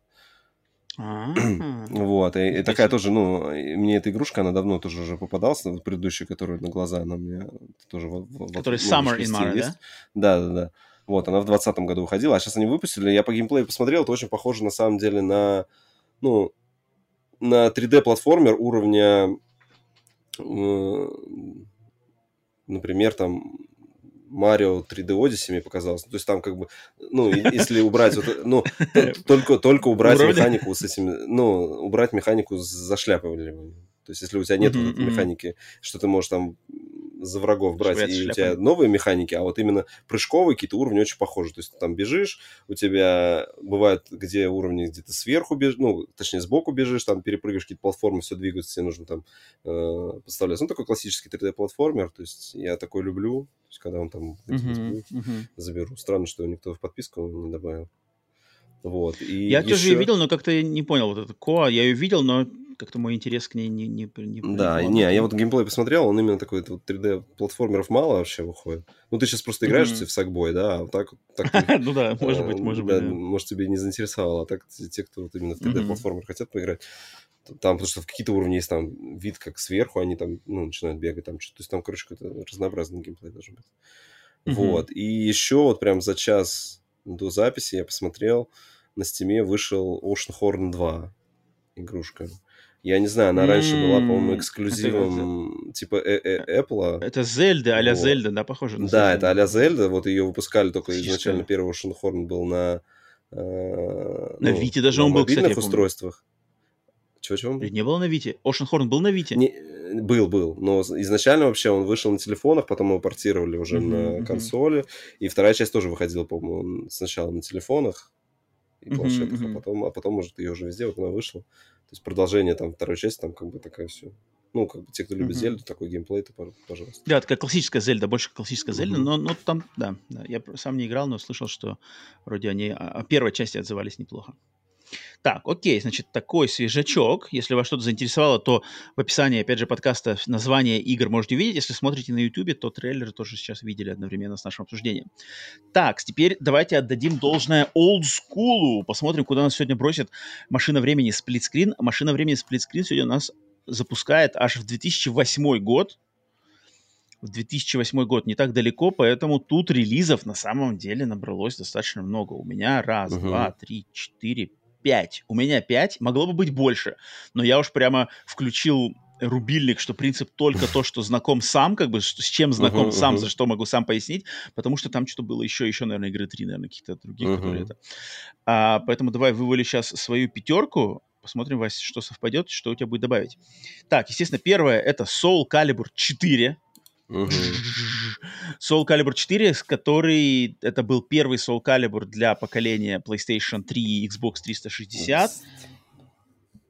А. Вот, и, и такая тоже, ну, мне эта игрушка, она давно тоже уже попадалась, вот предыдущая, которая на глаза, она мне тоже... Который ну, Summer in Mara, да? Да, да, да. Вот, она в 2020 году выходила, а сейчас они выпустили, я по геймплею посмотрел, это очень похоже на самом деле на, ну, на 3D-платформер уровня, э, например, там, Марио 3D Odyssey мне показалось. То есть там как бы, ну, если убрать, вот, ну, только, только убрать механику с этим, ну, убрать механику с зашляпыванием. То есть если у тебя нет механики, что ты можешь там за врагов брать, и шляпами. у тебя новые механики, а вот именно прыжковые какие-то уровни очень похожи. То есть ты там бежишь, у тебя бывают где уровни, где то сверху бежишь, ну, точнее, сбоку бежишь, там перепрыгиваешь какие-то платформы, все двигаются, тебе нужно там э, подставлять. Ну, такой классический 3D-платформер, то есть я такой люблю, то есть когда он там uh-huh, uh-huh. заберу. Странно, что никто в подписку не добавил. Вот. И я еще... тоже ее видел, но как-то не понял вот это Коа. Я ее видел, но как-то мой интерес к ней не... не, не да, не, я вот геймплей посмотрел, он именно такой, вот 3D-платформеров мало вообще выходит. Ну, ты сейчас просто играешь mm-hmm. в Сагбой, да, а вот так... Ну да, может быть, может быть. Может, тебе не заинтересовало, а так те, кто вот именно в 3D-платформер хотят поиграть, там, потому что в какие-то уровни есть там вид как сверху, они там, ну, начинают бегать там что-то. То есть там, короче, какой-то разнообразный геймплей должен быть. Вот. И еще вот прям за час до записи я посмотрел, на стиме вышел Ocean Horn 2 игрушка. Я не знаю, она раньше была, по-моему, эксклюзивом это, типа э -э Apple. Это Зельда, а-ля вот. Зельда, да, похоже на Да, это а-ля Зельда. Вот ее выпускали только Фишка. изначально первый Шенхорн был на... Э, на ну, Вите даже он был, кстати, устройствах. Чего-чего он был? Не было на Вите. Ocean Horn был на Вите? Не, был, был. Но изначально вообще он вышел на телефонах, потом его портировали уже mm-hmm, на консоли. И вторая часть тоже выходила, по-моему, сначала на телефонах и планшетах, mm-hmm. а потом, а потом, может, ее уже везде, вот она вышла. То есть продолжение там второй части, там как бы такая все. Ну, как бы те, кто любит mm-hmm. Зельду, такой геймплей, то пожалуйста. Да, такая классическая Зельда, больше классическая mm-hmm. Зельда, но, но там, да, да, я сам не играл, но слышал, что вроде они о первой части отзывались неплохо. Так, окей, значит, такой свежачок. Если вас что-то заинтересовало, то в описании, опять же, подкаста название игр можете увидеть. Если смотрите на YouTube, то трейлер тоже сейчас видели одновременно с нашим обсуждением. Так, теперь давайте отдадим должное school. Посмотрим, куда нас сегодня бросит машина времени сплитскрин. Машина времени сплитскрин сегодня нас запускает аж в 2008 год. В 2008 год не так далеко, поэтому тут релизов на самом деле набралось достаточно много. У меня раз, uh-huh. два, три, четыре, 5. У меня 5, могло бы быть больше. Но я уж прямо включил рубильник, что принцип только то, что знаком сам, как бы, с чем знаком uh-huh, сам, uh-huh. за что могу сам пояснить, потому что там что-то было еще, еще, наверное, игры 3, наверное, каких-то других, uh-huh. которые это. А, поэтому давай вывали сейчас свою пятерку, посмотрим, Вася, что совпадет, что у тебя будет добавить. Так, естественно, первое это Soul Calibur 4. Soul Calibur 4, который это был первый Soul Calibur для поколения PlayStation 3 и Xbox 360.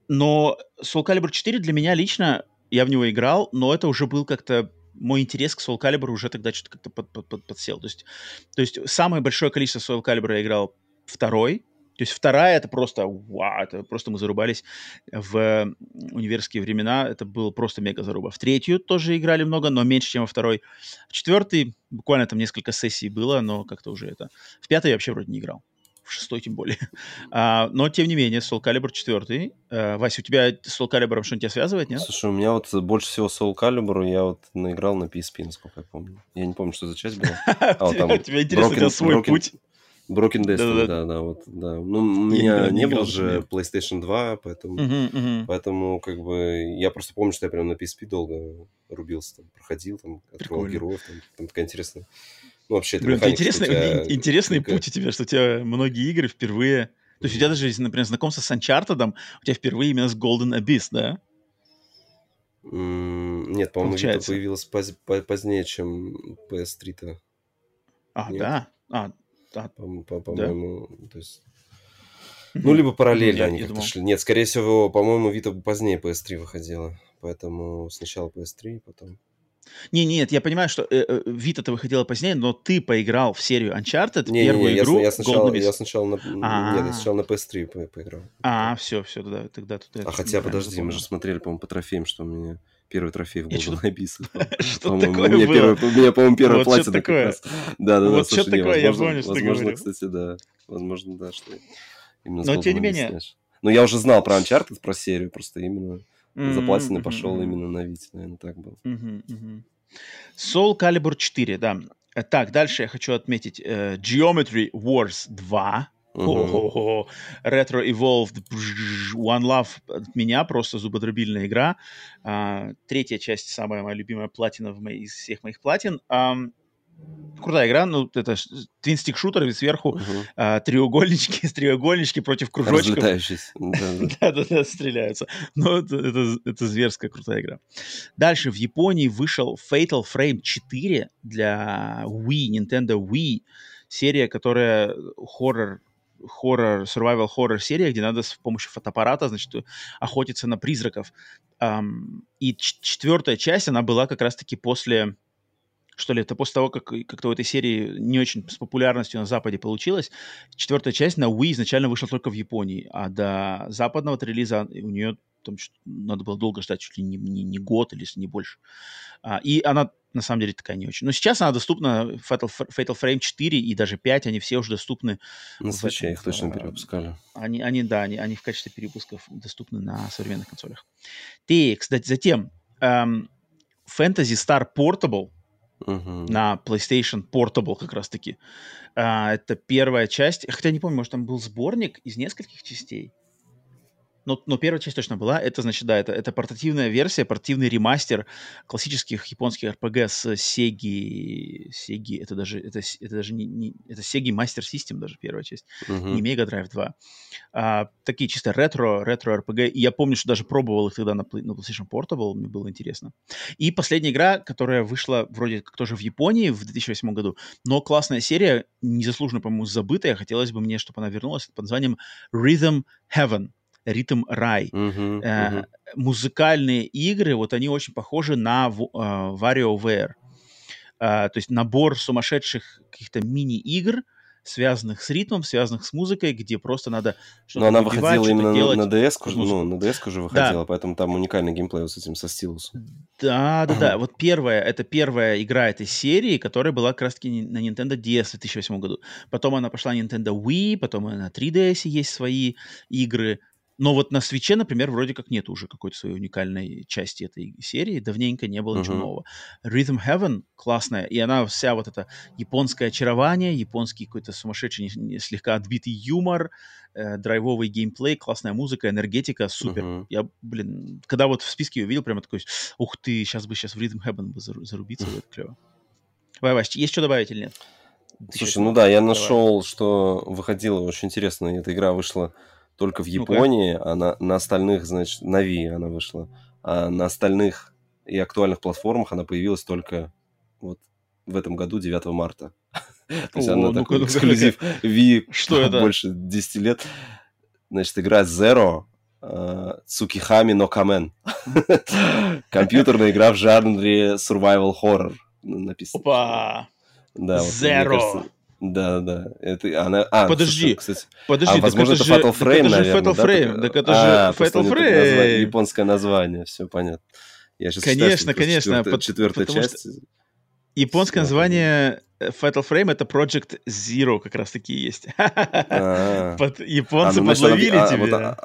Но Soul Calibur 4 для меня лично, я в него играл, но это уже был как-то мой интерес к Soul Calibur уже тогда что-то как-то под, под, под, подсел. То есть, то есть самое большое количество Soul Calibur я играл второй, то есть вторая это просто вау, это просто мы зарубались в универские времена, это было просто мега заруба. В третью тоже играли много, но меньше, чем во второй. В четвертый буквально там несколько сессий было, но как-то уже это. В пятой я вообще вроде не играл. В шестой тем более. а, но, тем не менее, Soul Calibur 4. А, Вася, у тебя с Soul Calibur что-нибудь тебя связывает, нет? Слушай, у меня вот больше всего Soul Calibur я вот наиграл на PSP, насколько я помню. Я не помню, что за часть была. А, вот там у тебя интересно, свой путь. Broken Destiny, да, да, вот, да. Ну, у меня не, не было же PlayStation 2, поэтому, uh-huh, uh-huh. поэтому, как бы, я просто помню, что я прям на PSP долго рубился, там, проходил, там, открывал героев, там, там такая интересная... Ну, вообще, это Блин, механика, интересный, тебя... интересный такая... путь у тебя, что у тебя многие игры впервые... То есть у тебя даже, например, знакомство с Uncharted, у тебя впервые именно с Golden Abyss, да? Нет, по-моему, Vita появилась поз- позднее, чем PS3-то. А, Нет? да? А, да. По-моему, да? то есть... Ну, либо параллельно ну, они как-то шли. Нет, скорее всего, по-моему, Vita позднее PS3 выходила. Поэтому сначала PS3, потом... Не, нет, я понимаю, что э, э, Vita-то выходила позднее, но ты поиграл в серию Uncharted, не, первую не, не, игру. Я, я, сначала, я сначала на, А-а-а. нет, я сначала на PS3 по поиграл. А, все, все, тогда, тогда тут. А хотя, подожди, мы же смотрели, по-моему, по трофеям, что у меня первый трофей в Golden Abyss. Что такое у меня, первый, у меня, по-моему, первая вот платина как раз. Да, да, да. Вот что такое, я помню, что Возможно, кстати, да. Возможно, да, что именно Но тем не менее. Но я уже знал про Uncharted, про серию, просто именно за платины пошел именно на Вите, наверное, так было. Soul Calibur 4, да. Так, дальше я хочу отметить uh, Geometry Wars 2. Retro Evolved One Love от меня просто зубодробильная игра. Uh, третья часть, самая моя любимая платина в моей, из всех моих платин. Um, крутая игра, ну, это твинстик шутер, и сверху uh-huh. а, треугольнички, треугольнички против кружочков. Да-да-да, стреляются. Но это, это, это зверская крутая игра. Дальше в Японии вышел Fatal Frame 4 для Wii, Nintendo Wii. Серия, которая хоррор хоррор, survival хоррор серия, где надо с помощью фотоаппарата, значит, охотиться на призраков. Um, и четвертая часть, она была как раз-таки после что ли, это после того, как как-то в этой серии не очень с популярностью на Западе получилось. Четвертая часть на Wii изначально вышла только в Японии, а до западного релиза у нее там надо было долго ждать, чуть ли не, не, не год или не больше. А, и она на самом деле такая не очень. Но сейчас она доступна, Fatal, Fatal Frame 4 и даже 5, они все уже доступны. На свече их точно перевыпускали. Они, они, да, они, они в качестве перепусков доступны на современных консолях. Так, кстати, затем эм, Fantasy Star Portable uh-huh. на PlayStation Portable как раз-таки. А, это первая часть. Хотя не помню, может, там был сборник из нескольких частей но, но первая часть точно была. Это, значит, да, это, это портативная версия, портативный ремастер классических японских RPG с Sega. Sega, это даже, это, это даже не, не это Sega Master System даже первая часть, uh-huh. не Mega Drive 2. А, такие чисто ретро, ретро RPG. И я помню, что даже пробовал их тогда на, на PlayStation Portable, мне было интересно. И последняя игра, которая вышла вроде как тоже в Японии в 2008 году, но классная серия, незаслуженно, по-моему, забытая, хотелось бы мне, чтобы она вернулась, под названием Rhythm Heaven ритм рай. Uh-huh, uh-huh. Музыкальные игры, вот они очень похожи на uh, WarioWare. Uh, то есть набор сумасшедших каких-то мини-игр, связанных с ритмом, связанных с музыкой, где просто надо что-то Но она выходила именно делать. на DS, ну, на DS уже выходила, да. поэтому там уникальный геймплей вот с этим, со стилусом. Да, да, да. Вот первая, это первая игра этой серии, которая была как раз-таки на Nintendo DS в 2008 году. Потом она пошла на Nintendo Wii, потом на 3DS есть свои игры. Но вот на свече, например, вроде как нет уже какой-то своей уникальной части этой серии. Давненько не было uh-huh. ничего нового. Rhythm Heaven классная, и она вся вот это японское очарование, японский какой-то сумасшедший, слегка отбитый юмор, э, драйвовый геймплей, классная музыка, энергетика, супер. Uh-huh. Я, блин, когда вот в списке ее видел, прямо такой, ух ты, сейчас бы сейчас в Rhythm Heaven бы зарубиться, uh-huh. это клево. Давай, Вась, есть что добавить или нет? Слушай, ну да, я нашел, что выходила очень интересно, эта игра вышла только в Японии, ну а на, на остальных, значит, на Wii она вышла, а на остальных и актуальных платформах она появилась только вот в этом году, 9 марта. То есть она такой эксклюзив Wii Что это? больше 10 лет. Значит, игра Zero Цукихами но Камен. Компьютерная игра в жанре survival horror написано. Опа! Да, Zero. Да, да. Это она. А, подожди, слушай, кстати. подожди. А, возможно, это, это Fatal Frame, это наверное. Fatal Frame. Так это а, же Fatal Frame. Название, японское название, все понятно. Я сейчас конечно, конечно. Четвертая, четвертая часть. Японское название Fatal Frame это Project Zero как раз таки есть. А. Японцы а, ну, подловили а, тебя.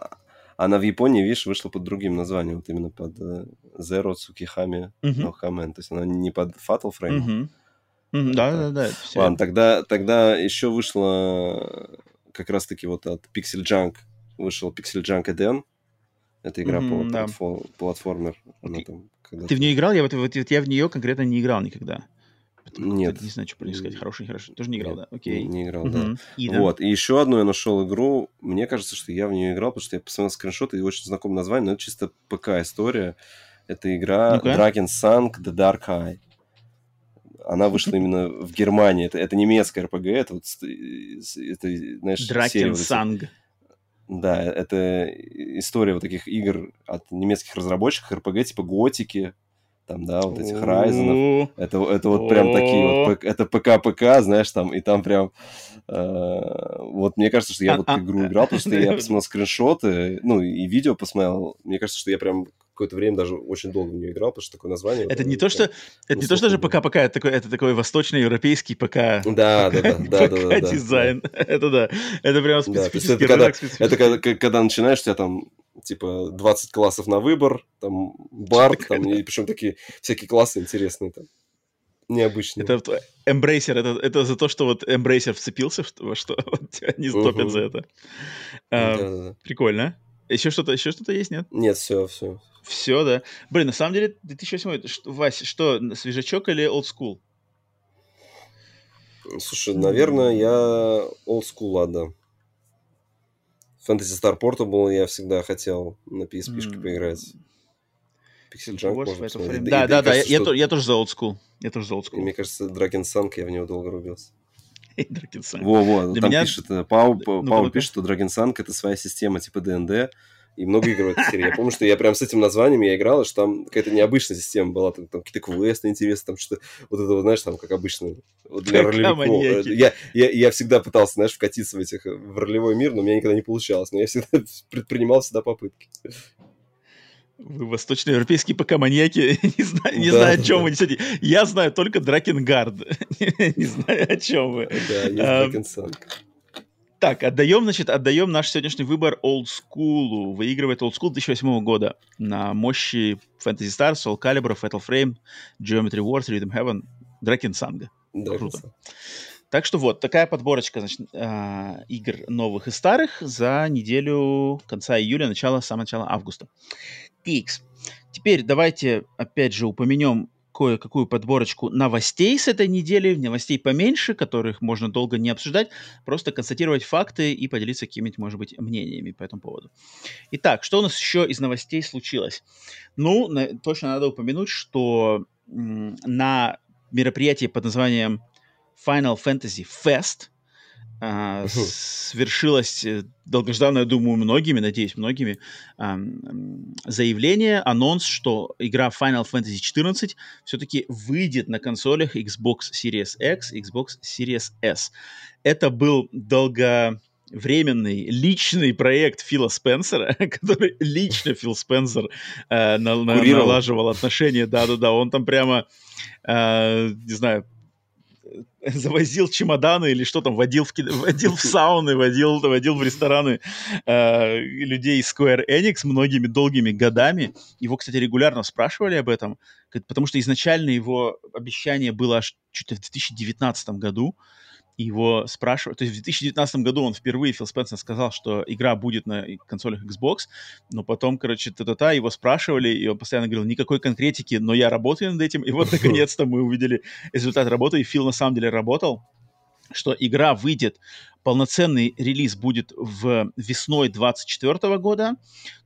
Она в Японии, видишь, вышла под другим названием, вот именно под э, Zero Tsukihami no Kamen. То есть она не под Fatal Frame, да, да, да. Ладно, тогда, тогда еще вышло как раз-таки вот от Pixel Junk вышел Pixel Junk Eden. Это игра mm-hmm, по да. платформ, платформер. Она там, Ты в нее играл? Я, вот, вот, я в нее конкретно не играл никогда. Нет. Не знаю, что про нее сказать. Хороший, хорошо. Тоже не играл, Нет, да? Окей. Не, играл, mm-hmm. да. И, вот. И еще одну я нашел игру. Мне кажется, что я в нее играл, потому что я посмотрел скриншоты и очень знакомое название, но это чисто ПК-история. Это игра ну Dragon Sunk The Dark Eye. Она вышла именно в Германии. Это, это немецкая РПГ, это вот это, знаешь, Dragon Sunk. Да, это история вот таких игр от немецких разработчиков, РПГ типа Готики, там, да, вот этих Райзенов. Это, это вот прям такие вот, это ПК-ПК, знаешь, там, и там прям... Э, вот мне кажется, что я вот игру играл, потому что я посмотрел скриншоты, ну, и видео посмотрел. Мне кажется, что я прям какое-то время даже очень долго в нее играл, потому что такое название... Это не то, что... Это не то, что даже ПК-ПК, это такой, это такой восточноевропейский ПК... Да, да, да, да, да, дизайн. Это да. Это прям специфический Это когда начинаешь, у тебя там типа 20 классов на выбор, там бард, там, и причем такие всякие классы интересные там необычные. Это Embracer, это, это за то, что вот Embracer вцепился во что, вот не стопят за это. А, прикольно. Еще что-то, еще что-то есть, нет? Нет, все, все. Все, да. Блин, на самом деле, 2008, Вась, что, свежачок или old school? Слушай, наверное, я old school, ладно. Fantasy Star Portable я всегда хотел на PSP mm. поиграть. Pixel Junk можно посмотреть. Да, да, да, я, я, я тоже за old school. Я тоже за old school. И, мне кажется, Dragon Sunk, я в него долго рубился. Dragon Sunk. Во-во, там меня... пишет, э, Пау, ну, Пау пишет, что Dragon Sunk это своя система типа ДНД, и много игр в этой серии. Я помню, что я прям с этим названием я играл, что там какая-то необычная система была, там, там какие-то квесты интересные, там что-то, вот это вот, знаешь, там, как обычно, вот для ролевиков. Я, я, я всегда пытался, знаешь, вкатиться в, этих, в ролевой мир, но у меня никогда не получалось, но я всегда предпринимал всегда попытки. Вы восточноевропейские пока-маньяки, не знаю, не да, знаю о чем да. вы несете. Я знаю только Дракенгард. не знаю, о чем вы. Да, есть Дракенсанг. Так, отдаем, значит, отдаем наш сегодняшний выбор Old School. Выигрывает Old School 2008 года на мощи Fantasy Stars, Soul Calibur, Fatal Frame, Geometry Wars, Rhythm Heaven, Draken Sanga. Круто. Так что вот, такая подборочка значит, э, игр новых и старых за неделю конца июля, начало, самое начало августа. X. Теперь давайте опять же упомянем кое-какую подборочку новостей с этой недели, новостей поменьше, которых можно долго не обсуждать, просто констатировать факты и поделиться какими-нибудь, может быть, мнениями по этому поводу. Итак, что у нас еще из новостей случилось? Ну, на, точно надо упомянуть, что м, на мероприятии под названием Final Fantasy Fest а, свершилось э, долгожданное, думаю, многими, надеюсь, многими, а, заявление, анонс, что игра Final Fantasy XIV все-таки выйдет на консолях Xbox Series X, Xbox Series S. Это был долго временный личный проект Фила Спенсера, который лично Фил Спенсер э, на, на, налаживал отношения, да-да-да, он там прямо, э, не знаю, завозил чемоданы или что там, водил в, водил в сауны, водил, водил в рестораны э, людей из Square Enix многими долгими годами. Его, кстати, регулярно спрашивали об этом, потому что изначально его обещание было аж чуть ли в 2019 году, его спрашивают, то есть в 2019 году он впервые, Фил Спенсер, сказал, что игра будет на консолях Xbox, но потом, короче, та-та-та, его спрашивали, и он постоянно говорил, никакой конкретики, но я работаю над этим, и вот наконец-то мы увидели результат работы, и Фил на самом деле работал, что игра выйдет, полноценный релиз будет в весной 2024 года,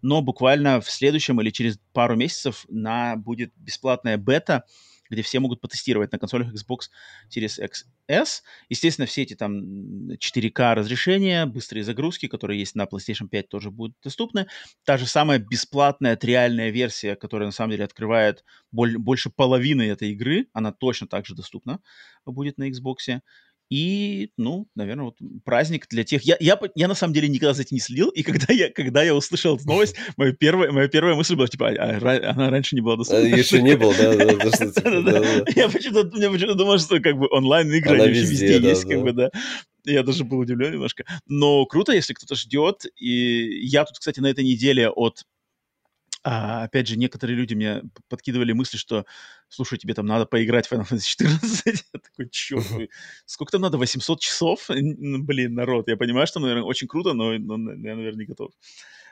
но буквально в следующем или через пару месяцев на будет бесплатная бета, где все могут потестировать на консолях Xbox Series XS. Естественно, все эти там 4К разрешения, быстрые загрузки, которые есть на PlayStation 5, тоже будут доступны. Та же самая бесплатная триальная версия, которая на самом деле открывает больше половины этой игры, она точно также доступна будет на Xbox. И, ну, наверное, вот праздник для тех... Я, я, я на самом деле никогда за этим не следил, и когда я, когда я услышал эту новость, моя первая, моя первая мысль была, типа, а, а, она раньше не была доступна. А, еще не было, да, да, Я почему-то, думал, что как бы онлайн-игры они везде есть, как бы, да. Я даже был удивлен немножко. Но круто, если кто-то ждет. И я тут, кстати, на этой неделе от а, опять же, некоторые люди мне подкидывали мысли, что, слушай, тебе там надо поиграть в Final Fantasy 14. я такой, черт, сколько там надо, 800 часов? Блин, народ, я понимаю, что, наверное, очень круто, но, но я, наверное, не готов.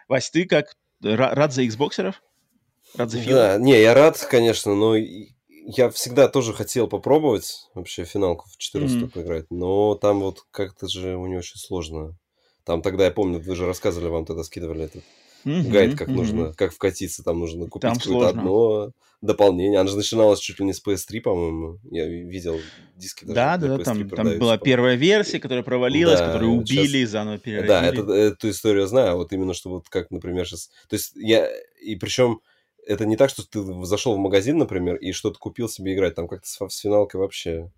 Вась, ты как, рад за Xboxеров? Рад за фильм? Да, не, я рад, конечно, но я всегда тоже хотел попробовать вообще финалку в 14 mm-hmm. поиграть, но там вот как-то же у него очень сложно. Там тогда, я помню, вы же рассказывали, вам тогда скидывали этот mm-hmm, гайд, как mm-hmm. нужно, как вкатиться, там нужно купить там какое-то одно дополнение. Она же начиналась чуть ли не с PS3, по-моему. Я видел диски даже. Да, да, да, там, там была первая версия, которая провалилась, да, которую убили сейчас... заново переродили. Да, это, эту историю знаю, вот именно, что вот как, например, сейчас... То есть я... И причем это не так, что ты зашел в магазин, например, и что-то купил себе играть. Там как-то с, с финалкой вообще...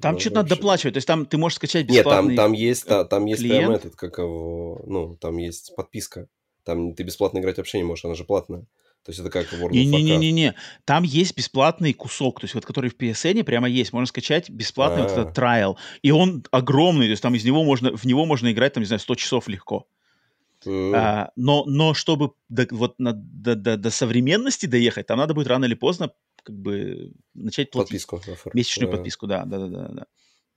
Там что-то надо доплачивать, то есть там ты можешь скачать бесплатный Нет, там, там есть, там, там есть прям этот, как его, ну, там есть подписка. Там ты бесплатно играть вообще не можешь, она же платная. То есть это как World не, of Warcraft. Не-не-не, там есть бесплатный кусок, то есть вот который в PSN прямо есть, можно скачать бесплатный А-а-а. вот этот трайл, и он огромный, то есть там из него можно, в него можно играть, там, не знаю, 100 часов легко. Mm. А, но, но чтобы до, вот на, до, до, до современности доехать, там надо будет рано или поздно как бы начать платить. Подписку. Месячную подписку, да, да, да, да, да.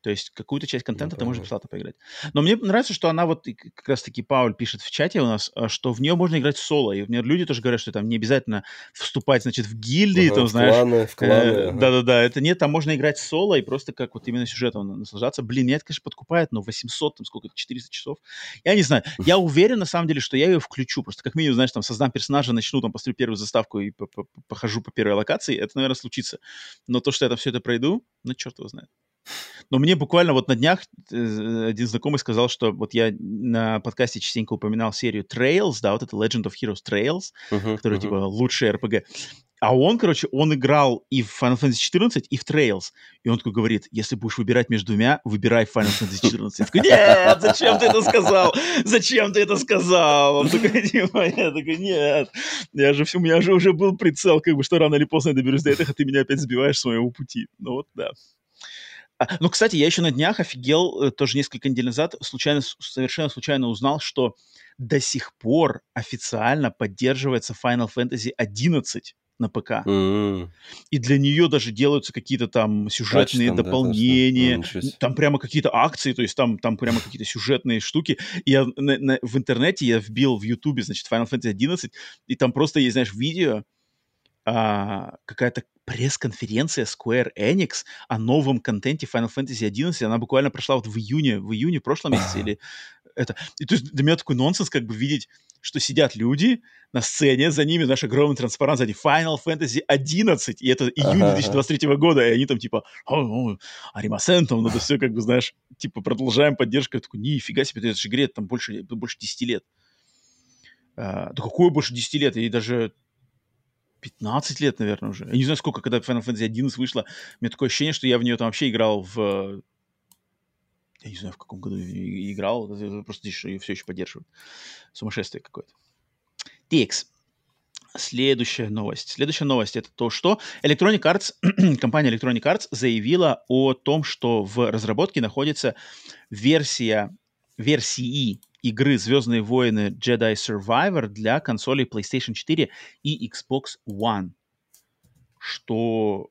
То есть какую-то часть контента ну, ты можешь бесплатно поиграть. Но мне нравится, что она вот, как раз-таки Пауль пишет в чате у нас, а, что в нее можно играть соло. И например, люди тоже говорят, что там не обязательно вступать, значит, в гильдии, ага, там, в знаешь. Кланы, в кланы. Э, ага. Да-да-да, это нет, там можно играть соло и просто как вот именно сюжетом наслаждаться. Блин, меня это, конечно, подкупает, но 800, там сколько-то, 400 часов. Я не знаю. Я уверен, на самом деле, что я ее включу. Просто как минимум, знаешь, там создам персонажа, начну, там, посмотрю первую заставку и похожу по первой локации. Это, наверное, случится. Но то, что я там все это пройду, ну, черт его знает. Но мне буквально вот на днях э, один знакомый сказал, что вот я на подкасте частенько упоминал серию Trails, да, вот это Legend of Heroes Trails, uh-huh, которая uh-huh. типа лучший RPG. А он, короче, он играл и в Final Fantasy 14, и в Trails. И он такой говорит, если будешь выбирать между двумя, выбирай Final Fantasy 14. Я такой, нет, зачем ты это сказал? Зачем ты это сказал? Он такой, типа, я такой, нет. Я же, у меня же уже был прицел, как бы, что рано или поздно я доберусь до этого, а ты меня опять сбиваешь с моего пути. Ну вот, да. А, ну, кстати, я еще на днях офигел, э, тоже несколько недель назад, случайно, совершенно случайно узнал, что до сих пор официально поддерживается Final Fantasy 11 на ПК. Mm-hmm. И для нее даже делаются какие-то там сюжетные Качественно, дополнения, да, ну, там прямо какие-то акции, то есть там, там прямо какие-то сюжетные штуки. И я на, на, в интернете я вбил в Ютубе, значит, Final Fantasy 11, и там просто есть, знаешь, видео, а, какая-то пресс-конференция Square Enix о новом контенте Final Fantasy 11. Она буквально прошла вот в июне, в июне в прошлом месяце или это. И то есть для меня такой нонсенс как бы видеть, что сидят люди на сцене, за ними наш огромный транспарант сзади Final Fantasy 11, и это июнь 2023 года, и они там типа Аримасен, там надо все как бы, знаешь, типа продолжаем поддержку. Я такой, нифига себе, это же игре там больше, больше 10 лет. А, да какое больше 10 лет? И даже 15 лет, наверное, уже. Я не знаю, сколько, когда Final Fantasy 11 вышла. У меня такое ощущение, что я в нее там вообще играл в... Я не знаю, в каком году играл. Просто здесь ее все еще поддерживают. Сумасшествие какое-то. TX. Следующая новость. Следующая новость это то, что Electronic Arts, компания Electronic Arts заявила о том, что в разработке находится версия версии игры «Звездные войны Jedi Survivor» для консолей PlayStation 4 и Xbox One. Что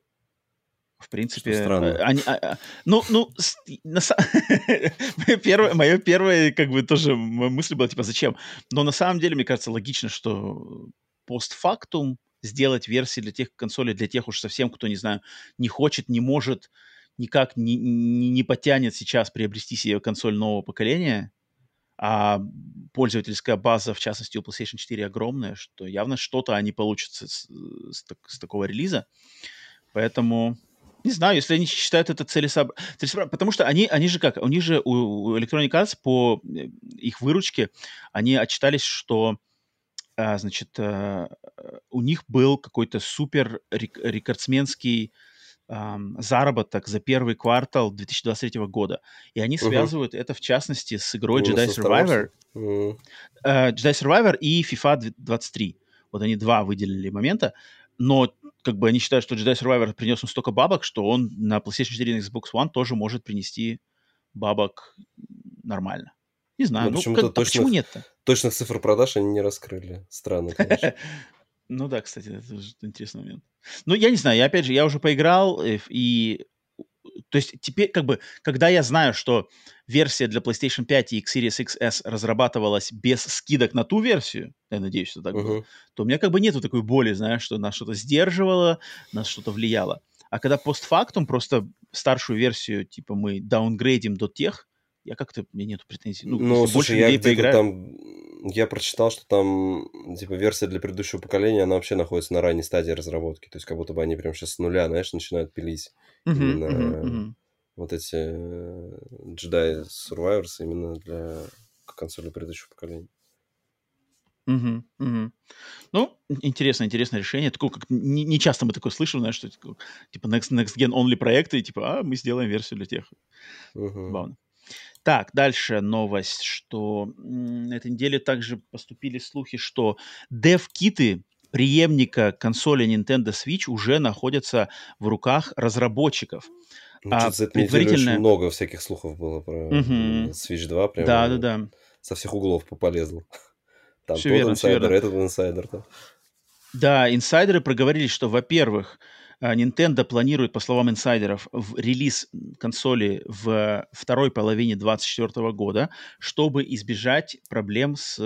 в принципе, что странно. Они, а, а, ну, ну, на, первое, мое первое, как бы, тоже мысль была, типа, зачем? Но на самом деле, мне кажется, логично, что постфактум сделать версии для тех консолей, для тех уж совсем, кто, не знаю, не хочет, не может, никак не, не, не потянет сейчас приобрести себе консоль нового поколения, а пользовательская база, в частности, у PlayStation 4 огромная, что явно что-то они получат с, с, с такого релиза. Поэтому, не знаю, если они считают это целесообразно. Потому что они, они же как, у них же, у Electronic Arts по э, их выручке, они отчитались, что а, значит, а, у них был какой-то супер рекордсменский заработок за первый квартал 2023 года. И они uh-huh. связывают это, в частности, с игрой ну, Jedi Survivor. Uh-huh. Uh, Jedi Survivor и FIFA 23. Вот они два выделили момента. Но как бы они считают, что Jedi Survivor принес им столько бабок, что он на PlayStation 4 и Xbox One тоже может принести бабок нормально. Не знаю, ну, ну как, точных, а почему нет-то? Точных цифр продаж они не раскрыли. Странно, конечно. Ну да, кстати, это интересный момент. Ну, я не знаю, я опять же, я уже поиграл, э, и... То есть теперь, как бы, когда я знаю, что версия для PlayStation 5 и Series XS разрабатывалась без скидок на ту версию, я надеюсь, что так uh-huh. было, то у меня как бы нету такой боли, знаешь, что нас что-то сдерживало, нас что-то влияло. А когда постфактум просто старшую версию, типа, мы даунгрейдим до тех, я как-то, у меня нету претензий. Ну, ну слушай, я где-то там я прочитал, что там, типа, версия для предыдущего поколения, она вообще находится на ранней стадии разработки. То есть, как будто бы они прям сейчас с нуля, знаешь, начинают пилить uh-huh, именно uh-huh, uh-huh. вот эти э, Jedi Survivors именно для консоли предыдущего поколения. Угу, угу. Ну, интересно, интересное решение. Такое, как не, не часто мы такое слышим, знаешь, что типа next, next gen only проекты, и типа, а, мы сделаем версию для тех. Угу. Забавно. Так, дальше новость, что на этой неделе также поступили слухи, что дев-киты преемника консоли Nintendo Switch уже находятся в руках разработчиков. Ну, а за эту предварительно... очень много всяких слухов было про угу. Switch 2. Прям да, да, да. Со всех углов полезло. Там все тот верно, инсайдер, этот инсайдер. Там. Да, инсайдеры проговорили, что, во-первых, Nintendo планирует, по словам инсайдеров, в релиз консоли в второй половине 2024 года, чтобы избежать проблем с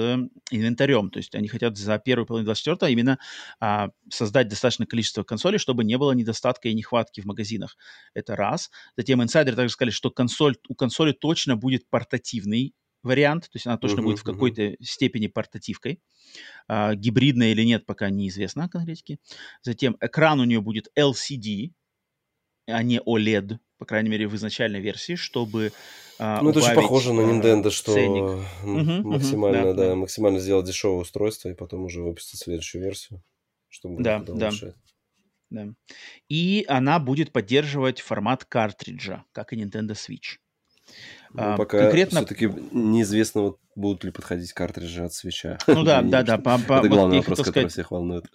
инвентарем. То есть они хотят за первую половину 2024 именно а, создать достаточное количество консолей, чтобы не было недостатка и нехватки в магазинах. Это раз. Затем инсайдеры также сказали, что консоль, у консоли точно будет портативный вариант, то есть она точно uh-huh, будет в какой-то uh-huh. степени портативкой. А, гибридная или нет, пока неизвестно конкретики. Затем экран у нее будет LCD, а не OLED, по крайней мере, в изначальной версии, чтобы а, Ну, это же похоже на Nintendo, что ценник. максимально, uh-huh, да, да, максимально сделать дешевое устройство и потом уже выпустить следующую версию, чтобы да, да. Да. И она будет поддерживать формат картриджа, как и Nintendo Switch. Ну, пока конкретно... все-таки неизвестно, вот, будут ли подходить картриджи от свеча. Ну да, да, да. По, по, это главный вопрос, который сказать, всех волнует.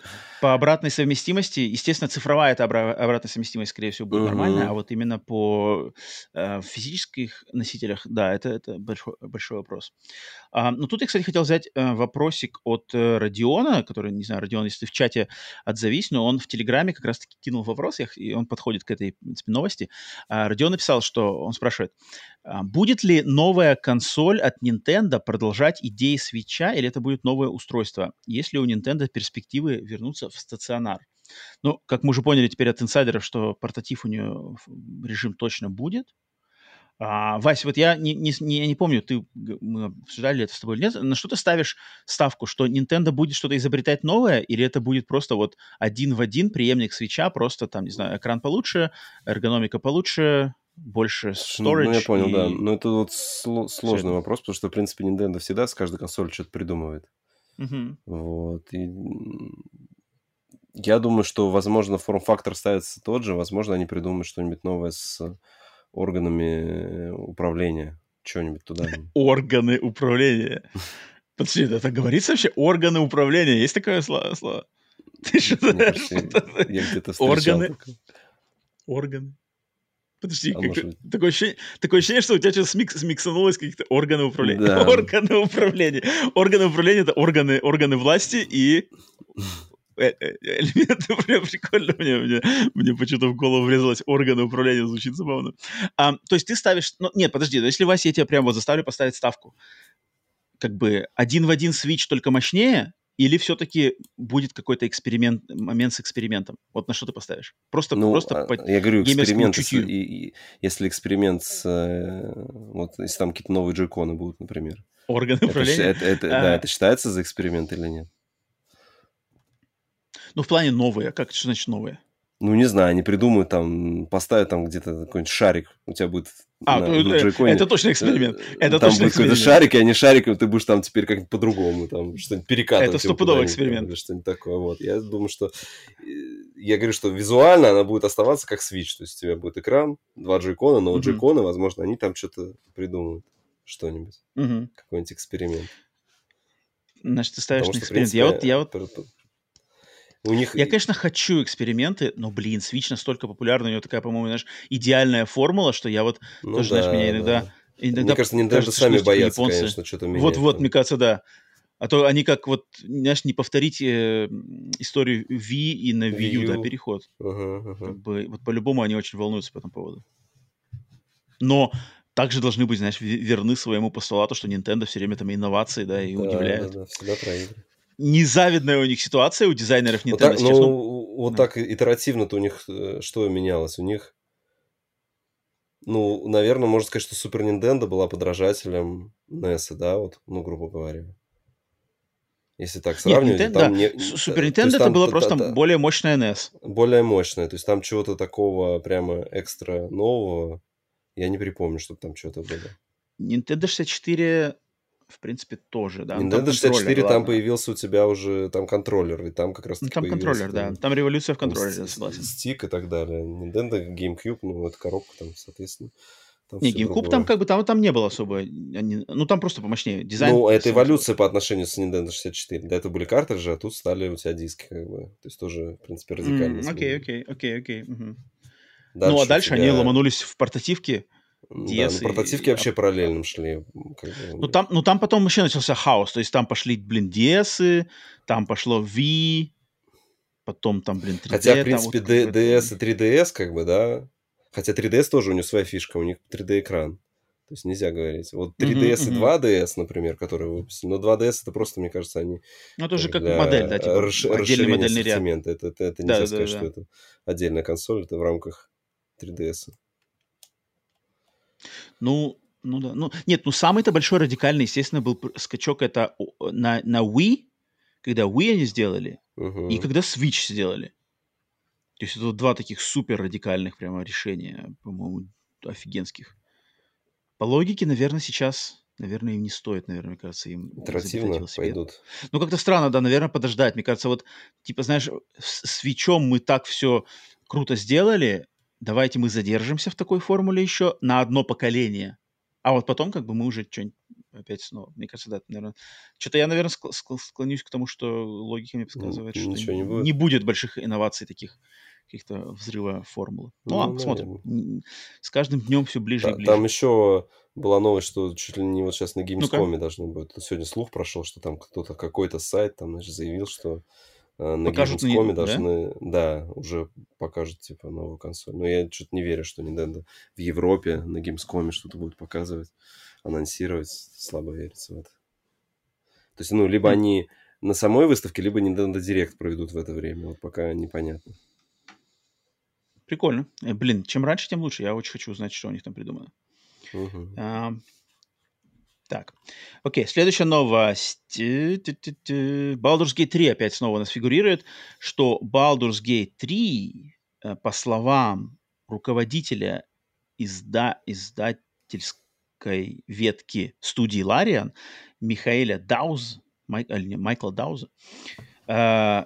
По обратной совместимости, естественно, цифровая это обратная совместимость, скорее всего, будет нормальная, а вот именно по э, физических носителях, да, это, это большой, большой вопрос. А, ну, тут я, кстати, хотел взять э, вопросик от э, Родиона, который, не знаю, Родион, если ты в чате отзовись, но он в Телеграме как раз-таки кинул вопрос, и он подходит к этой, в принципе, новости. А, Родион написал, что он спрашивает, а, будет ли новая консоль от Nintendo продолжать идеи свеча, или это будет новое устройство? Есть ли у Nintendo перспективы вернуться в стационар? Ну, как мы уже поняли теперь от инсайдеров, что портатив у нее режим точно будет. А, Вась, вот я не, не, я не помню, ты, мы обсуждали это с тобой или нет, на что ты ставишь ставку, что Nintendo будет что-то изобретать новое, или это будет просто вот один в один преемник свеча, просто там, не знаю, экран получше, эргономика получше, больше storage. Ну, я понял, и... да. Но это вот сло- сложный Все. вопрос, потому что, в принципе, Nintendo всегда с каждой консолью что-то придумывает. Угу. Вот. И я думаю, что, возможно, форм-фактор ставится тот же, возможно, они придумают что-нибудь новое с органами управления. Что-нибудь туда. Органы управления. Подожди, это говорится вообще? Органы управления. Есть такое слово? Ты что знаешь? Я где-то Органы. Органы. Подожди, а как, такое, ощущение, такое ощущение, что у тебя сейчас смикс, смиксанулось каких-то органы управления. Да. Органы управления. Органы управления — это органы, органы власти и Э, э, элементы прям прикольно мне, мне, мне почему-то в голову врезалось органы управления, звучит забавно. А, то есть ты ставишь, ну, нет, подожди, но если, Вася, я тебя прям вот заставлю поставить ставку, как бы один в один свич только мощнее, или все-таки будет какой-то эксперимент, момент с экспериментом? Вот на что ты поставишь? Просто, ну, просто по я говорю, эксперимент, с, и, и, если эксперимент с, э, вот, если там какие-то новые джойконы будут, например. Органы управления? Это, это, а... Да, это считается за эксперимент или нет? Ну, в плане новые. Как что значит новые? Ну, не знаю, они придумают там, поставят там где-то какой-нибудь шарик, у тебя будет а, на, ну, джойконе. Это точно эксперимент. Э, это там точно будет какой-то шарик, и они шариком, ты будешь там теперь как-то по-другому, там что-нибудь перекатывать. Это стопудовый эксперимент. Или что-нибудь такое, вот. Я думаю, что... Э, я говорю, что визуально она будет оставаться как Switch, то есть у тебя будет экран, два джойкона, но mm-hmm. джойконы, возможно, они там что-то придумают, что-нибудь, mm-hmm. какой-нибудь эксперимент. Значит, ты ставишь Потому на эксперимент. Что, принципе, я вот, я вот у них... Я, конечно, хочу эксперименты, но, блин, Switch настолько популярный, у него такая, по-моему, знаешь, идеальная формула, что я вот ну, тоже, да, знаешь, меня иногда... Да. иногда мне кажется, Nintendo кажется, сами что, боятся, японцы... конечно, что-то менять. Вот-вот, мне кажется, да. А то они как вот, знаешь, не повторить э, историю Wii и на Wii, Wii U, да, переход. Uh-huh, uh-huh. Как бы, вот по-любому они очень волнуются по этому поводу. Но также должны быть, знаешь, верны своему постулату, что Nintendo все время там инновации, да, и да, удивляет. Да, да, всегда проигрывает незавидная у них ситуация у дизайнеров Nintendo. Вот так, ну, вот да. так итеративно-то у них э, что менялось? У них, ну, наверное, можно сказать, что Супер Nintendo была подражателем NES, да, вот, ну, грубо говоря. Если так сравнивать, Нет, Nintendo, там да. не... Супер Nintendo это было просто да, более мощная NES. Более мощная, то есть там чего-то такого прямо экстра нового я не припомню, чтобы там что-то было. Nintendo 64 в принципе, тоже, да. Nintendo 64 там появился у тебя уже там контроллер, и там как раз ну, Там контроллер, да. Там революция в контроллере, согласен. Стик и так далее. Nintendo, GameCube, ну, это коробка там, соответственно. Там не, GameCube там как бы там, там не было особо. Они, ну, там просто помощнее. Дизайн. Ну, это эволюция по отношению с Nintendo 64. До этого были картриджи, а тут стали у тебя диски, как бы. То есть тоже, в принципе, радикально. Окей, окей, окей, окей. Ну, а дальше тебя... они ломанулись в портативки DS. Да, ну, портативки и... вообще параллельным шли. Как бы. ну, там, ну, там потом вообще начался хаос. То есть там пошли, блин, DS, там пошло V, потом там, блин, 3D. Хотя, в принципе, вот DS и 3DS, как бы, да. Хотя 3DS тоже у них своя фишка, у них 3D-экран. То есть нельзя говорить. Вот 3DS mm-hmm, и 2DS, например, которые выпустили. Но 2DS это просто, мне кажется, они... Ну, это уже как модель, да, типа расш... отдельный модельный ряд. Это, это, это нельзя да, сказать, да, да. что это отдельная консоль, это в рамках 3DS. Ну, ну да. Ну, нет, ну самый-то большой радикальный, естественно, был скачок это на, на Wii, когда Wii они сделали, uh-huh. и когда Switch сделали. То есть это вот два таких супер радикальных прямо решения, по-моему, офигенских. По логике, наверное, сейчас, наверное, им не стоит, наверное, мне кажется, им Итеративно пойдут. Ну, как-то странно, да, наверное, подождать. Мне кажется, вот, типа, знаешь, с свечом мы так все круто сделали, давайте мы задержимся в такой формуле еще на одно поколение, а вот потом как бы мы уже что-нибудь опять снова. Мне кажется, да, наверное... Что-то я, наверное, склонюсь к тому, что логика мне подсказывает, ну, что не будет. не будет больших инноваций таких каких-то взрыва формулы. Ну, ну ладно, посмотрим. Наверное. С каждым днем все ближе да, и ближе. Там еще была новость, что чуть ли не вот сейчас на Gamescom ну должно быть. Сегодня слух прошел, что там кто-то, какой-то сайт там, значит, заявил, что на покажут Gamescom на... должны, да? да, уже покажут, типа, новую консоль. Но я что-то не верю, что Nintendo в Европе на Gamescom что-то будет показывать, анонсировать. Слабо верится в это. То есть, ну, либо mm. они на самой выставке, либо Nintendo Direct проведут в это время. Вот пока непонятно. Прикольно. Э, блин, чем раньше, тем лучше. Я очень хочу узнать, что у них там придумано. Uh-huh. А, так, окей, следующая новость. Baldur's Gate 3 опять снова у нас фигурирует, что Baldur's Gate 3, э, по словам руководителя изда издательской ветки студии Лариан, Михаэля Дауз, Май, не, Майкла Дауза, э,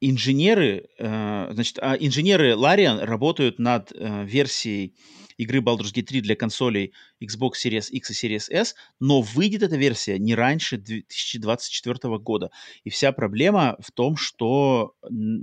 инженеры, э, значит, а инженеры Лариан работают над э, версией игры Baldur's Gate 3 для консолей Xbox Series X и Series S, но выйдет эта версия не раньше 2024 года. И вся проблема в том, что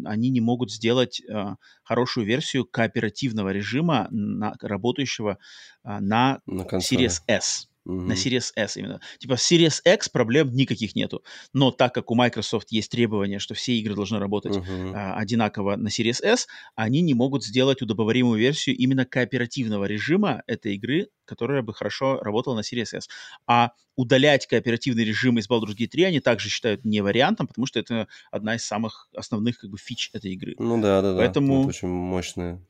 они не могут сделать э, хорошую версию кооперативного режима, на, работающего э, на, на Series S. Угу. На Series S именно. Типа Series X проблем никаких нету. Но так как у Microsoft есть требование, что все игры должны работать угу. а, одинаково на Series S, они не могут сделать удобоваримую версию именно кооперативного режима этой игры, которая бы хорошо работала на Series S. А удалять кооперативный режим из Baldur's Gate 3 они также считают не вариантом, потому что это одна из самых основных как бы фич этой игры. Ну да, да, да. Поэтому... Это очень мощная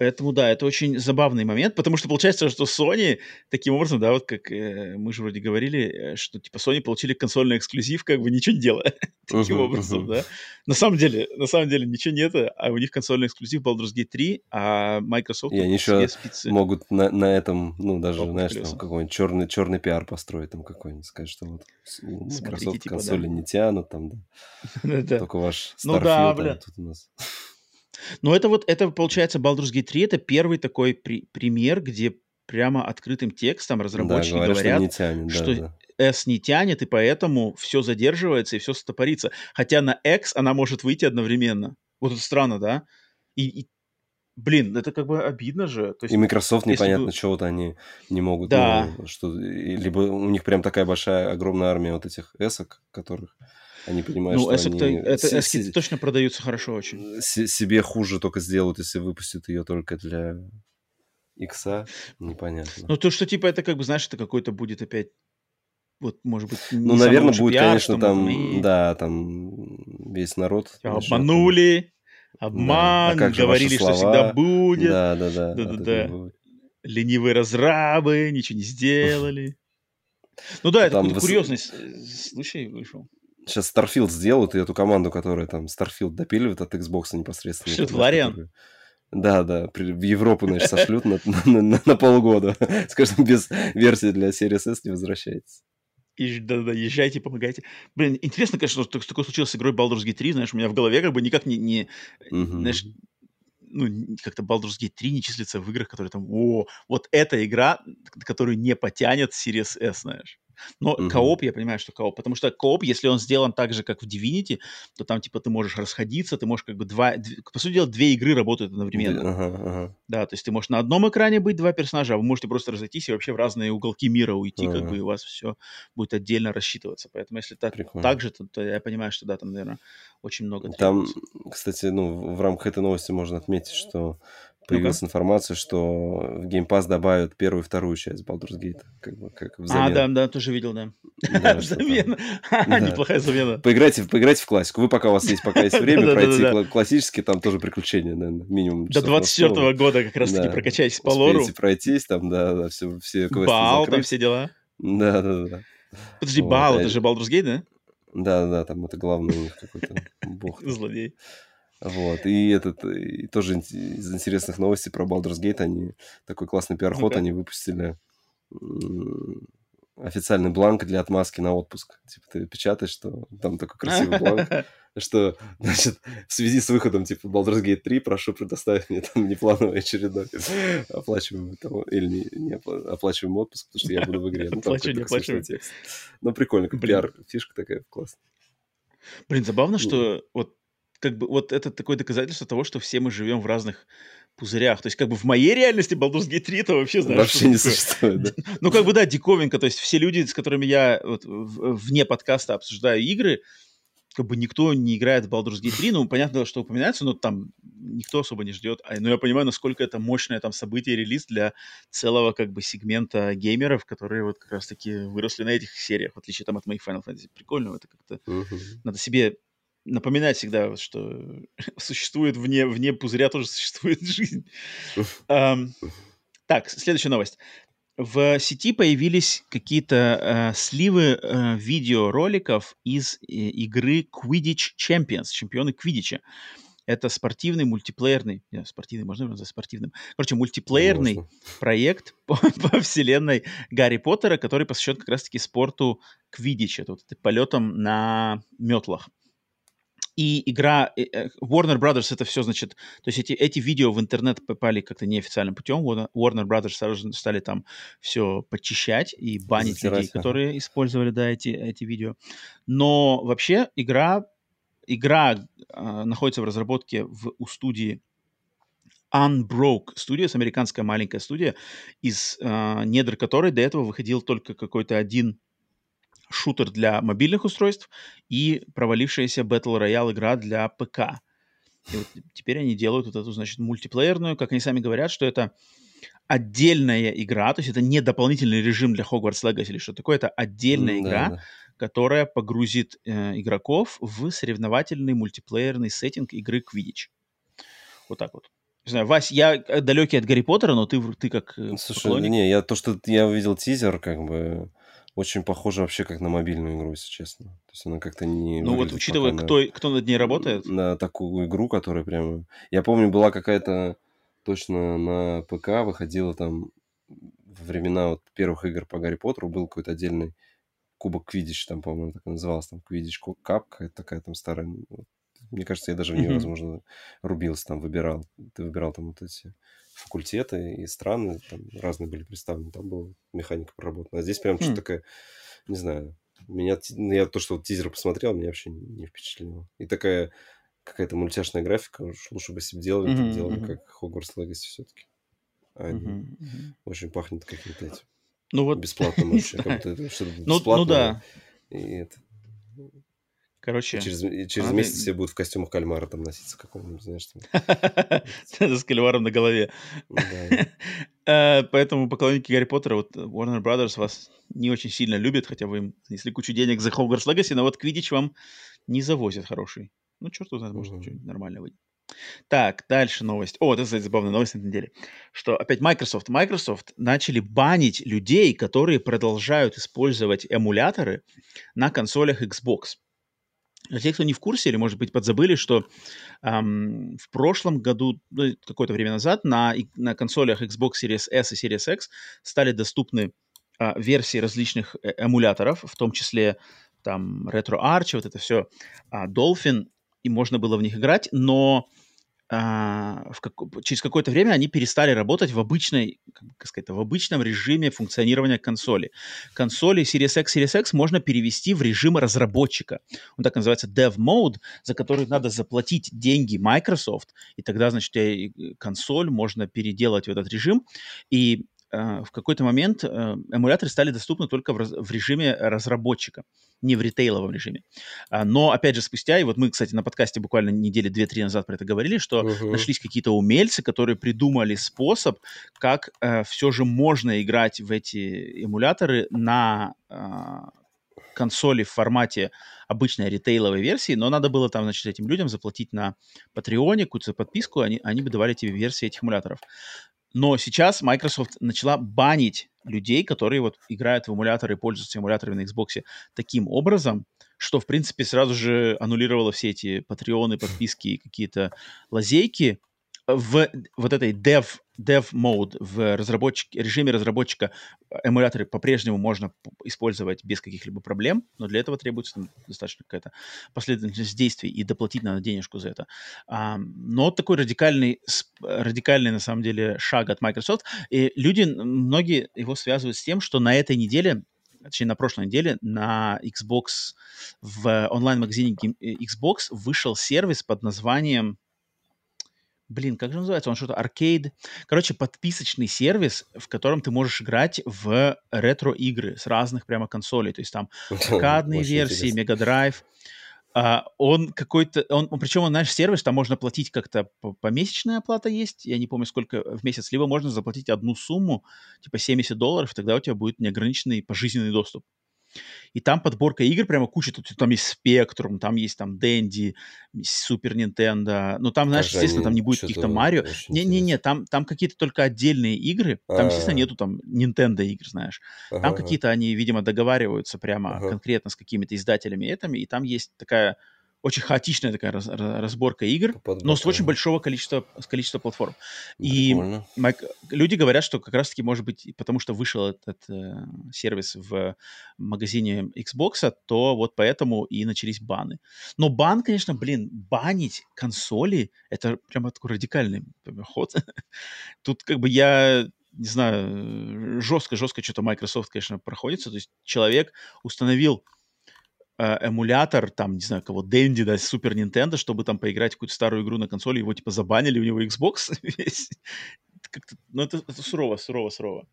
Поэтому, да, это очень забавный момент, потому что получается, что Sony таким образом, да, вот как э, мы же вроде говорили, э, что типа Sony получили консольный эксклюзив, как бы ничего не делая таким uh-huh, образом, uh-huh. да. На самом деле, на самом деле ничего нет, а у них консольный эксклюзив Baldur's Gate 3, а Microsoft... И они еще спицы... могут на, на этом, ну, даже, Попа знаешь, колеса. там какой-нибудь черный, черный пиар построить, там какой-нибудь, сказать, что вот Microsoft Смотрите, типа, консоли да. не тянут, там, да. Только ваш Starfield ну, да, бля. тут у нас... Но это вот, это получается Baldur's Gate 3, это первый такой при, пример, где прямо открытым текстом разработчики да, говорят, говорят, что, не тянет, что да, да. S не тянет, и поэтому все задерживается и все стопорится. Хотя на X она может выйти одновременно. Вот это странно, да? И, и блин, это как бы обидно же. То есть, и Microsoft непонятно, бы... чего-то они не могут. Да. Ну, что, либо у них прям такая большая, огромная армия вот этих эсок, которых они понимают, ну, что они... это с- эски точно продаются хорошо очень. С- себе хуже только сделают, если выпустят ее только для икса. Непонятно. Ну, то, что типа это как бы, знаешь, это какой-то будет опять вот, может быть, Ну, наверное, будет, пиар, конечно, там, и... да, там весь народ... Тебя обманули, там... обман, да. а говорили, что всегда будет. Да, да, да. да, да, да. Ленивые разрабы, ничего не сделали. Ну да, это какой-то курьезный случай вышел. Сейчас Starfield сделают, и эту команду, которая там Starfield допиливает от Xbox непосредственно. Что, Лариан? Да, да, в Европу, значит, сошлют на, на, на, на полгода. Скажем, без версии для Series S не возвращается. И, да, да, езжайте, помогайте. Блин, интересно, конечно, что такое случилось с игрой Baldur's Gate 3, знаешь, у меня в голове как бы никак не, не uh-huh. знаешь, ну, как-то Baldur's Gate 3 не числится в играх, которые там, о, вот эта игра, которую не потянет Series S, знаешь. Но угу. кооп, я понимаю, что кооп, потому что кооп, если он сделан так же, как в Divinity, то там, типа, ты можешь расходиться, ты можешь как бы два... По сути дела, две игры работают одновременно. Ага, ага. Да, то есть ты можешь на одном экране быть два персонажа, а вы можете просто разойтись и вообще в разные уголки мира уйти, ага. как бы, и у вас все будет отдельно рассчитываться. Поэтому если так, так же, то, то я понимаю, что да, там, наверное, очень много требуется. Там, кстати, ну, в рамках этой новости можно отметить, что появилась ну информация, что в Game Pass добавят первую и вторую часть Baldur's Gate. Как бы, как взамен. А, да, да, тоже видел, да. Замена. Неплохая замена. Поиграйте, поиграйте в классику. Вы пока у вас есть пока есть время пройти классические, там тоже приключения, наверное, минимум. До 24 года как раз таки прокачайтесь по лору. пройтись, там, да, да, все, все квесты Бал, там все дела. Да, да, да. Подожди, Бал, это же Baldur's Gate, да? Да, да, там это главный у них какой-то бог. Злодей. Вот, и этот, и тоже из интересных новостей про Baldur's Gate, они, такой классный пиар-ход, okay. они выпустили официальный бланк для отмазки на отпуск. Типа ты печатаешь, что там такой красивый бланк, что, значит, в связи с выходом, типа, Baldur's Gate 3, прошу предоставить мне там неплановый очередной оплачиваемый там, или не, не оплачиваемый отпуск, потому что я буду в игре. Ну, там Оплачиваю, текст. Ну, прикольно, как пиар-фишка такая классная. Блин, забавно, что вот как бы вот это такое доказательство того, что все мы живем в разных пузырях. То есть, как бы в моей реальности Baldur's Gate 3 это вообще, знаешь, Вообще не такое? существует, да? Ну, как бы, да, диковинка. То есть, все люди, с которыми я вот, вне подкаста обсуждаю игры, как бы никто не играет в Baldur's Gate 3, ну, понятно, что упоминается, но там никто особо не ждет. А, но я понимаю, насколько это мощное там событие, релиз для целого как бы сегмента геймеров, которые вот как раз-таки выросли на этих сериях, в отличие там от моих Final Fantasy. Прикольно, это как-то... Uh-huh. Надо себе напоминать всегда, что существует вне, вне пузыря тоже существует жизнь. Так, следующая новость. В сети появились какие-то э, сливы э, видеороликов из э, игры Quidditch Champions, чемпионы Квидича. Это спортивный, мультиплеерный, не, спортивный, можно назвать спортивным, короче, мультиплеерный можно. проект по, по вселенной Гарри Поттера, который посвящен как раз-таки спорту Квидича, вот, полетом на метлах. И игра э, э, Warner Brothers это все, значит, то есть эти, эти видео в интернет попали как-то неофициальным путем. Warner Brothers сразу стали там все подчищать и банить Затирать, людей, которые использовали, да, эти, эти видео. Но вообще игра, игра э, находится в разработке в, у студии Unbroke Studios, американская маленькая студия, из э, недр которой до этого выходил только какой-то один шутер для мобильных устройств и провалившаяся Battle Royale игра для ПК. И вот теперь они делают вот эту, значит, мультиплеерную, как они сами говорят, что это отдельная игра, то есть это не дополнительный режим для Hogwarts Legacy или что такое, это отдельная mm, игра, да, да. которая погрузит э, игроков в соревновательный мультиплеерный сеттинг игры Quidditch. Вот так вот. Не знаю, Вась, я э, далекий от Гарри Поттера, но ты, ты как э, Слушай, поклонник... не, я то, что я увидел тизер, как бы очень похоже вообще как на мобильную игру, если честно. То есть она как-то не... Ну вот учитывая, кто, на, кто над ней работает. На такую игру, которая прямо... Я помню, была какая-то точно на ПК, выходила там во времена вот первых игр по Гарри Поттеру, был какой-то отдельный кубок Квидич, там, по-моему, так и называлось, там, Квидич Кап, какая-то такая там старая. Мне кажется, я даже в нее, возможно, рубился, там, выбирал. Ты выбирал там вот эти факультеты и страны там разные были представлены, там была механика проработана. А здесь прям что-то такое, не знаю, меня, ну, я то, что вот тизер посмотрел, меня вообще не впечатлило. И такая какая-то мультяшная графика, уж лучше бы себе делали, mm-hmm, делали как Hogwarts Legacy все-таки. А mm-hmm, очень пахнет каким-то этим. Ну вот. Бесплатным вообще. Как будто что-то бесплатное. Ну, ну да. И это, Короче... И через, и через а, месяц все будут в костюмах кальмара там носиться какого-нибудь, знаешь. Там. С кальмаром на голове. Э, поэтому поклонники Гарри Поттера, вот Warner Brothers вас не очень сильно любят, хотя вы им занесли кучу денег за Hogwarts Legacy, но вот Квидич вам не завозят хороший. Ну, черт знает, может, что-нибудь нормальное выйдет. Так, дальше новость. О, это, кстати, забавная новость на неделе. Что опять Microsoft. Microsoft начали банить людей, которые продолжают использовать эмуляторы на консолях Xbox. Для тех, кто не в курсе или, может быть, подзабыли, что эм, в прошлом году, ну, какое-то время назад, на, на консолях Xbox Series S и Series X стали доступны э, версии различных э эмуляторов, в том числе там RetroArch, вот это все, э, Dolphin, и можно было в них играть, но а, в как, через какое-то время они перестали работать в обычной, как сказать, в обычном режиме функционирования консоли. Консоли Series X, Series X можно перевести в режим разработчика. Он так называется Dev Mode, за который надо заплатить деньги Microsoft, и тогда, значит, консоль можно переделать в этот режим. И Э, в какой-то момент э, эмуляторы стали доступны только в, раз, в режиме разработчика, не в ритейловом режиме. А, но, опять же, спустя, и вот мы, кстати, на подкасте буквально недели 2-3 назад про это говорили, что uh-huh. нашлись какие-то умельцы, которые придумали способ, как э, все же можно играть в эти эмуляторы на э, консоли в формате обычной ритейловой версии, но надо было там, значит, этим людям заплатить на Патреоне какую-то подписку, они, они бы давали тебе версии этих эмуляторов. Но сейчас Microsoft начала банить людей, которые вот играют в эмуляторы и пользуются эмуляторами на Xbox таким образом, что, в принципе, сразу же аннулировало все эти патреоны, подписки и какие-то лазейки, в вот этой dev, dev mode, в разработчик, режиме разработчика эмуляторы по-прежнему можно использовать без каких-либо проблем, но для этого требуется достаточно какая-то последовательность действий и доплатить надо денежку за это. А, но такой радикальный, радикальный, на самом деле, шаг от Microsoft. И люди, многие его связывают с тем, что на этой неделе точнее, на прошлой неделе на Xbox, в онлайн-магазине Xbox вышел сервис под названием блин, как же называется? Он что-то аркейд. Короче, подписочный сервис, в котором ты можешь играть в ретро-игры с разных прямо консолей. То есть там аркадные версии, Drive. Uh, он какой-то, он, причем, он, знаешь, сервис, там можно платить как-то, помесячная оплата есть, я не помню, сколько в месяц, либо можно заплатить одну сумму, типа 70 долларов, тогда у тебя будет неограниченный пожизненный доступ. И там подборка игр прямо куча. Тут, там есть Spectrum, там есть там Dendy, Супер Nintendo. Но там, знаешь, Кажется, естественно, там не будет каких-то Марио. Не-не-не, там, там какие-то только отдельные игры. Там, А-а-а. естественно, нету там Nintendo игр, знаешь. Ага, там какие-то они, видимо, договариваются прямо ага. конкретно с какими-то издателями этими. И там есть такая очень хаотичная такая раз, разборка игр, Подборка. но с очень большого количества, с количества платформ. И Майк, люди говорят, что как раз-таки, может быть, потому что вышел этот э, сервис в магазине Xbox, то вот поэтому и начались баны. Но бан, конечно, блин, банить консоли, это прямо такой радикальный ход. Тут как бы я не знаю, жестко-жестко что-то Microsoft, конечно, проходится. То есть человек установил эмулятор, там, не знаю, кого, Дэнди, да, Супер Нинтендо, чтобы там поиграть в какую-то старую игру на консоли, его типа забанили, у него Xbox весь. Ну, это, это сурово, сурово, сурово.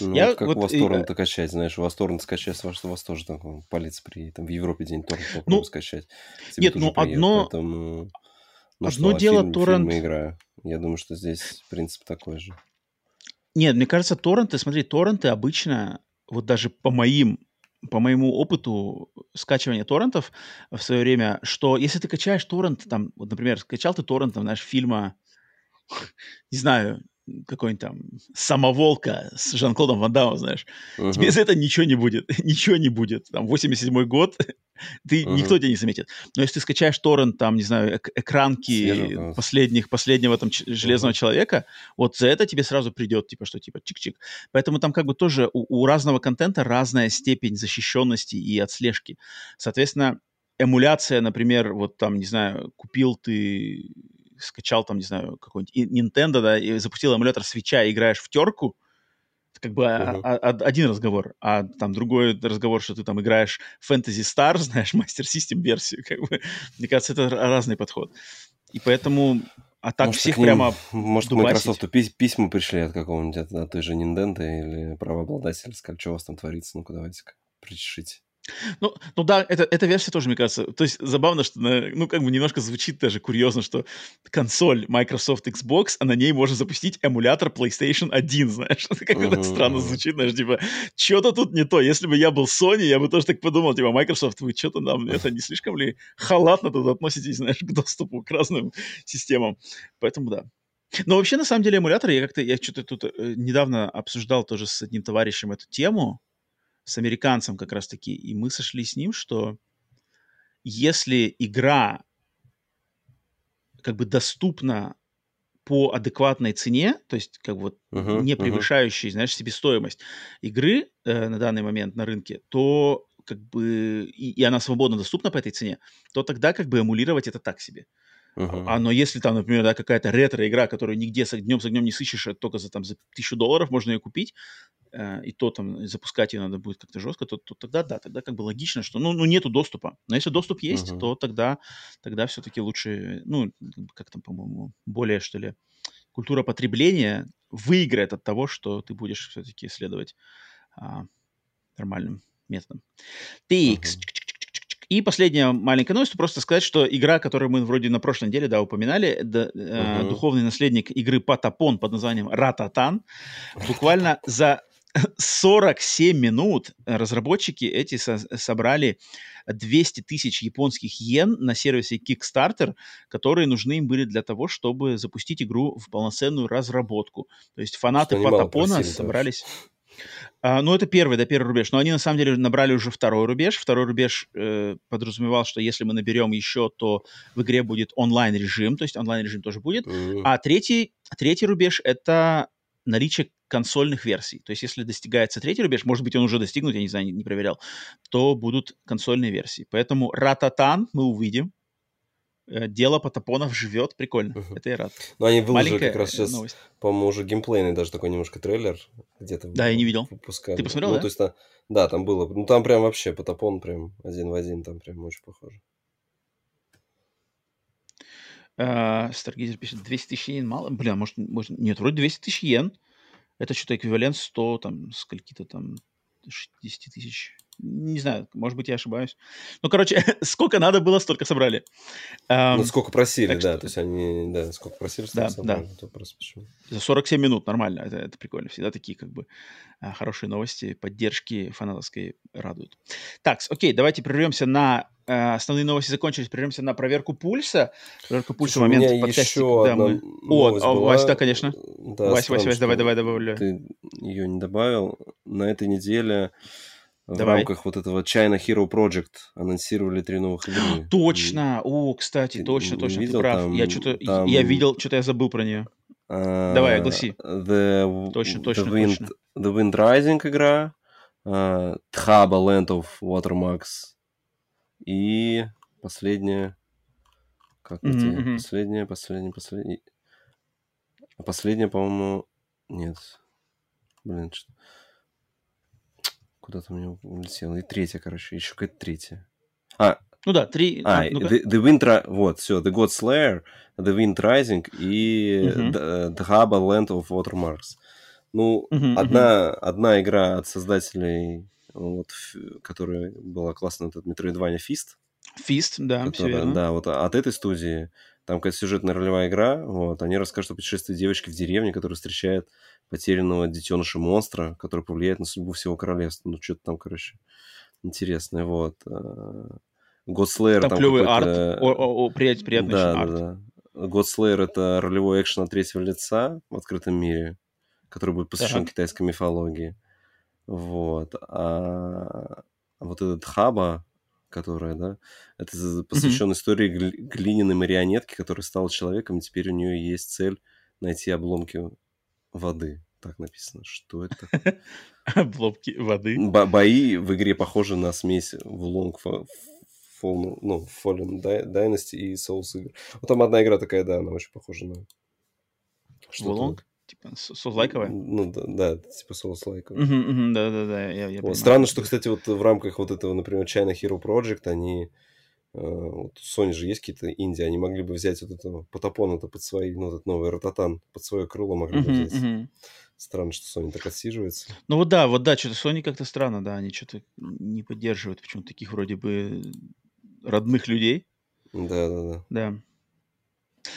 Ну, я, как вот, у вас торрент и, качать, знаешь, у вас торрент скачать, что у вас тоже там палец при, там в Европе день торрент ну, скачать. Тебе нет, ну приедет, одно, поэтому, ну, одно что, дело фильм, торрент... Фильмы играю. Я думаю, что здесь принцип такой же. Нет, мне кажется, торренты, смотри, торренты обычно, вот даже по моим по моему опыту скачивания торрентов в свое время, что если ты качаешь торрент, там, вот, например, скачал ты торрент, там, знаешь, фильма, не знаю, какой-нибудь там «Самоволка» с Жан-Клодом Ван Дамом, знаешь, uh-huh. тебе за это ничего не будет, ничего не будет. Там 87-й год, ты, uh-huh. никто тебя не заметит. Но если ты скачаешь торрент, там, не знаю, эк- экранки последних, последнего там ч- Железного uh-huh. Человека, вот за это тебе сразу придет, типа, что, типа, чик-чик. Поэтому там как бы тоже у, у разного контента разная степень защищенности и отслежки. Соответственно, эмуляция, например, вот там, не знаю, купил ты скачал там, не знаю, какой-нибудь Nintendo, да, и запустил эмулятор свеча и играешь в терку, как бы uh-huh. а, а, один разговор, а там другой разговор, что ты там играешь Fantasy Star, знаешь, Master System версию, как бы, мне кажется, это разный подход. И поэтому а так может, всех ним, прямо Может, к Microsoft письма пришли от какого-нибудь, от, от той же Nintendo или правообладателя, сказали, что у вас там творится, ну-ка давайте-ка причешите. Ну, ну да, это, эта версия тоже, мне кажется, то есть забавно, что, ну, как бы немножко звучит даже курьезно, что консоль Microsoft Xbox, а на ней можно запустить эмулятор PlayStation 1, знаешь, это как uh-huh. странно звучит, знаешь, типа, что-то тут не то, если бы я был Sony, я бы тоже так подумал, типа, Microsoft, вы что-то нам, это не слишком ли халатно тут относитесь, знаешь, к доступу к разным системам, поэтому да. Но вообще, на самом деле, эмулятор, я как-то, я что-то тут э, недавно обсуждал тоже с одним товарищем эту тему, с американцем как раз-таки, и мы сошли с ним, что если игра как бы доступна по адекватной цене, то есть как бы вот uh-huh, не превышающей, uh-huh. знаешь, себестоимость игры э, на данный момент на рынке, то как бы и, и она свободно доступна по этой цене, то тогда как бы эмулировать это так себе. Uh-huh. А но если там, например, да, какая-то ретро-игра, которую нигде с, днем за днем не сыщешь, а только за, там, за тысячу долларов можно ее купить, и то там запускать ее надо будет как-то жестко, то, то тогда да, тогда как бы логично, что ну, ну нету доступа. Но если доступ есть, uh-huh. то тогда, тогда все-таки лучше, ну, как там, по-моему, более, что ли, культура потребления выиграет от того, что ты будешь все-таки следовать а, нормальным методом. Тикс. Uh-huh. И последняя маленькая новость, просто сказать, что игра, которую мы вроде на прошлой неделе, да, упоминали, да, uh-huh. э, духовный наследник игры Патапон под названием Рататан, буквально за 47 минут разработчики эти со- собрали 200 тысяч японских йен на сервисе Kickstarter, которые нужны им были для того, чтобы запустить игру в полноценную разработку. То есть фанаты Патапона собрались... А, ну, это первый, да, первый рубеж. Но они, на самом деле, набрали уже второй рубеж. Второй рубеж э, подразумевал, что если мы наберем еще, то в игре будет онлайн-режим, то есть онлайн-режим тоже будет. Mm-hmm. А третий, третий рубеж — это наличие консольных версий. То есть если достигается третий рубеж, может быть, он уже достигнут, я не знаю, не, не проверял, то будут консольные версии. Поэтому Рататан мы увидим, Э, дело Потапонов живет, прикольно. Uh-huh. Это я рад. Ну, они выложили Маленькая как раз сейчас, новость. по-моему, уже геймплейный даже такой немножко трейлер где-то. Да, я не видел. Выпускали. Ты посмотрел, ну, да? то есть, да, да, там было. Ну, там прям вообще Потапон прям один в один, там прям очень похоже. Старгейзер пишет, 200 тысяч йен мало? Бля, может, может, нет, вроде 200 тысяч йен. Это что-то эквивалент 100, там, скольки-то там, 60 тысяч не знаю, может быть, я ошибаюсь. Ну, короче, сколько надо было, столько собрали. Ну, сколько просили, да. Что... То есть они, да, сколько просили, столько да, собрали. Да. Вопрос, почему. За 47 минут нормально. Это, это прикольно. Всегда такие, как бы, а, хорошие новости, поддержки фанатовской радуют. Так, окей, давайте прервемся на э, основные новости закончились, прервемся на проверку пульса. Проверку пульса в момент подкастика, когда мы... О, о Вася, да, конечно. Да, Вася, Вася, Вася, давай, давай, давай. Ты ее не добавил. На этой неделе в Давай. рамках вот этого China Hero Project анонсировали три новых игры. Точно! О, кстати, ты точно, точно, видел, ты прав. Там, я что-то, там... я видел, что-то я забыл про нее. Uh, Давай, огласи. The, точно, точно, the Wind, точно. The Wind Rising игра, uh, Thaba Land of Watermarks и последняя... Как mm-hmm? Mm-hmm. Последняя, последняя, последняя... Последняя, по-моему... Нет. Блин, что... Куда-то у меня улетело. И третья, короче, еще какая-то третья. А, ну да, три. А, ну the, the Wind, вот, все, The God Slayer, The Wind Rising и uh-huh. The, the Haba Land of Watermarks. Ну, uh-huh, одна, uh-huh. одна игра от создателей, вот, которая была классная, этот Metroidvania Fist. Fist, да, которая, все верно. Да, вот от этой студии, там какая-то сюжетная ролевая игра, вот, они расскажут о путешествии девочки в деревне, которая встречает потерянного детеныша монстра, который повлияет на судьбу всего королевства. Ну, что-то там, короче, интересное, вот. Godslayer там, там клевый арт, о, о, о, приятный, приятный да, арт. Да, да. Godslayer — это ролевой экшен от третьего лица в открытом мире, который будет посвящен ага. китайской мифологии. Вот. А вот этот Хаба, которая, да, это посвящен mm-hmm. истории глиняной марионетки, которая стала человеком, и теперь у нее есть цель найти обломки воды. Так написано. Что это? Обломки воды. Бо бои в игре похожи на смесь в Long Fall, ну, Fallen Dynasty и Souls игр. Вот там одна игра такая, да, она очень похожа на... Что Long? Типа соус-лайковая? Ну, да, да типа соус-лайковая. Да-да-да, я, я вот, Странно, что, кстати, вот в рамках вот этого, например, China Hero Project они Э, вот у Sony же есть какие-то Индии, они могли бы взять вот этого Потапон это под свои, ну, этот новый Ротатан, под свое крыло могли бы взять. Uh-huh. Странно, что Sony так отсиживается. Ну вот да, вот да, что-то Sony как-то странно, да, они что-то не поддерживают почему-то таких вроде бы родных людей. Да, да, да. Да.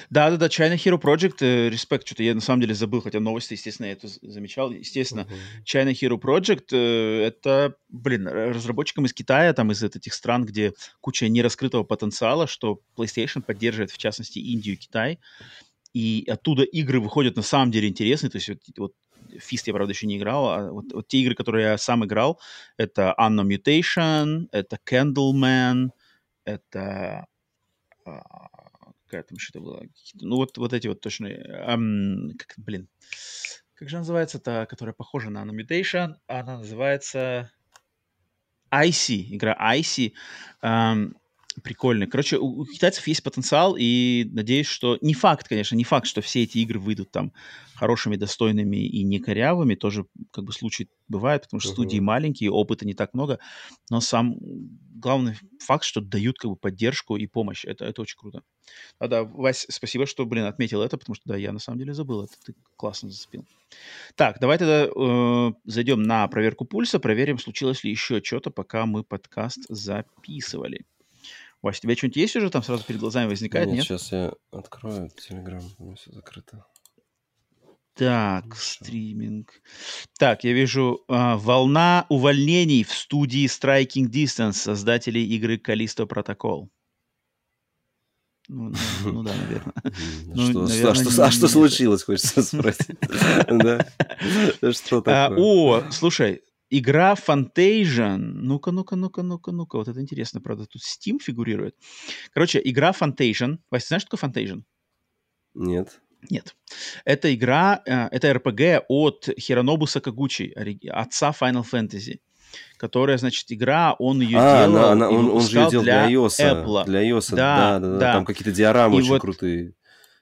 Да, да, да, China Hero Project, э, респект, что-то я на самом деле забыл, хотя новости, естественно, я это замечал. Естественно, uh-huh. China Hero Project э, это, блин, разработчикам из Китая, там из этих стран, где куча нераскрытого потенциала, что PlayStation поддерживает, в частности, Индию и Китай. И оттуда игры выходят на самом деле интересные. То есть вот, вот Фист я, правда, еще не играл, а вот, вот те игры, которые я сам играл, это Anno Mutation, это Candleman, это... Какая там что-то была? Ну, вот, вот эти вот точно... Эм, как, блин, как же называется-то, которая похожа на Mutation? Она называется... Icy, игра Icy. Эм, прикольный. Короче, у, у китайцев есть потенциал, и надеюсь, что... Не факт, конечно, не факт, что все эти игры выйдут там хорошими, достойными и не корявыми. Тоже как бы случай бывает, потому что uh-huh. студии маленькие, опыта не так много. Но сам главный факт, что дают как бы поддержку и помощь. Это, это очень круто. А да, Вась, спасибо, что, блин, отметил это, потому что, да, я на самом деле забыл это. Ты классно зацепил. Так, давай тогда э, зайдем на проверку пульса, проверим, случилось ли еще что-то, пока мы подкаст записывали. Вася, у тебя что-нибудь есть уже там сразу перед глазами возникает, нет? нет? сейчас я открою Телеграм, у меня все закрыто. Так, ну, стриминг. Так, я вижу э, волна увольнений в студии Striking Distance, создателей игры Callisto Protocol. Ну, ну, ну да, наверное. Ну, что, наверное, а, что, а что случилось, хочется спросить. Что а, такое? О, слушай, Игра Fantasion. Ну-ка, ну-ка, ну-ка, ну-ка, ну-ка. Вот это интересно, правда, тут Steam фигурирует. Короче, игра Fantasion. Вася, знаешь, что такое Fantasion? Нет. Нет. Это игра, э, это RPG от Хиронобу Сакагучи, отца Final Fantasy которая, значит, игра, он ее а, делал она, она, он, он же ее делал для, для iOS. Apple. Для iOS, да, да, да, да. Там какие-то диорамы и очень вот, крутые.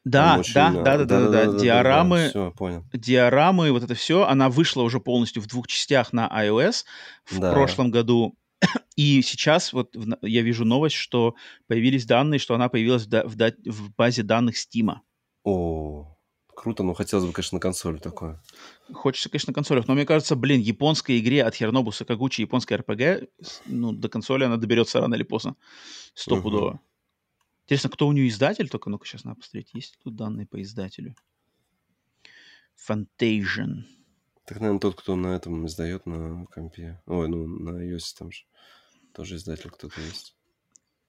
Да, очень, да, да, да, да, да, да, диорамы, да, все, понял. диорамы, вот это все, она вышла уже полностью в двух частях на iOS в да. прошлом году. И сейчас вот я вижу новость, что появились данные, что она появилась в, в, в базе данных Steam. О, круто, но хотелось бы, конечно, на консоли такое. Хочется, конечно, на консолях, но мне кажется, блин, японской игре от Хернобу Сакагучи, японская RPG, ну, до консоли она доберется рано или поздно, стопудово. Угу. Интересно, кто у нее издатель? Только ну-ка сейчас надо посмотреть, есть ли тут данные по издателю. Fantasion. Так, наверное, тот, кто на этом издает на компе. Ой, ну, на iOS там же тоже издатель кто-то есть.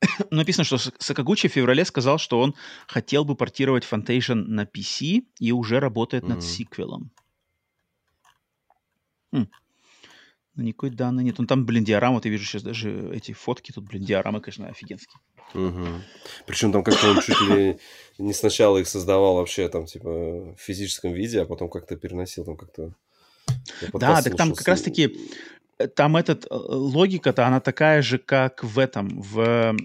Написано, что Сакагучи в феврале сказал, что он хотел бы портировать Fantasion на PC и уже работает mm-hmm. над сиквелом. Хм. Но никакой данной нет. Ну, там, блин, диорама, ты видишь сейчас даже эти фотки, тут, блин, диорамы, конечно, офигенские. Угу. Причем там как-то он чуть ли не сначала их создавал вообще там типа в физическом виде, а потом как-то переносил там как-то. Да, так там как раз-таки э, там этот э, логика-то она такая же, как в этом, в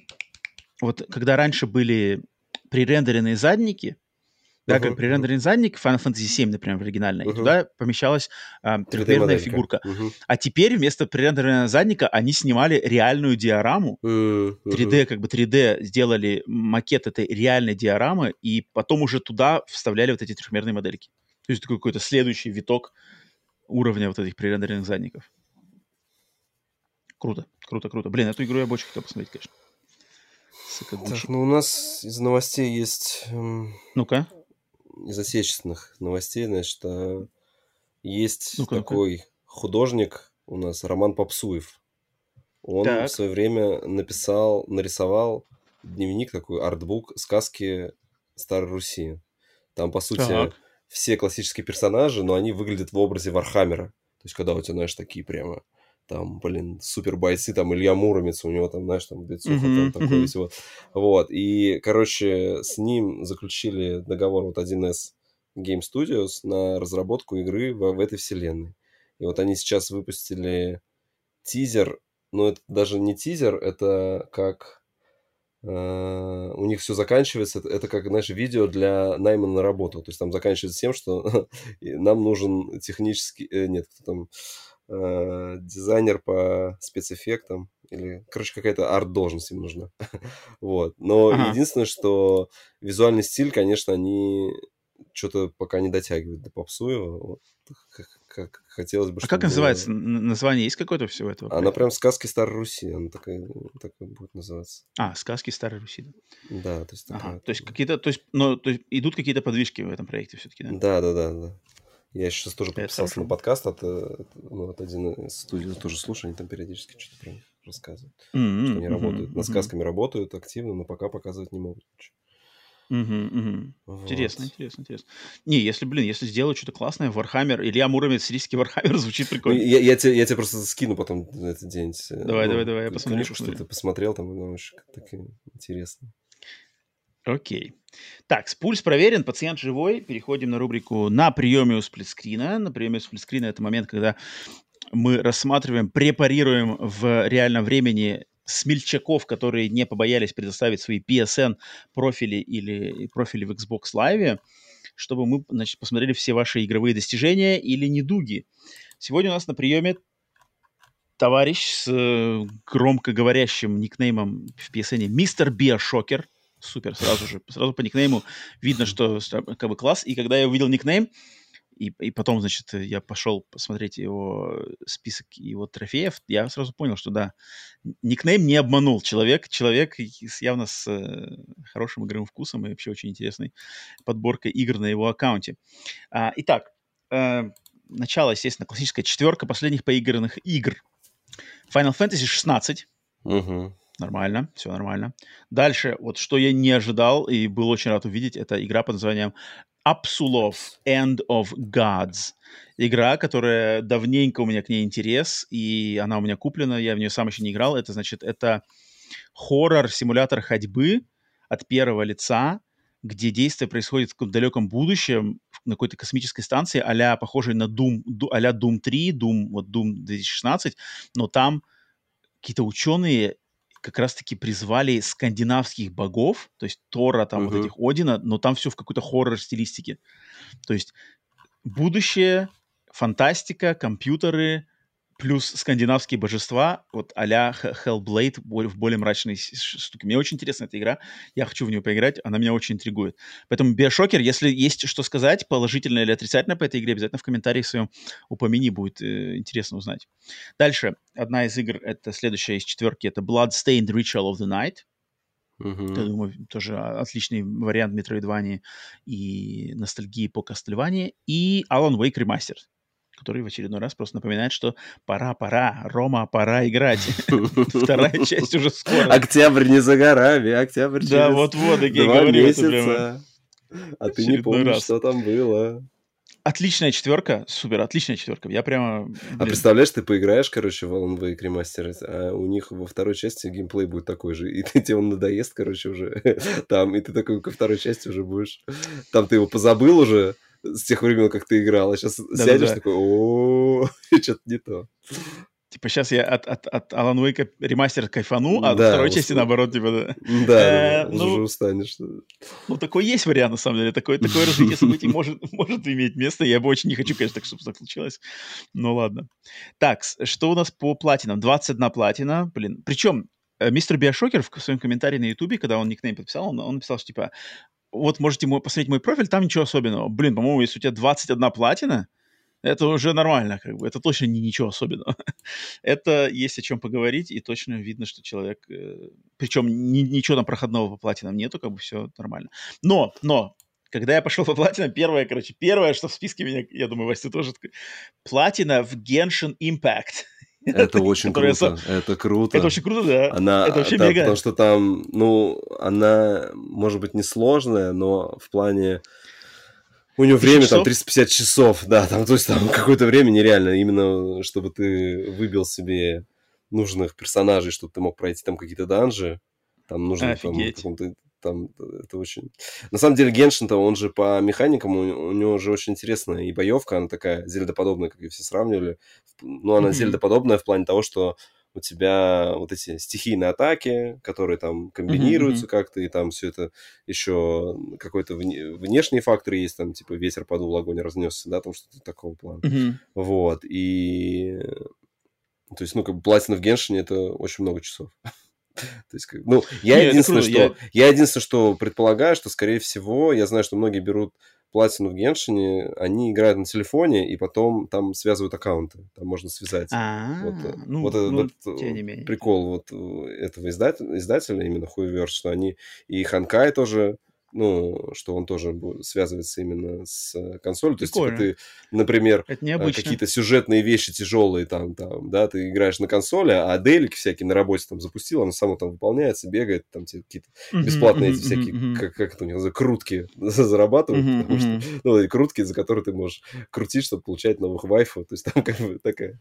вот когда раньше были пререндеренные задники, да, uh-huh, как при рендеринге задник Final Fantasy 7, например, в оригинальной, uh-huh. и туда помещалась а, трехмерная фигурка. Uh-huh. А теперь вместо пререндеренного задника они снимали реальную диораму, uh-huh. 3D, как бы 3D сделали макет этой реальной диорамы, и потом уже туда вставляли вот эти трехмерные модельки. То есть такой какой-то следующий виток уровня вот этих пререндеренных задников. Круто, круто, круто. Блин, эту игру я бы очень хотел посмотреть, конечно. Так, ну у нас из новостей есть... Эм... Ну-ка из отечественных новостей, значит, а, есть ну такой художник у нас, Роман Попсуев. Он так. в свое время написал, нарисовал дневник такой, артбук сказки Старой Руси. Там, по сути, так. все классические персонажи, но они выглядят в образе Вархаммера. То есть, когда у тебя, знаешь, такие прямо там, блин, супер бойцы, там, Илья Муромец, у него там, знаешь, там, лицо mm-hmm, там такое mm-hmm. всего. Вот, и, короче, с ним заключили договор вот 1С Game Studios на разработку игры в, в этой вселенной. И вот они сейчас выпустили тизер, но это даже не тизер, это как... Uh, у них все заканчивается, это, это как, знаешь, видео для найма на работу. То есть там заканчивается тем, что нам нужен технический... Э, нет, кто там э, дизайнер по спецэффектам или, короче, какая-то арт-должность им нужна. вот. Но ага. единственное, что визуальный стиль, конечно, они что-то пока не дотягивают до Попсуева. Вот. Как, как хотелось бы, А как называется? Название есть какое-то всего этого? Она прям «Сказки Старой Руси», она такая, такая будет называться. А, «Сказки Старой Руси», да. Да, то есть... Такая, ага, то есть какие-то, то есть, но, то есть идут какие-то подвижки в этом проекте все-таки, да? Да, да, да, да. Я сейчас тоже подписался на подкаст от, э, ну, от один из студий, тоже слушаю, они там периодически что-то про них рассказывают. Mm-hmm, что они mm-hmm, работают, mm-hmm. над сказками работают активно, но пока показывать не могут. Угу, угу. Вот. Интересно, интересно, интересно. Не, если, блин, если сделают что-то классное, Warhammer, Илья Муромец, сирийский Warhammer, звучит ну, прикольно. Я, я, тебе, я тебе просто скину потом на этот день. Давай, ну, давай, давай, я посмотрю. Что ты посмотрел, там, ну, очень так интересно. Окей. Так, пульс проверен, пациент живой. Переходим на рубрику «На приеме у сплитскрина». На приеме у сплитскрина – это момент, когда мы рассматриваем, препарируем в реальном времени смельчаков, которые не побоялись предоставить свои PSN профили или профили в Xbox Live, чтобы мы значит, посмотрели все ваши игровые достижения или недуги. Сегодня у нас на приеме товарищ с э, громкоговорящим никнеймом в PSN Мистер Биошокер. Супер, сразу же, сразу по никнейму видно, что как бы класс. И когда я увидел никнейм, и, и потом, значит, я пошел посмотреть его список его трофеев, я сразу понял, что да, никнейм не обманул. Человек, человек явно с э, хорошим игровым вкусом и вообще очень интересной подборкой игр на его аккаунте. А, итак, э, начало, естественно, классическая четверка последних поигранных игр. Final Fantasy 16. Угу. Нормально, все нормально. Дальше, вот что я не ожидал и был очень рад увидеть, это игра под названием Апсулов End of Gods. Игра, которая давненько у меня к ней интерес, и она у меня куплена, я в нее сам еще не играл. Это значит, это хоррор-симулятор ходьбы от первого лица, где действие происходит в далеком будущем, на какой-то космической станции, а-ля похожей на Doom, а-ля Doom 3, Doom, вот Doom 2016, но там какие-то ученые как раз-таки призвали скандинавских богов, то есть Тора, там uh-huh. вот этих Одина, но там все в какой-то хоррор-стилистике. То есть будущее, фантастика, компьютеры, плюс скандинавские божества, вот а-ля Hellblade в более мрачной штуке. Мне очень интересна эта игра, я хочу в нее поиграть, она меня очень интригует. Поэтому Биошокер, если есть что сказать, положительно или отрицательно по этой игре, обязательно в комментариях своем упомяни, будет э, интересно узнать. Дальше, одна из игр, это следующая из четверки, это Bloodstained Ritual of the Night. Uh-huh. Я думаю, тоже отличный вариант Metroidvania и ностальгии по Castlevania. И Alan Wake Remastered который в очередной раз просто напоминает, что пора, пора, Рома, пора играть. Вторая часть уже скоро. Октябрь не за горами, октябрь через Да, вот-вот, я говорю. А ты не помнишь, что там было. Отличная четверка, супер, отличная четверка. Я прямо... Блин. А представляешь, ты поиграешь, короче, в Alan Wake Remastered, а у них во второй части геймплей будет такой же, и ты, тебе он надоест, короче, уже там, и ты такой ко второй части уже будешь... Там ты его позабыл уже, с тех времен, как ты играл, а сейчас да, сядешь да. такой, о что-то не то. Типа сейчас я от, от, от Alan Wake ремастер кайфану, а да, второй части наоборот, типа, да. Да, э, ну, уже устанешь. Ну, такой есть вариант, на самом деле. Такое, такое развитие событий может, может иметь место. Я бы очень не хочу, конечно, так, чтобы так случилось. Ну, ладно. Так, что у нас по платинам? 21 платина. Блин, причем э, мистер Биошокер в своем комментарии на Ютубе, когда он никнейм подписал, он, он написал, что типа, вот можете мой, посмотреть мой профиль, там ничего особенного. Блин, по-моему, если у тебя 21 платина, это уже нормально, как бы. Это точно не ничего особенного. это есть о чем поговорить, и точно видно, что человек... Э, причем ни, ничего там проходного по платинам нету, как бы все нормально. Но, но, когда я пошел по платинам, первое, короче, первое, что в списке меня, я думаю, Вася, тоже... Платина в Genshin Impact. Это очень круто. Это круто. Это очень круто, да. Она, это вообще мега. Потому что там, ну, она, может быть, не сложная, но в плане... У нее время часов? там 350 часов, да, там, то есть там какое-то время нереально, именно чтобы ты выбил себе нужных персонажей, чтобы ты мог пройти там какие-то данжи, там нужно там, там это очень... На самом деле Геншин-то, он же по механикам, у, у него же очень интересная и боевка, она такая зельдоподобная, как ее все сравнивали. Ну, она mm-hmm. зельдоподобная в плане того, что у тебя вот эти стихийные атаки, которые там комбинируются mm-hmm. как-то, и там все это еще какой-то вне, внешний фактор есть, там типа ветер подул, огонь разнесся, да, там что-то такого плана. Mm-hmm. Вот, и... То есть, ну, как бы платина в Геншине это очень много часов. То есть, ну, я единственное, что я... единственное, что предполагаю, что, скорее всего, я знаю, что многие берут платину в Геншине, они играют на телефоне, и потом там связывают аккаунты. Там можно связать. А, вот, э, ну, вот, ну, вот тем не менее. прикол вот этого издателя, издателя именно Хуеверс, что они и Ханкай тоже ну, что он тоже связывается именно с консолью. То есть, типа, ты, например, э, какие-то сюжетные вещи тяжелые там, там, да, ты играешь на консоли, а делики всякие на работе там запустил, оно само там выполняется, бегает, там тебе какие-то бесплатные эти всякие, как, как это у него, крутки зарабатывают, потому что, ну, эти крутки, за которые ты можешь крутить, чтобы получать новых вайфу. То есть, там как бы такая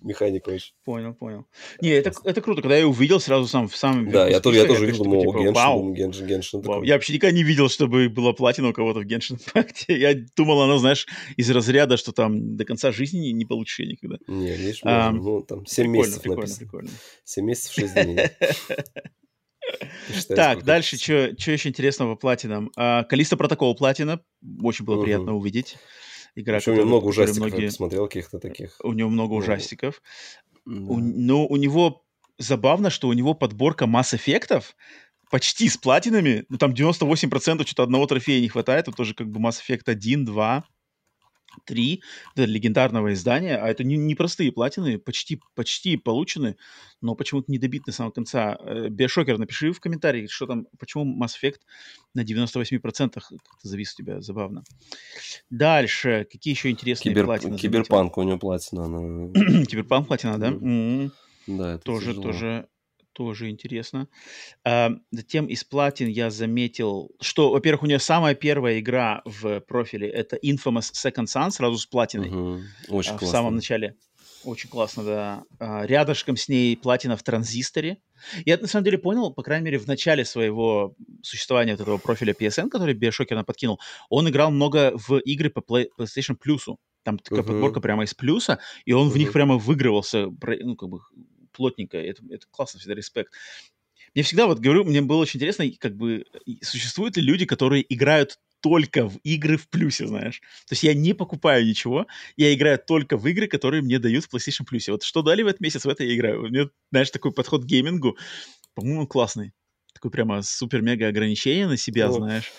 механика очень. Понял, понял. Не, это, это круто. Когда я увидел сразу сам в самом... Да, я тоже, я тоже видел, думал, Геншин, Геншин, Геншин. Я вообще никогда не видел, чтобы была платина у кого-то в Genshin Impact. Я думал, она, знаешь, из разряда, что там до конца жизни не, получишь ее никогда. Не, видишь, а, ну, там 7 прикольно, месяцев прикольно, написано. Прикольно. 7 месяцев, 6 дней. Так, дальше, что еще интересного по платинам? А, Калиста Протокол Платина. Очень было приятно увидеть. Игра, у него много ужастиков, многие... я посмотрел каких-то таких. У него много ужастиков. Но у него забавно, что у него подборка масс-эффектов почти с платинами, ну там 98% что-то одного трофея не хватает, это тоже как бы Mass Effect 1, 2, 3, это легендарного издания, а это не, не простые платины, почти, почти получены, но почему-то не добиты с самого конца. Биошокер, напиши в комментарии, что там, почему Mass Effect на 98% как-то завис у тебя, забавно. Дальше, какие еще интересные Кибер, платины? Киберпанк у него платина. Она... Киберпанк платина, да? Mm-hmm. Да, это тоже, тяжело. тоже тоже интересно. А, затем из платин я заметил, что, во-первых, у нее самая первая игра в профиле это Infamous Second Son сразу с платиной. Угу. Очень а, классно. В самом начале. Очень классно, да. А, рядышком с ней платина в транзисторе. Я на самом деле понял, по крайней мере, в начале своего существования вот этого профиля PSN, который Биошокер нам подкинул, он играл много в игры по PlayStation Plus. Там такая uh-huh. подборка прямо из плюса, и он uh-huh. в них прямо выигрывался, ну, как бы плотненько. Это, это классно, всегда респект. Мне всегда, вот говорю, мне было очень интересно, как бы, существуют ли люди, которые играют только в игры в плюсе, знаешь. То есть я не покупаю ничего, я играю только в игры, которые мне дают в PlayStation Plus. Вот что дали в этот месяц, в это я играю. У меня, знаешь, такой подход к геймингу, по-моему, классный. Такой прямо супер-мега ограничение на себя, ну, знаешь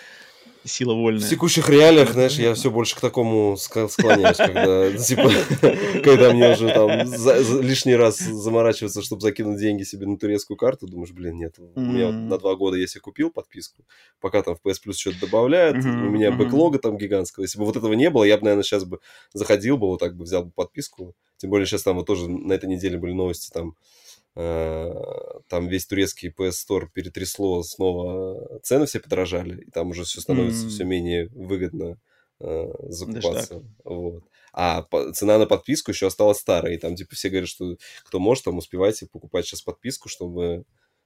сила вольная. В текущих реалиях, знаешь, я все больше к такому склоняюсь, когда, типа, когда мне уже там лишний раз заморачиваться, чтобы закинуть деньги себе на турецкую карту, думаешь, блин, нет, у меня на два года я себе купил подписку, пока там в PS Plus что-то добавляют, у меня бэклога там гигантского, если бы вот этого не было, я бы, наверное, сейчас бы заходил бы, вот так бы взял бы подписку, тем более сейчас там вот тоже на этой неделе были новости, там там весь турецкий PS Store перетрясло, снова цены все подорожали, и там уже все становится mm-hmm. все менее выгодно э, закупаться. Вот. А по, цена на подписку еще осталась старая, и там типа все говорят, что кто может, там успевайте покупать сейчас подписку, чтобы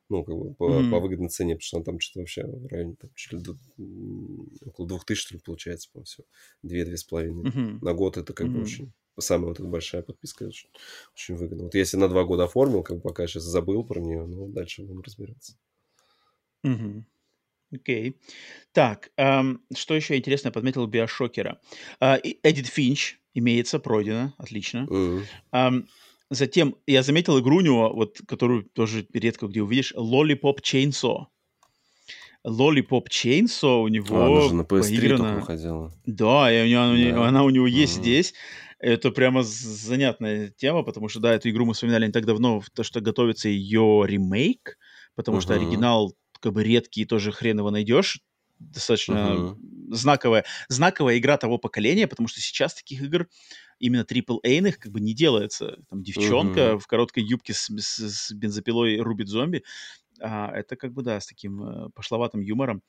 ну, как бы по, mm. по выгодной цене, потому что там что-то вообще в районе там, чуть ли до, около двух тысяч, что ли, получается, по все. Две-две с половиной. Mm-hmm. На год это как mm-hmm. бы очень самая вот эта большая подписка очень, очень выгодно. Вот если на два года оформил, как бы пока сейчас забыл про нее, но дальше будем разбираться. Угу. Окей. Так, эм, что еще интересное подметил Биошокера? Э, Эдит Финч имеется, пройдено, отлично. Mm. Эм, затем я заметил игру у него, вот, которую тоже редко где увидишь, Lollipop Chainsaw. Lollipop Chainsaw у него а, она же на PS3 поиграна... выходила. Да, и у него, да. она у него есть mm. здесь. Это прямо занятная тема, потому что, да, эту игру мы вспоминали не так давно, то, что готовится ее ремейк, потому uh-huh. что оригинал как бы редкий, тоже хрен его найдешь. Достаточно uh-huh. знаковая, знаковая игра того поколения, потому что сейчас таких игр именно AAA-ных как бы не делается. Там девчонка uh-huh. в короткой юбке с, с, с бензопилой рубит зомби. А, это как бы, да, с таким э, пошловатым юмором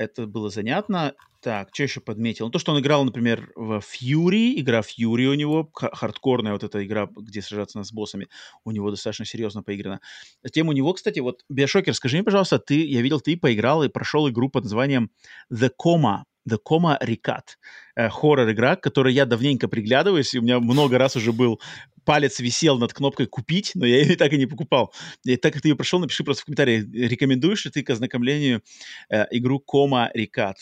это было занятно. Так, что еще подметил? Ну, то, что он играл, например, в Fury, игра Fury у него, хардкорная вот эта игра, где сражаться с боссами, у него достаточно серьезно поиграна. Затем у него, кстати, вот, Биошокер, скажи мне, пожалуйста, ты, я видел, ты поиграл и прошел игру под названием The Coma, The Coma Recat. Э, хоррор-игра, к которой я давненько приглядываюсь, и у меня много раз уже был палец висел над кнопкой «Купить», но я ее так и не покупал. И так как ты ее прошел, напиши просто в комментарии, рекомендуешь ли ты к ознакомлению э, игру Кома Рекат.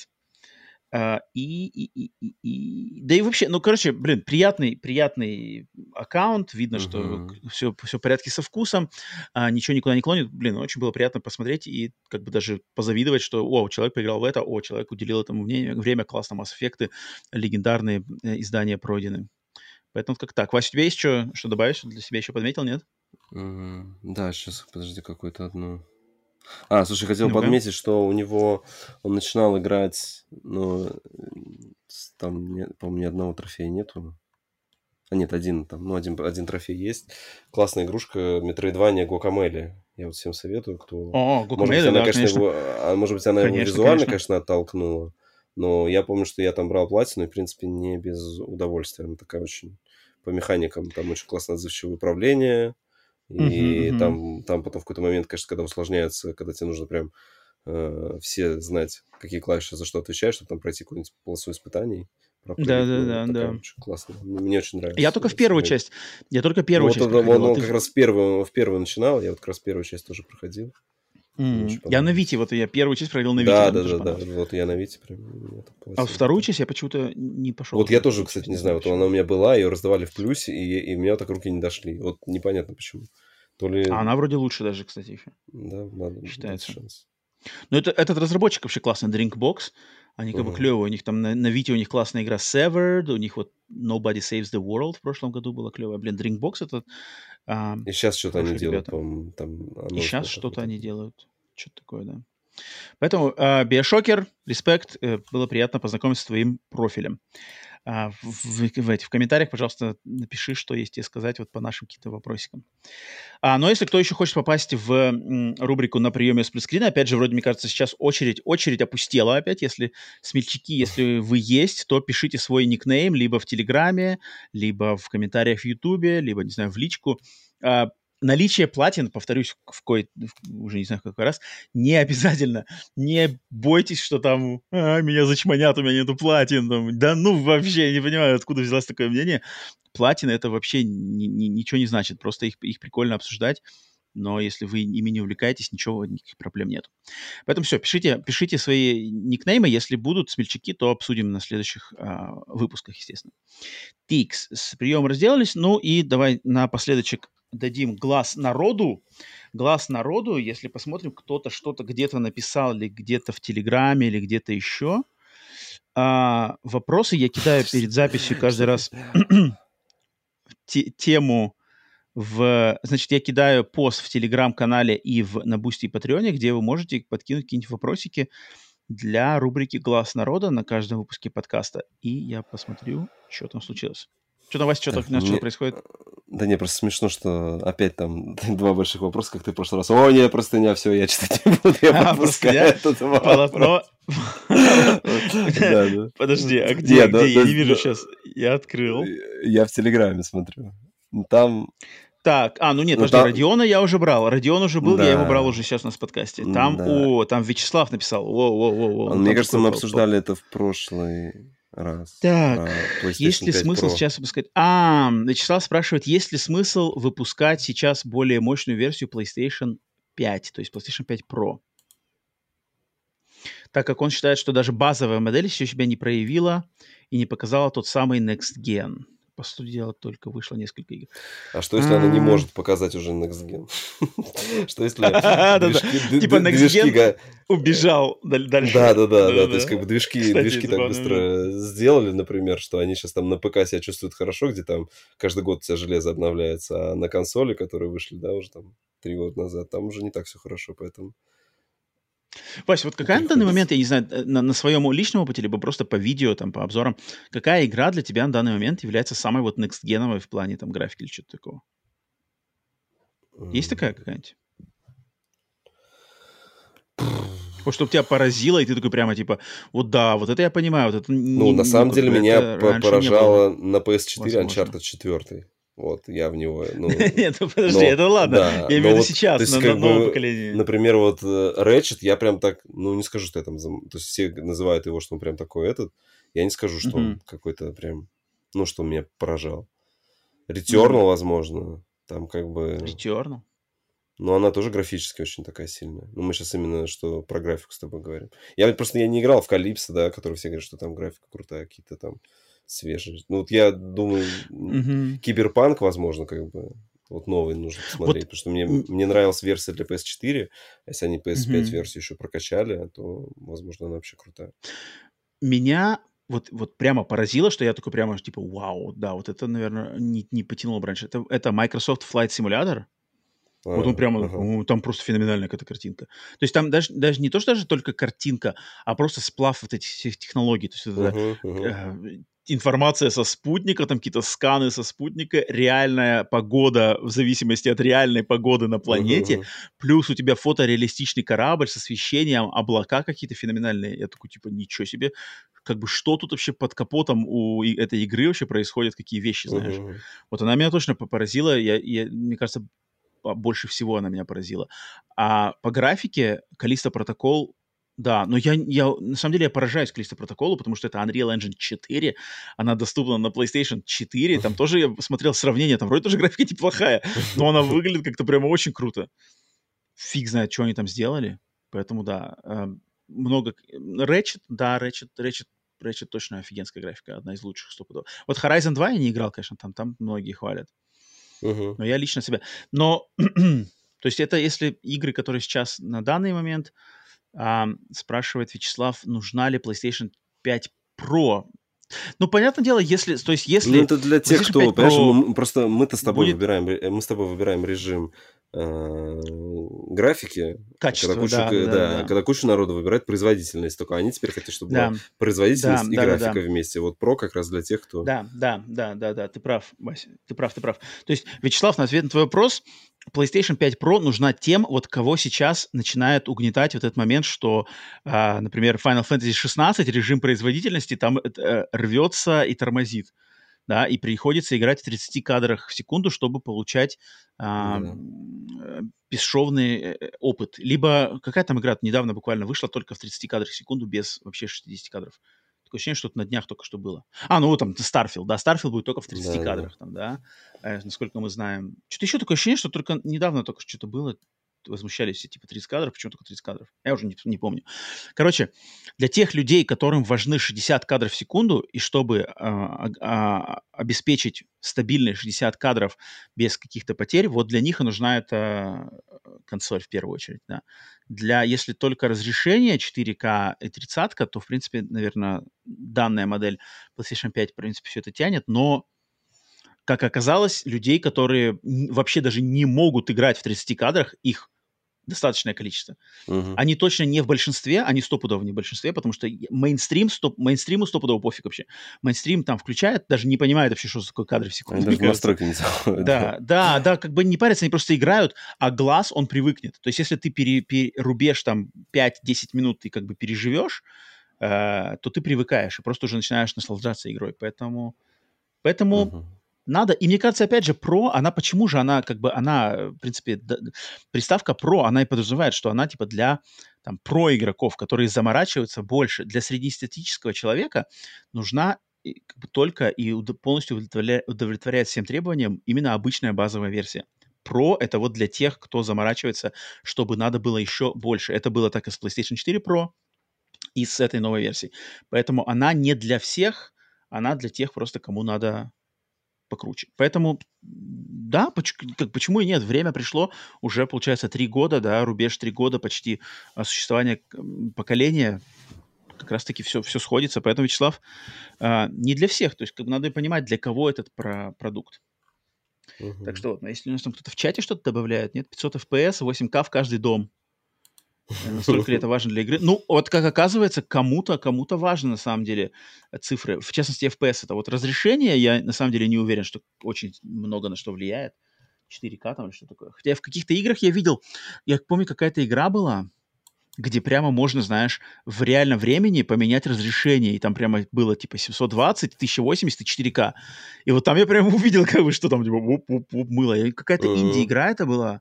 Uh, и, и, и, и, и, да и вообще, ну, короче, блин, приятный, приятный аккаунт, видно, uh-huh. что все, все в порядке со вкусом, uh, ничего никуда не клонит, блин, очень было приятно посмотреть и как бы даже позавидовать, что, о, человек поиграл в это, о, человек уделил этому мнению, время, классно, Mass Effect, легендарные э, издания пройдены. Поэтому как так. Вася, у тебя есть что, что добавить, что для себя еще подметил, нет? Угу. Да, сейчас, подожди, какую-то одну. А, слушай, хотел ну подметить, что у него он начинал играть, ну, там, по-моему, ни одного трофея нету. А нет, один там, ну, один, один трофей есть. Классная игрушка Metroidvania Guacamele. Я вот всем советую, кто... О, Guacamele, может быть, она, да, конечно, конечно. Его, а, может быть, она конечно, его визуально, конечно. конечно, оттолкнула. Но я помню, что я там брал платину, и, в принципе, не без удовольствия. Она такая очень... По механикам там очень классно отзывчивое управление. И uh-huh, там, там потом в какой-то момент, конечно, когда усложняется, когда тебе нужно прям э, все знать, какие клавиши за что отвечают, чтобы там пройти какую-нибудь полосу испытаний. Да, да, да, да. Очень классно. Мне очень нравится. Я только в первую часть. Я только первую ну, часть. Вот, он, он как раз первую, в первую начинал, я вот как раз первую часть тоже проходил. Mm. Я на Вите, вот я первую часть проходил на Вите. Да, да, да, да, вот я на Вите прям. А вторую часть я почему-то не пошел. Вот я тоже, кстати, не знаю, вот она у меня была, ее раздавали в плюсе, и, и у меня так руки не дошли. Вот непонятно почему. То ли... А она вроде лучше даже, кстати, еще. Да, надо. Считается. Шанс. Ну, это, этот разработчик вообще классный, Drinkbox. Они как uh-huh. бы клевые. У них там на, на Вите у них классная игра Severed, у них вот Nobody Saves the World в прошлом году была клевая. Блин, Drinkbox это... А, и сейчас что-то они делают, по-моему, там... И сейчас что-то они делают. Что-то такое, да. Поэтому э, Биошокер, респект, э, было приятно познакомиться с твоим профилем. А, в, в, в, комментариях, пожалуйста, напиши, что есть тебе сказать вот по нашим каким-то вопросикам. А, но если кто еще хочет попасть в м, рубрику на приеме сплитскрина, опять же, вроде, мне кажется, сейчас очередь, очередь опустела опять. Если смельчаки, если вы есть, то пишите свой никнейм либо в Телеграме, либо в комментариях в Ютубе, либо, не знаю, в личку. А, наличие платин, повторюсь, в кой уже не знаю какой раз, не обязательно. Не бойтесь, что там а, меня зачманят, у меня нету платин. Там. Да ну вообще, не понимаю, откуда взялось такое мнение. Платины это вообще ни, ни, ничего не значит, просто их, их прикольно обсуждать. Но если вы ими не увлекаетесь, ничего, никаких проблем нет. Поэтому все, пишите, пишите свои никнеймы. Если будут смельчаки, то обсудим на следующих а, выпусках, естественно. Тикс, с приемом разделались. Ну и давай напоследочек дадим глаз народу, глаз народу, если посмотрим, кто-то что-то где-то написал, или где-то в Телеграме, или где-то еще. А, вопросы я кидаю перед записью каждый раз тему в... Значит, я кидаю пост в Телеграм-канале и в, на Бусти и Патреоне, где вы можете подкинуть какие-нибудь вопросики для рубрики «Глаз народа» на каждом выпуске подкаста. И я посмотрю, что там случилось. Что там, Вася, что, так, что происходит? Да не, просто смешно, что опять там два больших вопроса, как ты в прошлый раз. О, не, простыня, все, я читать не буду, я а, пропускаю этот. Подожди, а где, где? Я не вижу сейчас. Я открыл. Я в Телеграме смотрю. Там... Так, а, ну нет, ну, подожди, там... Родиона я уже брал. Родион уже был, да. я его брал уже сейчас у нас в подкасте. Там, да. о, там Вячеслав написал. О, о, о, о, Мне кажется, мы обсуждали это в прошлый раз. Так, есть ли смысл Pro. сейчас выпускать... А, Вячеслав спрашивает, есть ли смысл выпускать сейчас более мощную версию PlayStation 5, то есть PlayStation 5 Pro? Так как он считает, что даже базовая модель еще себя не проявила и не показала тот самый Next Gen по сути дела, только вышло несколько игр. А что, если она не может показать уже Next Gen? Что, если Типа Next Gen убежал дальше. Да, да, да, да. То есть, как бы движки движки так быстро сделали, например, что они сейчас там на ПК себя чувствуют хорошо, где там каждый год вся железо обновляется, а на консоли, которые вышли, да, уже там три года назад, там уже не так все хорошо, поэтому... Вася, вот какая на данный момент, я не знаю, э, на, на своем личном опыте, либо просто по видео, там, по обзорам, какая игра для тебя на данный момент является самой вот next-геновой в плане там графики или что-то такого? Есть такая какая-нибудь? Вот чтобы тебя поразило, и ты такой прямо типа, вот да, вот это я понимаю, вот это... Ну, не, на самом деле меня поражало на PS4 Возможно. Uncharted 4. Вот, я в него... Ну, Нет, ну подожди, но, это ладно. Да, я имею в виду вот, сейчас, есть, на, на новом поколении. Например, вот э, Ratchet, я прям так, ну, не скажу, что я там... То есть все называют его, что он прям такой этот. Я не скажу, что он какой-то прям... Ну, что меня поражал. Returnal, возможно. Там как бы... Returnal? Но она тоже графически очень такая сильная. Ну, мы сейчас именно что про графику с тобой говорим. Я просто я не играл в Калипсо, да, который все говорят, что там графика крутая, какие-то там свежий. Ну, вот я думаю, угу. Киберпанк, возможно, как бы вот новый нужно посмотреть, вот... потому что мне, мне нравилась версия для PS4, а если они PS5 угу. версию еще прокачали, то, возможно, она вообще крутая. Меня вот, вот прямо поразило, что я такой прямо, типа, вау, да, вот это, наверное, не, не потянул бы раньше. Это, это Microsoft Flight Simulator. А, вот он прямо, ага. ну, там просто феноменальная какая-то картинка. То есть там даже, даже не то, что даже только картинка, а просто сплав вот этих всех технологий. То есть это uh-huh. Э, информация со спутника, там какие-то сканы со спутника, реальная погода в зависимости от реальной погоды на планете, uh-huh. плюс у тебя фотореалистичный корабль с освещением, облака какие-то феноменальные. Я такой, типа, ничего себе, как бы что тут вообще под капотом у этой игры вообще происходит, какие вещи, знаешь. Uh-huh. Вот она меня точно поразила, я, я, мне кажется, больше всего она меня поразила. А по графике Калиста Протокол да, но я, я на самом деле я поражаюсь Калиста протоколу, потому что это Unreal Engine 4, она доступна на PlayStation 4, там тоже я смотрел сравнение, там вроде тоже графика неплохая, но она выглядит как-то прямо очень круто. Фиг знает, что они там сделали, поэтому да, эм, много... Ratchet, да, Ratchet, Ratchet, Ratchet точно офигенская графика, одна из лучших стопудов. Вот Horizon 2 я не играл, конечно, там, там многие хвалят. Uh-huh. Но я лично себя... Но, то есть это если игры, которые сейчас на данный момент а, спрашивает Вячеслав, нужна ли PlayStation 5 Pro? Ну, понятное дело, если, то есть, если... Ну, это для тех, кто, понимаешь, мы, просто мы-то с тобой будет... выбираем, э, мы с тобой выбираем режим графики. Качество, когда куча, да, да, да, да. Когда куча народу выбирает производительность, только они теперь хотят, чтобы да. была производительность да, и да, графика да, вместе. Вот Pro как раз для тех, кто... Да, да, да, да, да, ты прав, Вася, ты прав, ты прав. То есть, Вячеслав, на ответ на твой вопрос, PlayStation 5 Pro нужна тем, вот кого сейчас начинает угнетать вот этот момент, что, э, например, Final Fantasy 16 режим производительности там э, рвется и тормозит, да, и приходится играть в 30 кадрах в секунду, чтобы получать э, mm-hmm. бесшовный э, опыт. Либо какая там игра недавно буквально вышла только в 30 кадрах в секунду без вообще 60 кадров. Такое ощущение, что это на днях только что было. А, ну вот там Starfield, да, Starfield будет только в 30 да, кадрах, да. там, да, э, насколько мы знаем. Что-то еще такое ощущение, что только недавно только что-то было, возмущались все, типа, 30 кадров, почему только 30 кадров? Я уже не, не помню. Короче, для тех людей, которым важны 60 кадров в секунду, и чтобы а, а, обеспечить стабильные 60 кадров без каких-то потерь, вот для них и нужна эта э, консоль в первую очередь, да. Для, если только разрешение 4К и 30, то, в принципе, наверное, данная модель PlayStation 5, в принципе, все это тянет, но как оказалось, людей, которые вообще даже не могут играть в 30 кадрах, их достаточное количество. Uh-huh. Они точно не в большинстве, они стопудово не в большинстве, потому что мейнстрим, стоп, мейнстриму стопудово пофиг вообще. Мейнстрим там включает, даже не понимает вообще, что такое кадры в секунду. Они даже настройки не заходят. Да, да, да, как бы не парятся, они просто играют, а глаз, он привыкнет. То есть если ты пере, пере, рубеж там 5-10 минут, ты как бы переживешь, э, то ты привыкаешь и просто уже начинаешь наслаждаться игрой. Поэтому, поэтому uh-huh надо. И мне кажется, опять же, про, она почему же она, как бы, она, в принципе, да, приставка про, она и подразумевает, что она, типа, для там, про игроков, которые заморачиваются больше. Для среднестатического человека нужна как бы, только и полностью удовлетворяет, удовлетворяет всем требованиям именно обычная базовая версия. Pro — это вот для тех, кто заморачивается, чтобы надо было еще больше. Это было так и с PlayStation 4 Pro, и с этой новой версией. Поэтому она не для всех, она для тех просто, кому надо покруче. Поэтому, да, как, почему и нет, время пришло, уже, получается, три года, да, рубеж три года почти существования поколения, как раз-таки все, все сходится. Поэтому, Вячеслав, а, не для всех, то есть как бы надо понимать, для кого этот про продукт. Угу. Так что, если у нас там кто-то в чате что-то добавляет, нет, 500 FPS, 8К в каждый дом. Настолько ли это важно для игры? Ну, вот как оказывается, кому-то, кому-то важно на самом деле цифры. В частности, FPS. Это вот разрешение, я на самом деле не уверен, что очень много на что влияет. 4К там или что такое. Хотя в каких-то играх я видел, я помню, какая-то игра была, где прямо можно, знаешь, в реальном времени поменять разрешение. И там прямо было типа 720, 1080 и 4К. И вот там я прямо увидел, как бы, что там типа, уп, уп, уп, мыло. Какая-то инди-игра это была.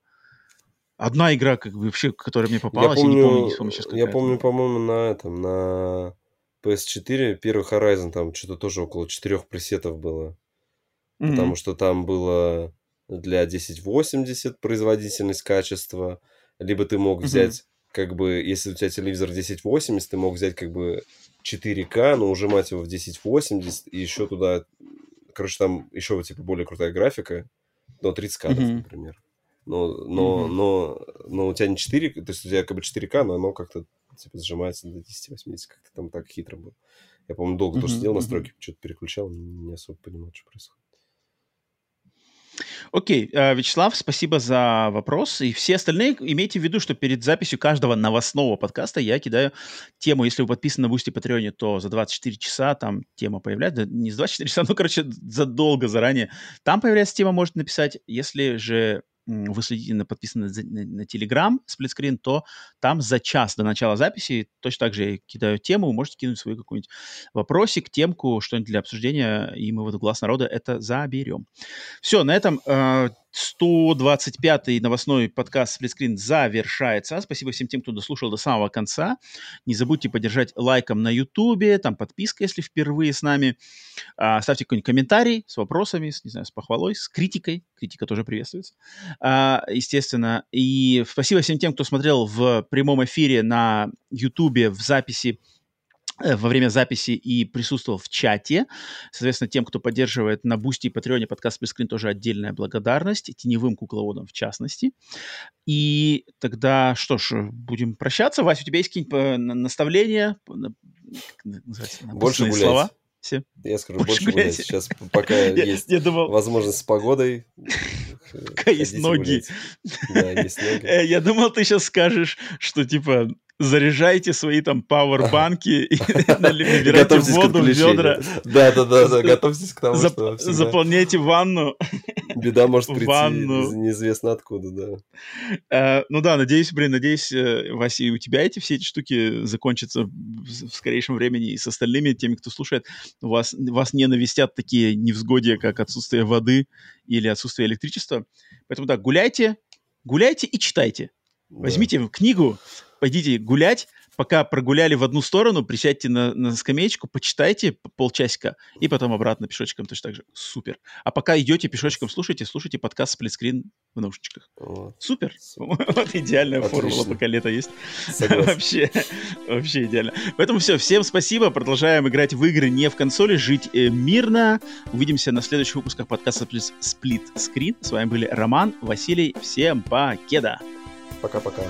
Одна игра, как бы, вообще, которая мне попалась, я, помню, я не помню, помню сейчас Я помню, по-моему, на этом, на PS4 первый Horizon, там что-то тоже около четырех пресетов было. Mm-hmm. Потому что там было для 1080 производительность, качество. Либо ты мог взять, mm-hmm. как бы, если у тебя телевизор 1080, ты мог взять, как бы, 4К, но ужимать его в 1080, и еще туда... Короче, там еще, типа, более крутая графика, до 30 кадров, mm-hmm. например но, но, mm-hmm. но, но у тебя не 4, то есть у тебя как бы 4К, но оно как-то типа сжимается до 1080, как-то там так хитро было. Я, помню, долго mm-hmm. тоже сидел настройки, что-то переключал, не особо понимал, что происходит. Окей, okay. Вячеслав, спасибо за вопрос. И все остальные имейте в виду, что перед записью каждого новостного подкаста я кидаю тему. Если вы подписаны на Boosty Patreon, то за 24 часа там тема появляется. Не за 24 часа, ну, короче, задолго заранее. Там появляется тема, можете написать. Если же вы следите, на, подписаны на, на, Telegram сплитскрин, то там за час до начала записи точно так же я кидаю тему, можете кинуть свой какой-нибудь вопросик, темку, что-нибудь для обсуждения, и мы в этот глаз народа это заберем. Все, на этом э, 125-й новостной подкаст «Сплитскрин» завершается. Спасибо всем тем, кто дослушал до самого конца. Не забудьте поддержать лайком на YouTube, там подписка, если впервые с нами. А, ставьте какой-нибудь комментарий с вопросами, с, не знаю, с похвалой, с критикой. Критика тоже приветствуется, а, естественно. И спасибо всем тем, кто смотрел в прямом эфире на YouTube в записи во время записи и присутствовал в чате. Соответственно, тем, кто поддерживает на Бусти и Патреоне подкаст Split Screen, тоже отдельная благодарность, теневым кукловодам в частности. И тогда, что ж, будем прощаться. Вася, у тебя есть какие-нибудь э, наставления? Больше гулять. слова? Все. Я скажу, больше, больше гулять. Сейчас пока есть возможность с погодой. Пока есть ноги. Да, есть ноги. Э, я думал, ты сейчас скажешь, что типа заряжайте свои там пауэрбанки и набирайте воду в ведра. Да-да-да, готовьтесь к тому, что Заполняйте ванну. Беда может прийти неизвестно откуда, да. Э, ну да, надеюсь, блин, надеюсь, э, Вася, и у тебя эти все эти штуки закончатся в скорейшем времени и с остальными, теми, кто слушает, вас, вас не навестят такие невзгодия, как отсутствие воды или отсутствие электричества. Поэтому да, гуляйте, гуляйте и читайте. Возьмите книгу, пойдите гулять, пока прогуляли в одну сторону, присядьте на, на скамеечку, почитайте полчасика, и потом обратно пешочком точно так же. Супер. А пока идете пешочком, слушайте, слушайте подкаст сплитскрин в наушничках. Вот. Супер. Вот идеальная Отлично. формула, пока лето есть. вообще, вообще идеально. Поэтому все, всем спасибо. Продолжаем играть в игры не в консоли, жить э, мирно. Увидимся на следующих выпусках подкаста Screen. С вами были Роман, Василий. Всем покеда. Пока-пока.